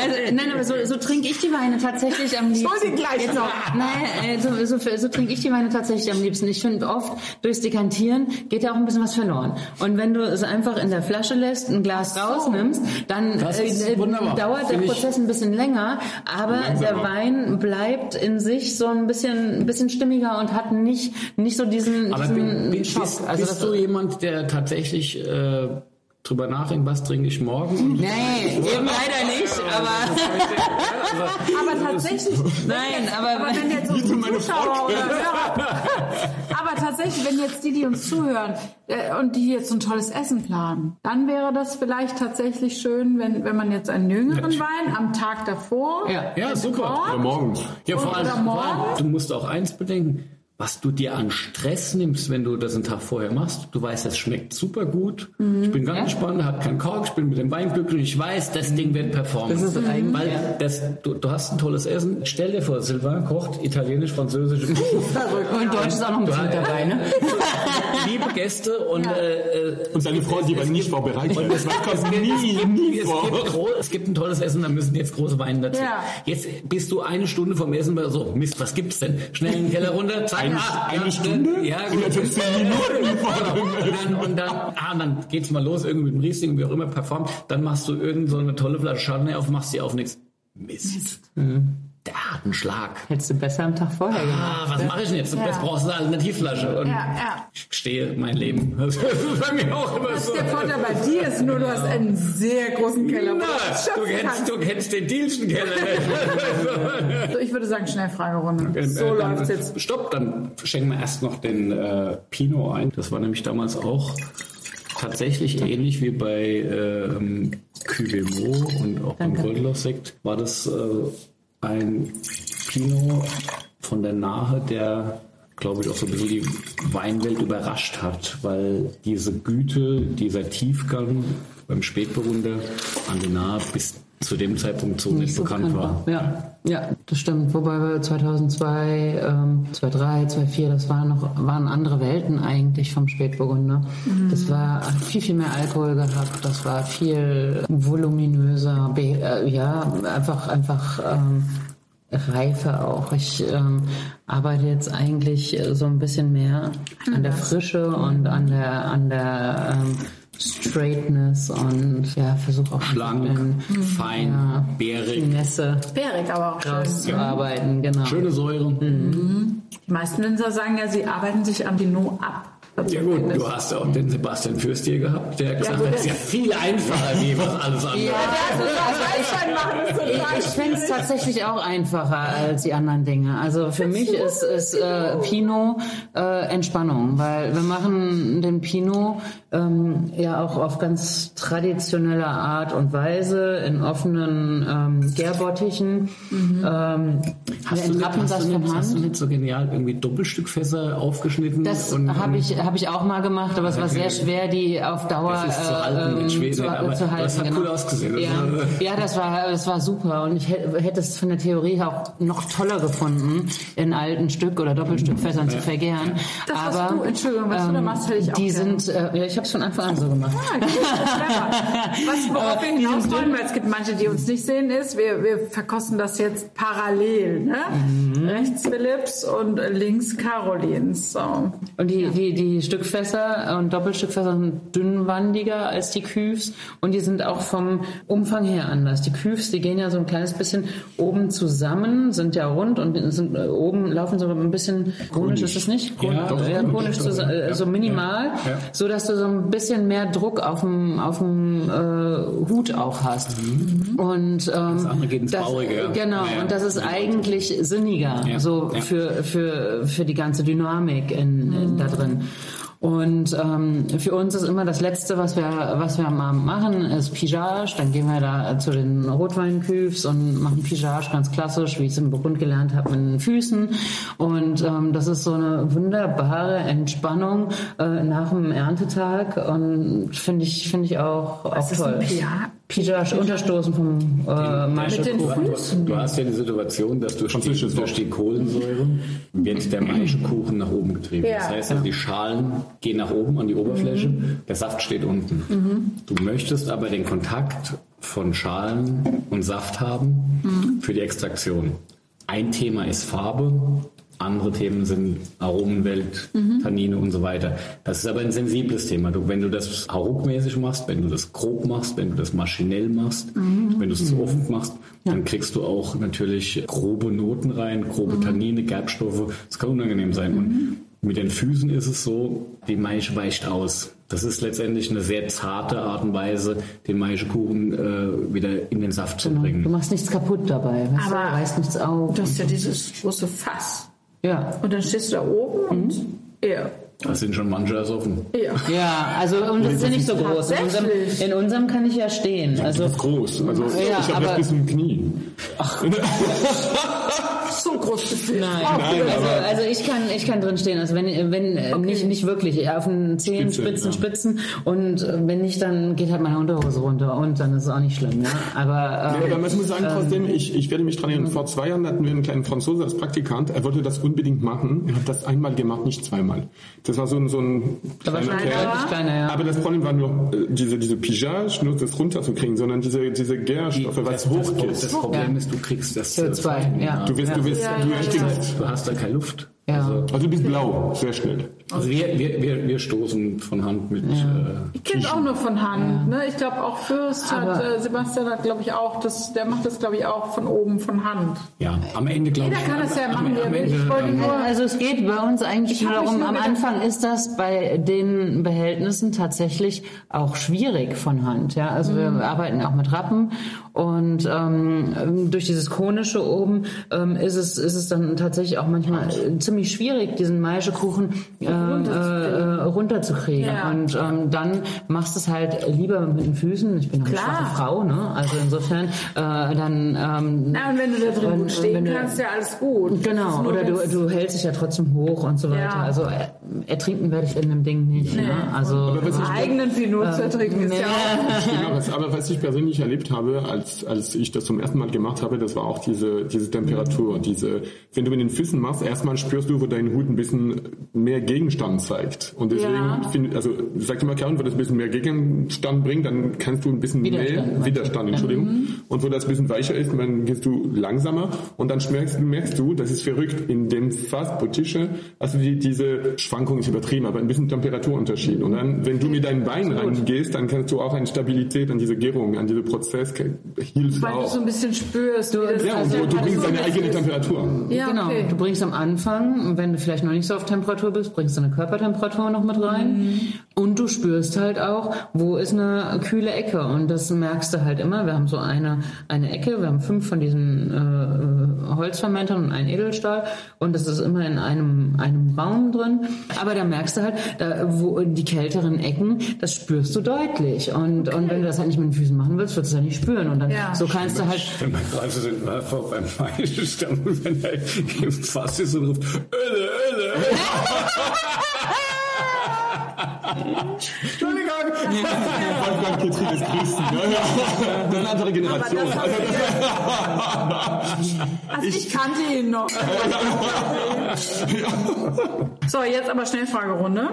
Also, nein, aber so, so trinke ich die Weine tatsächlich am liebsten. Soll die gleich Jetzt, noch? Nein, äh, so, so, so trinke ich die Weine tatsächlich am liebsten. Ich finde oft, durchs Dekantieren geht ja auch ein bisschen was verloren. Und wenn du es einfach in der Flasche lässt, ein Glas rausnimmst, dann äh, äh, dauert der Prozess ein bisschen länger, aber Langsamer. der Wein bleibt in sich so ein bisschen, ein bisschen stimmiger und hat nicht, nicht so diesen, Aber diesen bi- bi- Schock. bist, also bist du jemand, der tatsächlich äh, drüber nachdenkt, was trinke ich morgen? Nee, eben leider nicht, aber Aber tatsächlich, nein, aber, aber wenn jetzt unsere Zuschauer oder Hörer, aber tatsächlich, wenn jetzt die, die uns zuhören äh, und die jetzt so ein tolles Essen planen, dann wäre das vielleicht tatsächlich schön, wenn, wenn man jetzt einen jüngeren Wein am Tag davor Ja. Ja, super. Oder morgens. Ja, vor allem, du musst auch eins bedenken, was du dir an Stress nimmst, wenn du das einen Tag vorher machst. Du weißt, es schmeckt super gut. Mhm. Ich bin ganz entspannt, habe keinen Kork, ich bin mit dem Wein glücklich. Ich weiß, das Ding wird performen. Das ist eigentlich- Weil das, du, du hast ein tolles Essen. Stell dir vor, Silvan kocht italienisch, französisch. und Deutsch ist auch noch ein bisschen mit dabei, ne? Liebe Gäste und äh, äh, Und seine Frau, die war nicht vorbereitet. Das kommt nie, nie es, vor. gibt es gibt ein tolles Essen, da müssen jetzt große Weine dazu. Ja. Jetzt bist du eine Stunde vom Essen, so, Mist, was gibt's denn? Schnell in den Keller runter, zack, Eine- ah, eine ja, Stunde? Ja, gut. 15 Minuten. Und dann, und dann, ah, dann geht's mal los, irgendwie mit dem Riesling, wie auch immer, performt. Dann machst du irgend so eine tolle Flasche Chardonnay auf, machst sie auf, nix. Mist. Der hat einen Schlag. Hättest du besser am Tag vorher gemacht. Ah, was mache ich denn jetzt? Jetzt brauchst du eine Alternativflasche. Und Ja, ja. ich stehe mein Leben. Das ist bei mir auch immer so. der Vorteil bei dir ist nur, du hast einen sehr großen Keller, Na, du das kennst, du kennst den Dielschen Keller. So, ich würde sagen, Schnellfragerunde. So Äh, läuft's jetzt. Stopp, dann schenken wir erst noch den äh, Pinot ein. Das war nämlich damals auch tatsächlich ähnlich wie bei ähm, Cuvée und auch beim Danke. Goldloff-Sekt. War das äh, ein Pinot von der Nahe, der glaube ich auch so ein bisschen die Weinwelt überrascht hat, weil diese Güte, dieser Tiefgang beim Spätburgunder an der Nahe bis zu dem Zeitpunkt so nicht, so bekannt war. Ja, ja, das stimmt. Wobei wir 2002, ähm, 2003, 2004, das waren noch waren andere Welten eigentlich vom Spätburgunder. Das war hat viel viel mehr Alkohol gehabt. Das war viel voluminöser. Be äh, ja, einfach einfach ähm, Reife auch. Ich ähm, arbeite jetzt eigentlich so ein bisschen mehr an der Frische und an der an der ähm, Straightness und ja, versuche auch Schlank, ein bisschen, fein, ja, bärig. Finesse Bärig aber auch schön. rauszuarbeiten, genau. Schöne Säure. Die meisten Winzer sagen ja, sie arbeiten sich am Pinot ab. Ja gut, du hast ja auch den Sebastian Fürst hier gehabt, der gesagt gut, hat, es ist ja viel einfacher wie was alles andere. Ja, also, also ich, ich finde es tatsächlich auch einfacher als die anderen Dinge. Also für mich ist, ist äh, Pinot äh, Entspannung, weil wir machen den Pinot ähm, ja auch auf ganz traditionelle Art und Weise in offenen ähm, Gärbottichen. Ähm, wir Hast du, entrappen hast, das du von nicht, hast du nicht so genial irgendwie Doppelstückfässer aufgeschnitten? Das habe ich, hab ich auch mal gemacht, aber es war sehr schwer, die auf Dauer Das ist zu halten in ähm, Schweden, zu, aber zu halten. das hat genau. cool ausgesehen. Ja, ja das, war, das war super und ich hätte, es von der Theorie auch noch toller gefunden, in alten Stück- oder Doppelstückfässern zu vergären. Das hast aber, du, Entschuldigung, was du da machst, hätte ich auch Die gerne. sind, äh, ja, ich habe es von Anfang an so gemacht. Ah, gut, clever. Was, worauf wir hinaus wollen, weil es gibt manche, die uns nicht sehen, ist, wir, wir verkosten das jetzt parallel. Ne? Rechts Philips und links Carolins. So. Und die, die, die Stückfässer und Doppelstückfässer sind dünnwandiger als die Küfs und die sind auch vom Umfang her anders. Die Küfs, die gehen ja so ein kleines bisschen oben zusammen, sind ja rund und sind äh, oben laufen so ein bisschen konisch, ist es nicht? Ja, doch, ja, konisch, konisch, doch, so, ja. äh, so minimal, Ja, ja. so dass du so ein bisschen mehr Druck auf dem auf dem äh, Hut auch hast. Und ähm, Das andere geht ins Baurige, ja. Genau, und das ist eigentlich sinniger, Ja, so ja. für für für die ganze Dynamik in, in, da drin. Und ähm, für uns ist immer das Letzte, was wir, was wir am Abend machen, ist Pigeage. Dann gehen wir da zu den Rotweinküfs und machen Pigeage ganz klassisch, wie ich es im Burgund gelernt habe, mit den Füßen. Und ähm, das ist so eine wunderbare Entspannung äh, nach dem Erntetag und finde ich, finde ich auch, auch Was ist toll. ein Pia- Pigeage unterstoßen vom äh, Maischekuchen. Du, du hast ja die Situation, dass durch die, durch die Kohlensäure wird der Maischekuchen nach oben getrieben. Ja. Das heißt, also die Schalen gehen nach oben an die Oberfläche, der Saft steht unten. Du möchtest aber den Kontakt von Schalen und Saft haben für die Extraktion. Ein Thema ist Farbe, andere Themen sind Aromenwelt, Tannine und so weiter. Das ist aber ein sensibles Thema. Du, wenn du das hauruckmäßig machst, wenn du das grob machst, wenn du das maschinell machst, wenn du es zu oft machst, dann kriegst du auch natürlich grobe Noten rein, grobe Tannine, Gerbstoffe. Das kann unangenehm sein. Und mit den Füßen ist es so, die Maische weicht aus. Das ist letztendlich eine sehr zarte Art und Weise, den Maischekuchen äh, wieder in den Saft zu Du bringen. machst nichts kaputt dabei, weißt du? Aber- reißt nichts auf. Du hast ja dieses große Fass. Ja. Und dann stehst du da oben und ja. Das sind schon manche ersoffen. Ja. Ja, also und das ist ja nicht so groß. In unserem, in unserem kann ich ja stehen. Also Das ist groß. Also Ja, ich habe das bis zum Knie. So groß gefühlt. Nein, Nein, also, also ich kann ich kann drin stehen. Also wenn wenn äh, nicht nicht wirklich auf den Zehen Spitze, Spitzen ja. Spitzen und äh, wenn nicht dann geht halt meine Unterhose runter und dann ist es auch nicht schlimm. Ja? Aber, Ja, ähm, aber man muss sagen, trotzdem, ich, ich werde mich dran erinnern, vor zwei Jahren hatten wir einen kleinen Franzose als Praktikant, er wollte das unbedingt machen, er hat das einmal gemacht, nicht zweimal. Das war so ein, so ein da war schon kleiner Kerl. deutlich kleiner, ja. Aber das Problem war nur, äh, diese, diese Pigeage, nur das runterzukriegen, sondern diese, diese Gärstoffe, was das, hochgeht. das Problem ist, du kriegst das CO2, ja. Du wirst, du wirst, Ja, du ja, erstickst. Du hast da keine Luft. Ja. Also, Also du bist blau, sehr schnell. Also wir, wir, wir, wir stoßen von Hand mit. Äh, Ich kenne auch nur von Hand. Ne? Ich glaube auch Fürst hat, Aber- äh, Sebastian hat glaube ich auch, das, der macht das glaube ich auch von oben von Hand. ja, am Ende glaube Jeder ich. kann das ja am- machen, am will. Ende, ähm, nur- Also es geht bei uns eigentlich Ich nur darum, nur am Anfang ist das bei den Behältnissen tatsächlich auch schwierig von Hand. Ja? Also wir arbeiten auch mit Rappen und ähm, durch dieses konische oben ähm, ist, es, ist es dann tatsächlich auch manchmal äh, ziemlich schwierig, diesen Maischekuchen äh, äh, runterzukriegen. Ja. Und ähm, dann machst du es halt lieber mit den Füßen. Ich bin eine schwache Frau, ne? also insofern äh, dann... Ähm, Na, und wenn du da drin Und- gut stehen wenn du- kannst, ja alles gut. Genau, oder du, du hältst dich ja trotzdem hoch und so weiter. Ja. Also er, ertrinken werde ich in dem Ding nicht. Ne? Also Aber was ich- eigenen Pinot zu trinken ist ja auch. Was, aber was ich persönlich erlebt habe, als, als ich das zum ersten Mal gemacht habe, das war auch diese, diese Temperatur. Diese, wenn du mit den Füßen machst, erstmal spürst du, wo dein Hut ein bisschen mehr Gegenstand zeigt. Und deswegen, Ja. find, also sagt immer Karen, wo das ein bisschen mehr Gegenstand bringt, dann kannst du ein bisschen Widerstand, mehr du? Widerstand, Entschuldigung. Und wo das ein bisschen weicher ist, dann gehst du langsamer und dann merkst, merkst du, das ist verrückt, in dem Fass Boutische, also die, diese Schwankung ist übertrieben, aber ein bisschen Temperaturunterschied. Und dann, wenn du mit deinem Bein reingehst, dann kannst du auch eine Stabilität an diese Gärung, an diese Prozess, hilft Weil du auch. so ein bisschen spürst. Du- Ja, und also du, du bringst deine ein eigene Temperatur. Ja, genau, okay. du bringst am Anfang, wenn du vielleicht noch nicht so auf Temperatur bist, bringst du eine Körpertemperatur noch mit rein. Und du spürst halt auch, wo ist eine kühle Ecke. Und das merkst du halt immer. Wir haben so eine, eine Ecke, wir haben fünf von diesen äh, Holzfermentern und einen Edelstahl. Und das ist immer in einem, einem Raum drin. Aber da merkst du halt, da, wo die kälteren Ecken, das spürst du deutlich. Und, und wenn du das halt nicht mit den Füßen machen willst, wirst du es ja nicht spüren. Und dann Ja. so kannst du halt Wenn man gerade so den Werfer beim Maischestamm, wenn er im Fass ist und ruft, Öle, Öle, Öle. Entschuldigung! Wolfgang Petri ist Christen. Ne? Das ist eine andere Generation. Das Also ich kannte ihn noch. so, jetzt aber Schnellfragerunde.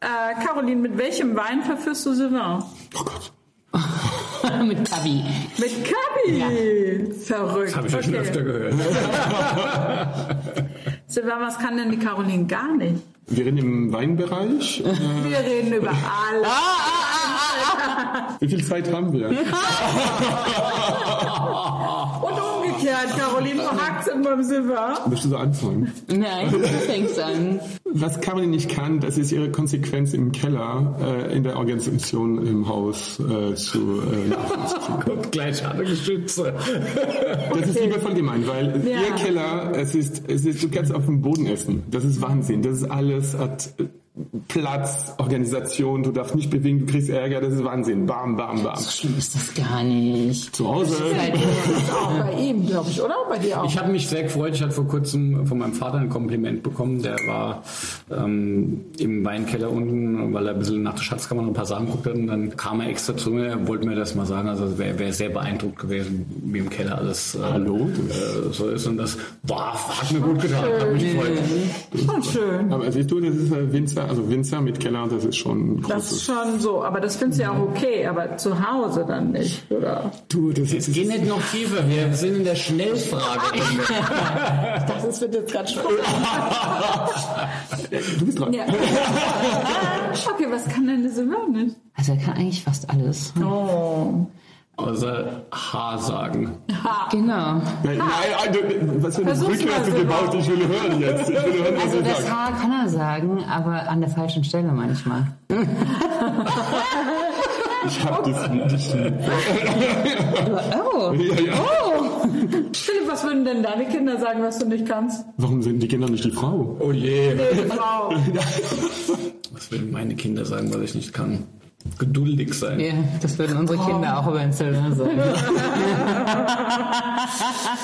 Äh, Caroline, mit welchem Wein verführst du Sylvain? Oh Gott. mit Kabi. Mit Kabi! Verrückt. Habe ich ja schon öfter gehört. Sylvain, was kann denn die Caroline gar nicht? Wir reden im Weinbereich. Wir reden über alles. Wie viel Zeit haben wir? Umgekehrt, Caroline, hakt's in beim Sylvain? Möchtest du anfangen? Nein, du fängst an. Was Caroline nicht kann, das ist ihre Konsequenz im Keller, äh, in der Organisation im Haus äh, zu äh. Kommt gleich alle Geschütze. Das ist liebevoll gemeint, weil Ja. ihr Keller, es ist, es ist, du kannst auf dem Boden essen. Das ist Wahnsinn. Das ist alles, hat, Platz, Organisation, du darfst nicht bewegen, du kriegst Ärger, das ist Wahnsinn. Bam, bam, bam. So schlimm ist das gar nicht. Zu Hause. Auch bei ihm, glaube ich, oder? Bei dir auch. Ich habe mich sehr gefreut. Ich hatte vor kurzem von meinem Vater ein Kompliment bekommen. Der war ähm, im Weinkeller unten, weil er ein bisschen nach der Schatzkammer noch ein paar Sachen guckt hat. Und dann kam er extra zu mir, er wollte mir das mal sagen. Also er wäre wär sehr beeindruckt gewesen, wie im Keller alles äh, Hallo? äh, so ist. Und das boah, hat mir gut getan. Hat mich gefreut. Schon schön. Aber siehst du, das ist äh, Winzer, also Winzer mit Keller, das ist schon ein Das ist schon so, aber das findest du ja auch okay, aber zu Hause dann nicht, oder? Du, das ist, Geh nicht noch tiefer, wir sind in der Schnellfrage. Das ist wird jetzt ganz spannend. du bist dran. Ja. okay, was kann denn diese Silber nicht? Also er kann eigentlich fast alles. Oh. Außer H sagen. Genau. Nein, nein, also, was für eine Brücke hast du gebaut? Ich will hören jetzt. Ich will hören, was Also das sagst. Haar kann er sagen, aber an der falschen Stelle manchmal. Ich hab das nicht. Oh, Ja, ja. Philipp, was würden denn deine Kinder sagen, was du nicht kannst? Warum sind die Kinder nicht die Frau? Oh je. Nee, Frau. Was würden meine Kinder sagen, was ich nicht kann? Geduldig sein. ja, das würden unsere Kinder auch über den Silber sagen.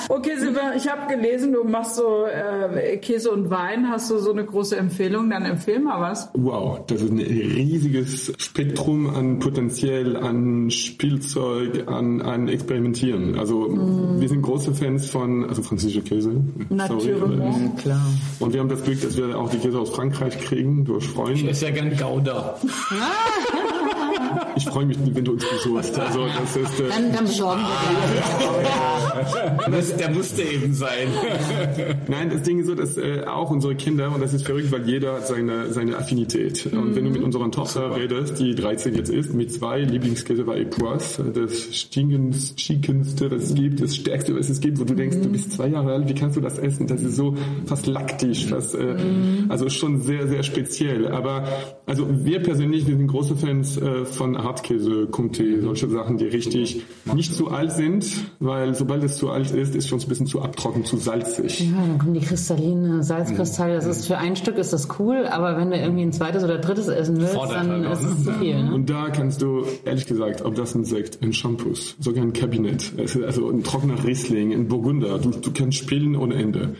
Okay, Silber, ich habe gelesen, du machst so äh, Käse und Wein. Hast du so eine große Empfehlung? Dann empfehl mal was. Wow, das ist ein riesiges Spektrum an Potenzial, an Spielzeug, an, an Experimentieren. Also wir sind große Fans von, also französischer Käse. Naturellement. Klar. Und wir haben das Glück, dass wir auch die Käse aus Frankreich kriegen durch Ich Freunde. esse ja gern Gouda. Ich freue mich, wenn du uns besuchst. Also das ist äh, Dann, dann besorgen wir Das, der musste eben sein. Nein, das Ding ist so, dass äh, auch unsere Kinder, und das ist verrückt, weil jeder hat seine, seine Affinität. Und wenn du mit unserer Tochter redest, die 13 jetzt ist, mit zwei Lieblingskäse war Epoisse, das stingendste, chickenste, was es gibt, das stärkste, was es gibt, wo du denkst, du bist zwei Jahre alt, wie kannst du das essen? Das ist so fast laktisch, fast, äh, also schon sehr, sehr speziell. Aber also wir persönlich, wir sind große Fans äh, von Hartkäse, Comté, solche Sachen, die richtig nicht zu alt sind, weil sobald es zu alt ist, ist schon ein bisschen zu abtrocken, zu salzig. Ja, dann kommen die Kristalline, Salzkristalle. Das ist für ein Stück ist das cool, aber wenn du irgendwie ein zweites oder drittes essen willst, Fordert dann halt auch, ist es zu viel. Ne? Und da kannst du, ehrlich gesagt, ob das ein Sekt, ein Shampoos, sogar ein Kabinett, also ein trockener Riesling, ein Burgunder, du, du kannst spielen ohne Ende.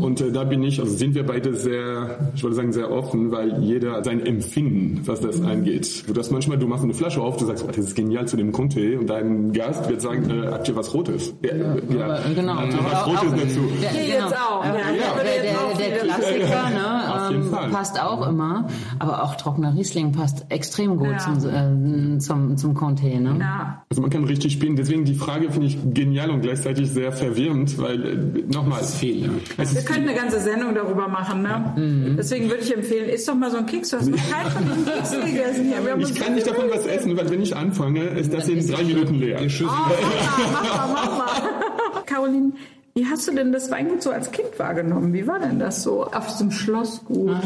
Und äh, da bin ich, also sind wir beide sehr, ich würde sagen, sehr offen, weil jeder sein Empfinden, was das angeht. Du das manchmal, du machst eine Flasche auf, du sagst, das ist genial zu dem Conte und dein Gast wird sagen, äh, habt ihr was Rotes? Ja, ja. Aber, genau. Habt ihr was auch- Rotes auch- dazu? Der, Hier genau. jetzt auch. Aber Ja, der, ja, der, der. Klassiker Auf jeden ne, Fall. ähm, passt auch immer, aber auch trockener Riesling passt extrem gut Ja. zum, äh, zum, zum Conté. Ne? Ja. Also man kann richtig spielen. Deswegen die Frage finde ich genial und gleichzeitig sehr verwirrend, weil äh, nochmal, ja. es Wir ist könnten eine ganze Sendung darüber machen, ne? Deswegen würde ich empfehlen, isst doch mal so einen Keks. Du hast noch keinen von diesen Keksen gegessen hier. Wir haben Ich uns kann nicht davon was essen, weil wenn ich anfange, ist das in drei Minuten leer. Oh, mach mal, mach mal. Caroline, wie hast du denn das Weingut so als Kind wahrgenommen? Wie war denn das so, auf diesem Schlossgut,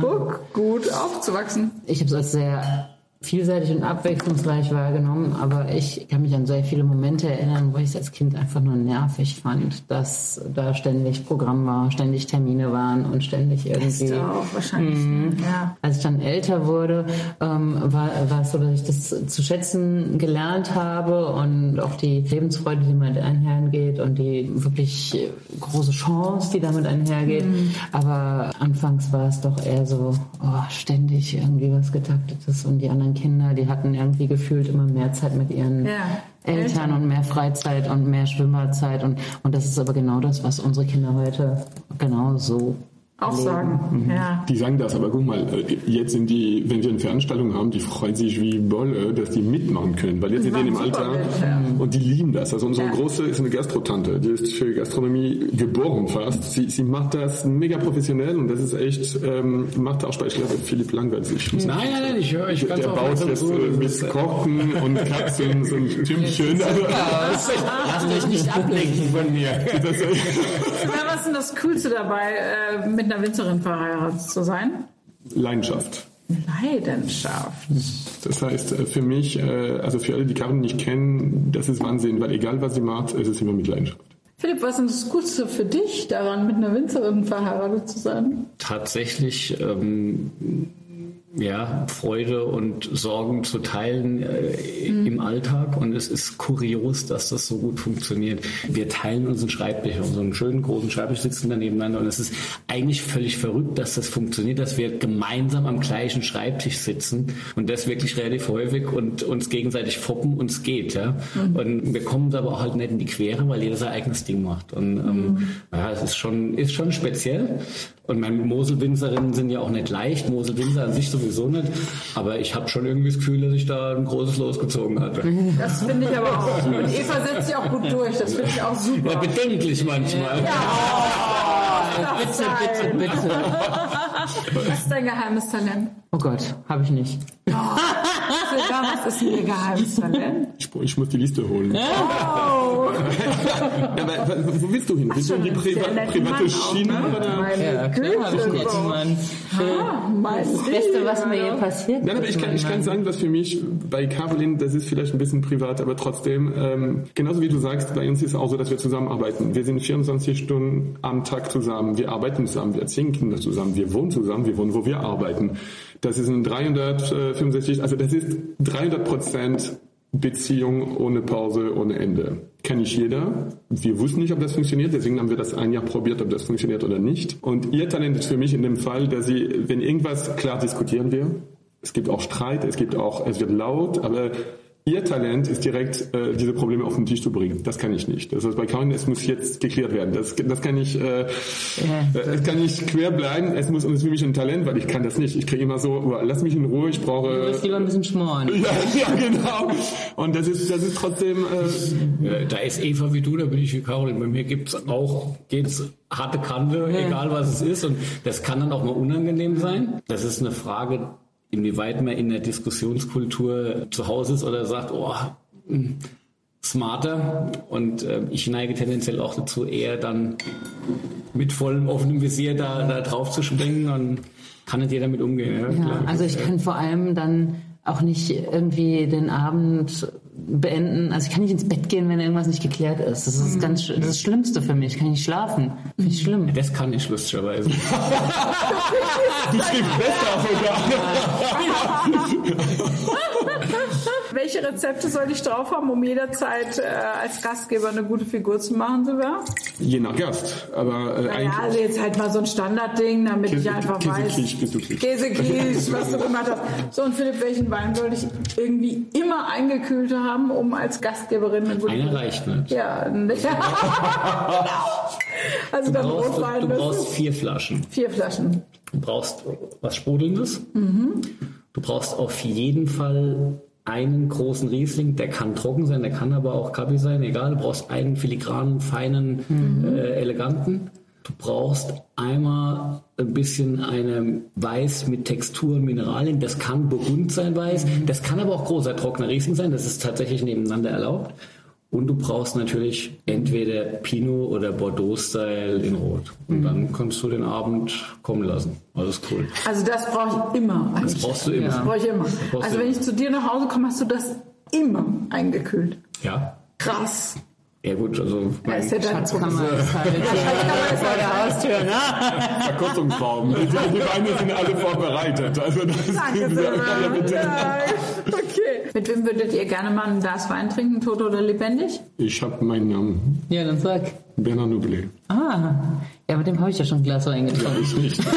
Burggut aufzuwachsen? Ich habe es als sehr vielseitig und abwechslungsreich wahrgenommen, aber ich kann mich an sehr viele Momente erinnern, wo ich es als Kind einfach nur nervig fand, dass da ständig Programm war, ständig Termine waren und ständig irgendwie. Ist auch wahrscheinlich. Ja. Als ich dann älter wurde, ähm, war, war es so, dass ich das zu schätzen gelernt habe und auch die Lebensfreude, die damit einhergeht und die wirklich große Chance, die damit einhergeht. Aber anfangs war es doch eher so, oh, ständig irgendwie was getaktetes und die anderen Kinder, die hatten irgendwie gefühlt immer mehr Zeit mit ihren Ja. Eltern Eltern. und mehr Freizeit und mehr Schwimmerzeit und, und das ist aber genau das, was unsere Kinder heute genau so Auch sagen. Ja. Die sagen das, aber guck mal, äh, jetzt sind die, wenn wir eine Veranstaltung haben, die freuen sich wie Bolle, dass die mitmachen können, weil jetzt sind die im Alter mit, ja. und die lieben das. Also unsere Ja. Große ist eine Gastrotante, die ist für Gastronomie geboren fast. Sie, sie macht das mega professionell und das ist echt, ähm, macht auch Spaß. Ich glaube, Philipp langweilt sich. Nein, nein, nein, ich höre, ich kann Der baut jetzt äh, mit Kochen und Katzen so ein Tümpchen. Also, Lasst euch nicht ablenken von mir. das, Na, was ist denn das Coolste dabei, äh, mit einer Winzerin verheiratet zu sein? Leidenschaft. Leidenschaft. Das heißt, äh, für mich, äh, also für alle, die Karin nicht kennen, das ist Wahnsinn, weil egal was sie macht, es ist immer mit Leidenschaft. Philipp, was ist das Coolste für dich daran, mit einer Winzerin verheiratet zu sein? Tatsächlich ähm, ja, Freude und Sorgen zu teilen äh, mhm. im Alltag. Und es ist kurios, dass das so gut funktioniert. Wir teilen unseren Schreibtisch, unseren schönen großen Schreibtisch sitzen da nebeneinander. Und es ist eigentlich völlig verrückt, dass das funktioniert, dass wir gemeinsam am gleichen Schreibtisch sitzen und das wirklich relativ häufig und uns gegenseitig foppen und es geht. Ja? Mhm. Und wir kommen aber auch halt nicht in die Quere, weil jeder sein eigenes Ding macht. Und ähm, mhm. ja, es ist schon, ist schon speziell. Und meine Moselwinzerinnen sind ja auch nicht leicht. Moselwinzer an sich sowieso nicht. Aber ich habe schon irgendwie das Gefühl, dass ich da ein großes Los gezogen hatte. Das finde ich aber auch. Und Eva setzt sich auch gut durch. Das finde ich auch super. Ja, bedenklich manchmal. Ja. Oh, bitte, bitte, bitte. Was ist dein geheimes Talent? Oh Gott, habe ich nicht. Oh, was ist Ihr geheimes Talent? Ich, ich, muss die Liste holen. Oh. aber, wo willst du hin? Willst du in die Priva private Schiene? Ne? Ja, klar ich netten Mann. Ah, das Beste, was mir je passiert Nein, aber ich kann, ich kann sagen, was für mich bei Caroline, das ist vielleicht ein bisschen privat, aber trotzdem, ähm, genauso wie du sagst, bei uns ist es auch so, dass wir zusammenarbeiten. Wir sind 24 Stunden am Tag zusammen. Wir arbeiten zusammen. Wir erziehen Kinder zusammen. Wir wohnen zusammen. Wir wohnen, wo wir arbeiten. Das ist ein 365, also das ist 300 Prozent Beziehung ohne Pause, ohne Ende. Kennt nicht jeder. Wir wussten nicht, ob das funktioniert, deswegen haben wir das ein Jahr probiert, ob das funktioniert oder nicht. Und ihr Talent ist für mich in dem Fall, dass sie, wenn irgendwas klar diskutieren wir, es gibt auch Streit, es gibt auch, es wird laut, aber Ihr Talent ist direkt, äh, diese Probleme auf den Tisch zu bringen. Das kann ich nicht. Das heißt, bei Karin, es muss jetzt geklärt werden. Das, das kann ich, äh, ja. äh, es kann nicht quer bleiben. Es muss, und es ist für mich ein Talent, weil ich kann das nicht. Ich kriege immer so, lass mich in Ruhe, ich brauche... Du willst lieber ein bisschen schmoren. Ja, ja, genau. Und das ist, das ist trotzdem... Äh, da ist Eva wie du, da bin ich wie Caroline. Bei mir gibt's auch, geht's harte Kante, ja. egal was es ist. Und das kann dann auch mal unangenehm sein. Das ist eine Frage inwieweit man in der Diskussionskultur zu Hause ist oder sagt, oh, hm, smarter. Und äh, ich neige tendenziell auch dazu, eher dann mit vollem offenem Visier da, da drauf zu springen und kann nicht jeder damit umgehen. Ja, ja also ich kann vor allem dann auch nicht irgendwie den Abend beenden. Also ich kann nicht ins Bett gehen, wenn irgendwas nicht geklärt ist. Das ist mhm. ganz das, ist das Schlimmste für mich. Ich kann nicht schlafen. Finde ich schlimm. Das kann ich lustigerweise. du schläfst besser sogar. Welche Rezepte soll ich drauf haben, um jederzeit äh, als Gastgeber eine gute Figur zu machen, Silber? Je nach Gast. Aber äh, naja, also jetzt halt mal so ein Standardding, damit Käse, ich einfach Käse weiß. Käsequiche, Käsequiche, was du gemacht hast. So, und Philipp, welchen Wein sollte ich irgendwie immer eingekühlt haben, um als Gastgeberin eine gute Einer reicht nicht. Ja, nicht. genau. Also du dann brauchst, Rotwein. Du, du brauchst vier Flaschen. Vier Flaschen. Du brauchst was Sprudelndes. Mhm. Du brauchst auf jeden Fall einen großen Riesling, der kann trocken sein, der kann aber auch Kabi sein, egal, du brauchst einen filigranen, feinen, mhm. äh, eleganten. Du brauchst einmal ein bisschen eine Weiß mit Textur und Mineralien. Das kann Burgund sein, Weiß. Mhm. Das kann aber auch großer trockener Riesling sein. Das ist tatsächlich nebeneinander erlaubt. Und du brauchst natürlich entweder Pinot oder Bordeaux-Style in Rot. Und mhm. dann kannst du den Abend kommen lassen. Alles cool. Also das brauche ich immer. Eigentlich. Das brauchst du immer. Das brauche ich immer. Also wenn ich zu dir nach Hause komme, hast du das immer eingekühlt. Ja. Krass. Ja gut, also mein ist ja Schatzkammer ist halt vor der Haustür, ne? Verkostungsraum. Die Weine sind alle vorbereitet. Also das Danke, ist ja, bitte. Ja, okay. Mit wem würdet ihr gerne mal ein Glas Wein trinken, tot oder lebendig? Ich habe meinen Namen. Ja, dann sag. Bernard Nublet. Ah, ja, mit dem habe ich ja schon ein Glas Wein getrunken. Ja, ich nicht.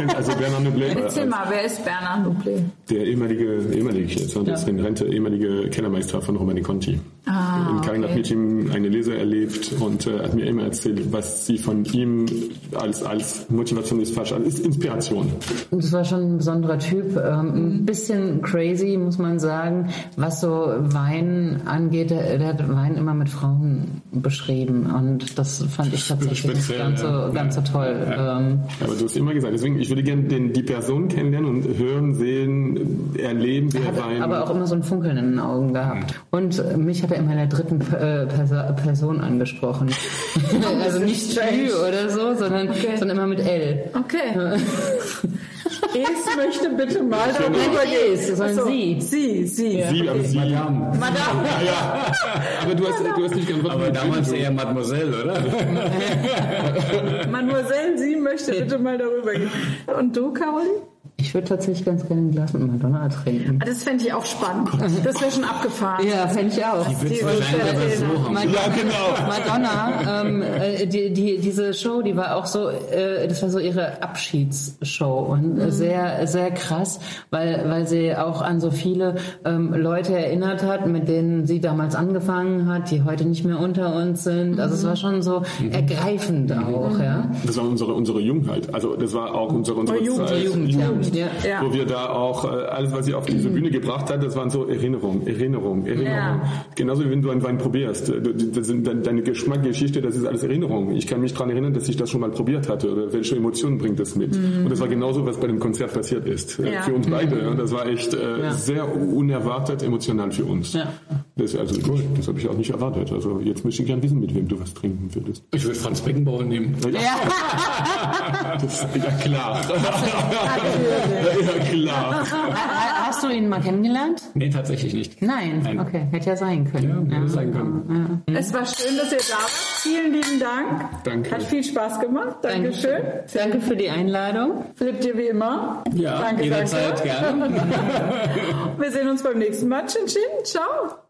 kennt also Bernard Nublet. Erzähl mal, wer ist Bernard Nublet? Der ehemalige, ehemalige jetzt, ja. ist in Rente, ehemalige Kellermeister von Romani Conti. Ah, in Karin okay. hat mit ihm eine Lese erlebt und äh, hat mir immer erzählt, was sie von ihm als, als Motivation ist falsch, als Inspiration. Das war schon ein besonderer Typ. Ähm, ein bisschen crazy, muss man sagen, was so Wein angeht. Der, der hat Wein immer mit Frauen beschrieben und das fand ich tatsächlich Speziell, ganz, so, ganz so toll. Ja. Ähm, Aber du hast immer gesagt, deswegen, ich würde gerne den, die Person kennenlernen und hören, sehen, erleben, wie er Wein... Aber auch immer so ein Funkeln in den Augen gehabt. Und mich hat er immer in der dritten äh, Person angesprochen. also nicht Ü oder so, sondern, okay. sondern immer mit L. Okay. Es möchte bitte mal darüber gehen. Es, sondern so, Sie. Sie, Sie. Ja. Sie, aber Sie. Madame. Madame. Ja, ja. Aber du hast, du hast nicht ganz Aber damals eher Mademoiselle, oder? Mademoiselle, Sie möchte bitte mal darüber gehen. Und du, Caroline? Ich würde tatsächlich ganz gerne ein Glas mit Madonna trinken. Ah, Das fände ich auch spannend. Das wäre schon abgefahren. Ja, fände ich auch. Die wahrscheinlich aber so haben. Madonna, Ja, genau. Madonna, ähm, äh, die, die, diese Show, die war auch so, äh, das war so ihre Abschiedsshow und äh, sehr, sehr krass, weil, weil sie auch an so viele ähm, Leute erinnert hat, mit denen sie damals angefangen hat, die heute nicht mehr unter uns sind. Also es war schon so ergreifend auch, ja. Das war unsere, unsere Jungheit. Also das war auch unsere, unsere Jugend, Zeit, Jugend, ja. Ja. Ja. wo wir da auch äh, alles, was sie auf diese Bühne gebracht hat, das waren so Erinnerung, Erinnerung, Erinnerung. Ja. Genauso wie wenn du einen Wein probierst. Du- Das sind dein- deine Geschmackgeschichte, das ist alles Erinnerung. Ich kann mich daran erinnern, dass ich das schon mal probiert hatte oder welche Emotionen bringt das mit. Und das war genauso, was bei dem Konzert passiert ist. äh, Ja. Für uns beide. Und das war echt äh, sehr unerwartet emotional für uns. Ja. Das, also cool, das habe ich auch nicht erwartet. Also jetzt möchte ich gerne wissen, mit wem du was trinken würdest. Ich würde Franz Beckenbauer nehmen. Das, ja klar. Ja klar. Ha- Hast du ihn mal kennengelernt? Nee, tatsächlich nicht. Nein. Nein. Okay, hätte ja sein können. Ja, hätte sein können. Es war schön, dass ihr da wart. Vielen lieben Dank. Danke. Hat viel Spaß gemacht. Dankeschön. Danke für die Einladung. Philipp, dir wie immer. Ja, danke, jederzeit danke. gerne. Wir sehen uns beim nächsten Mal. Chin, chin. Ciao.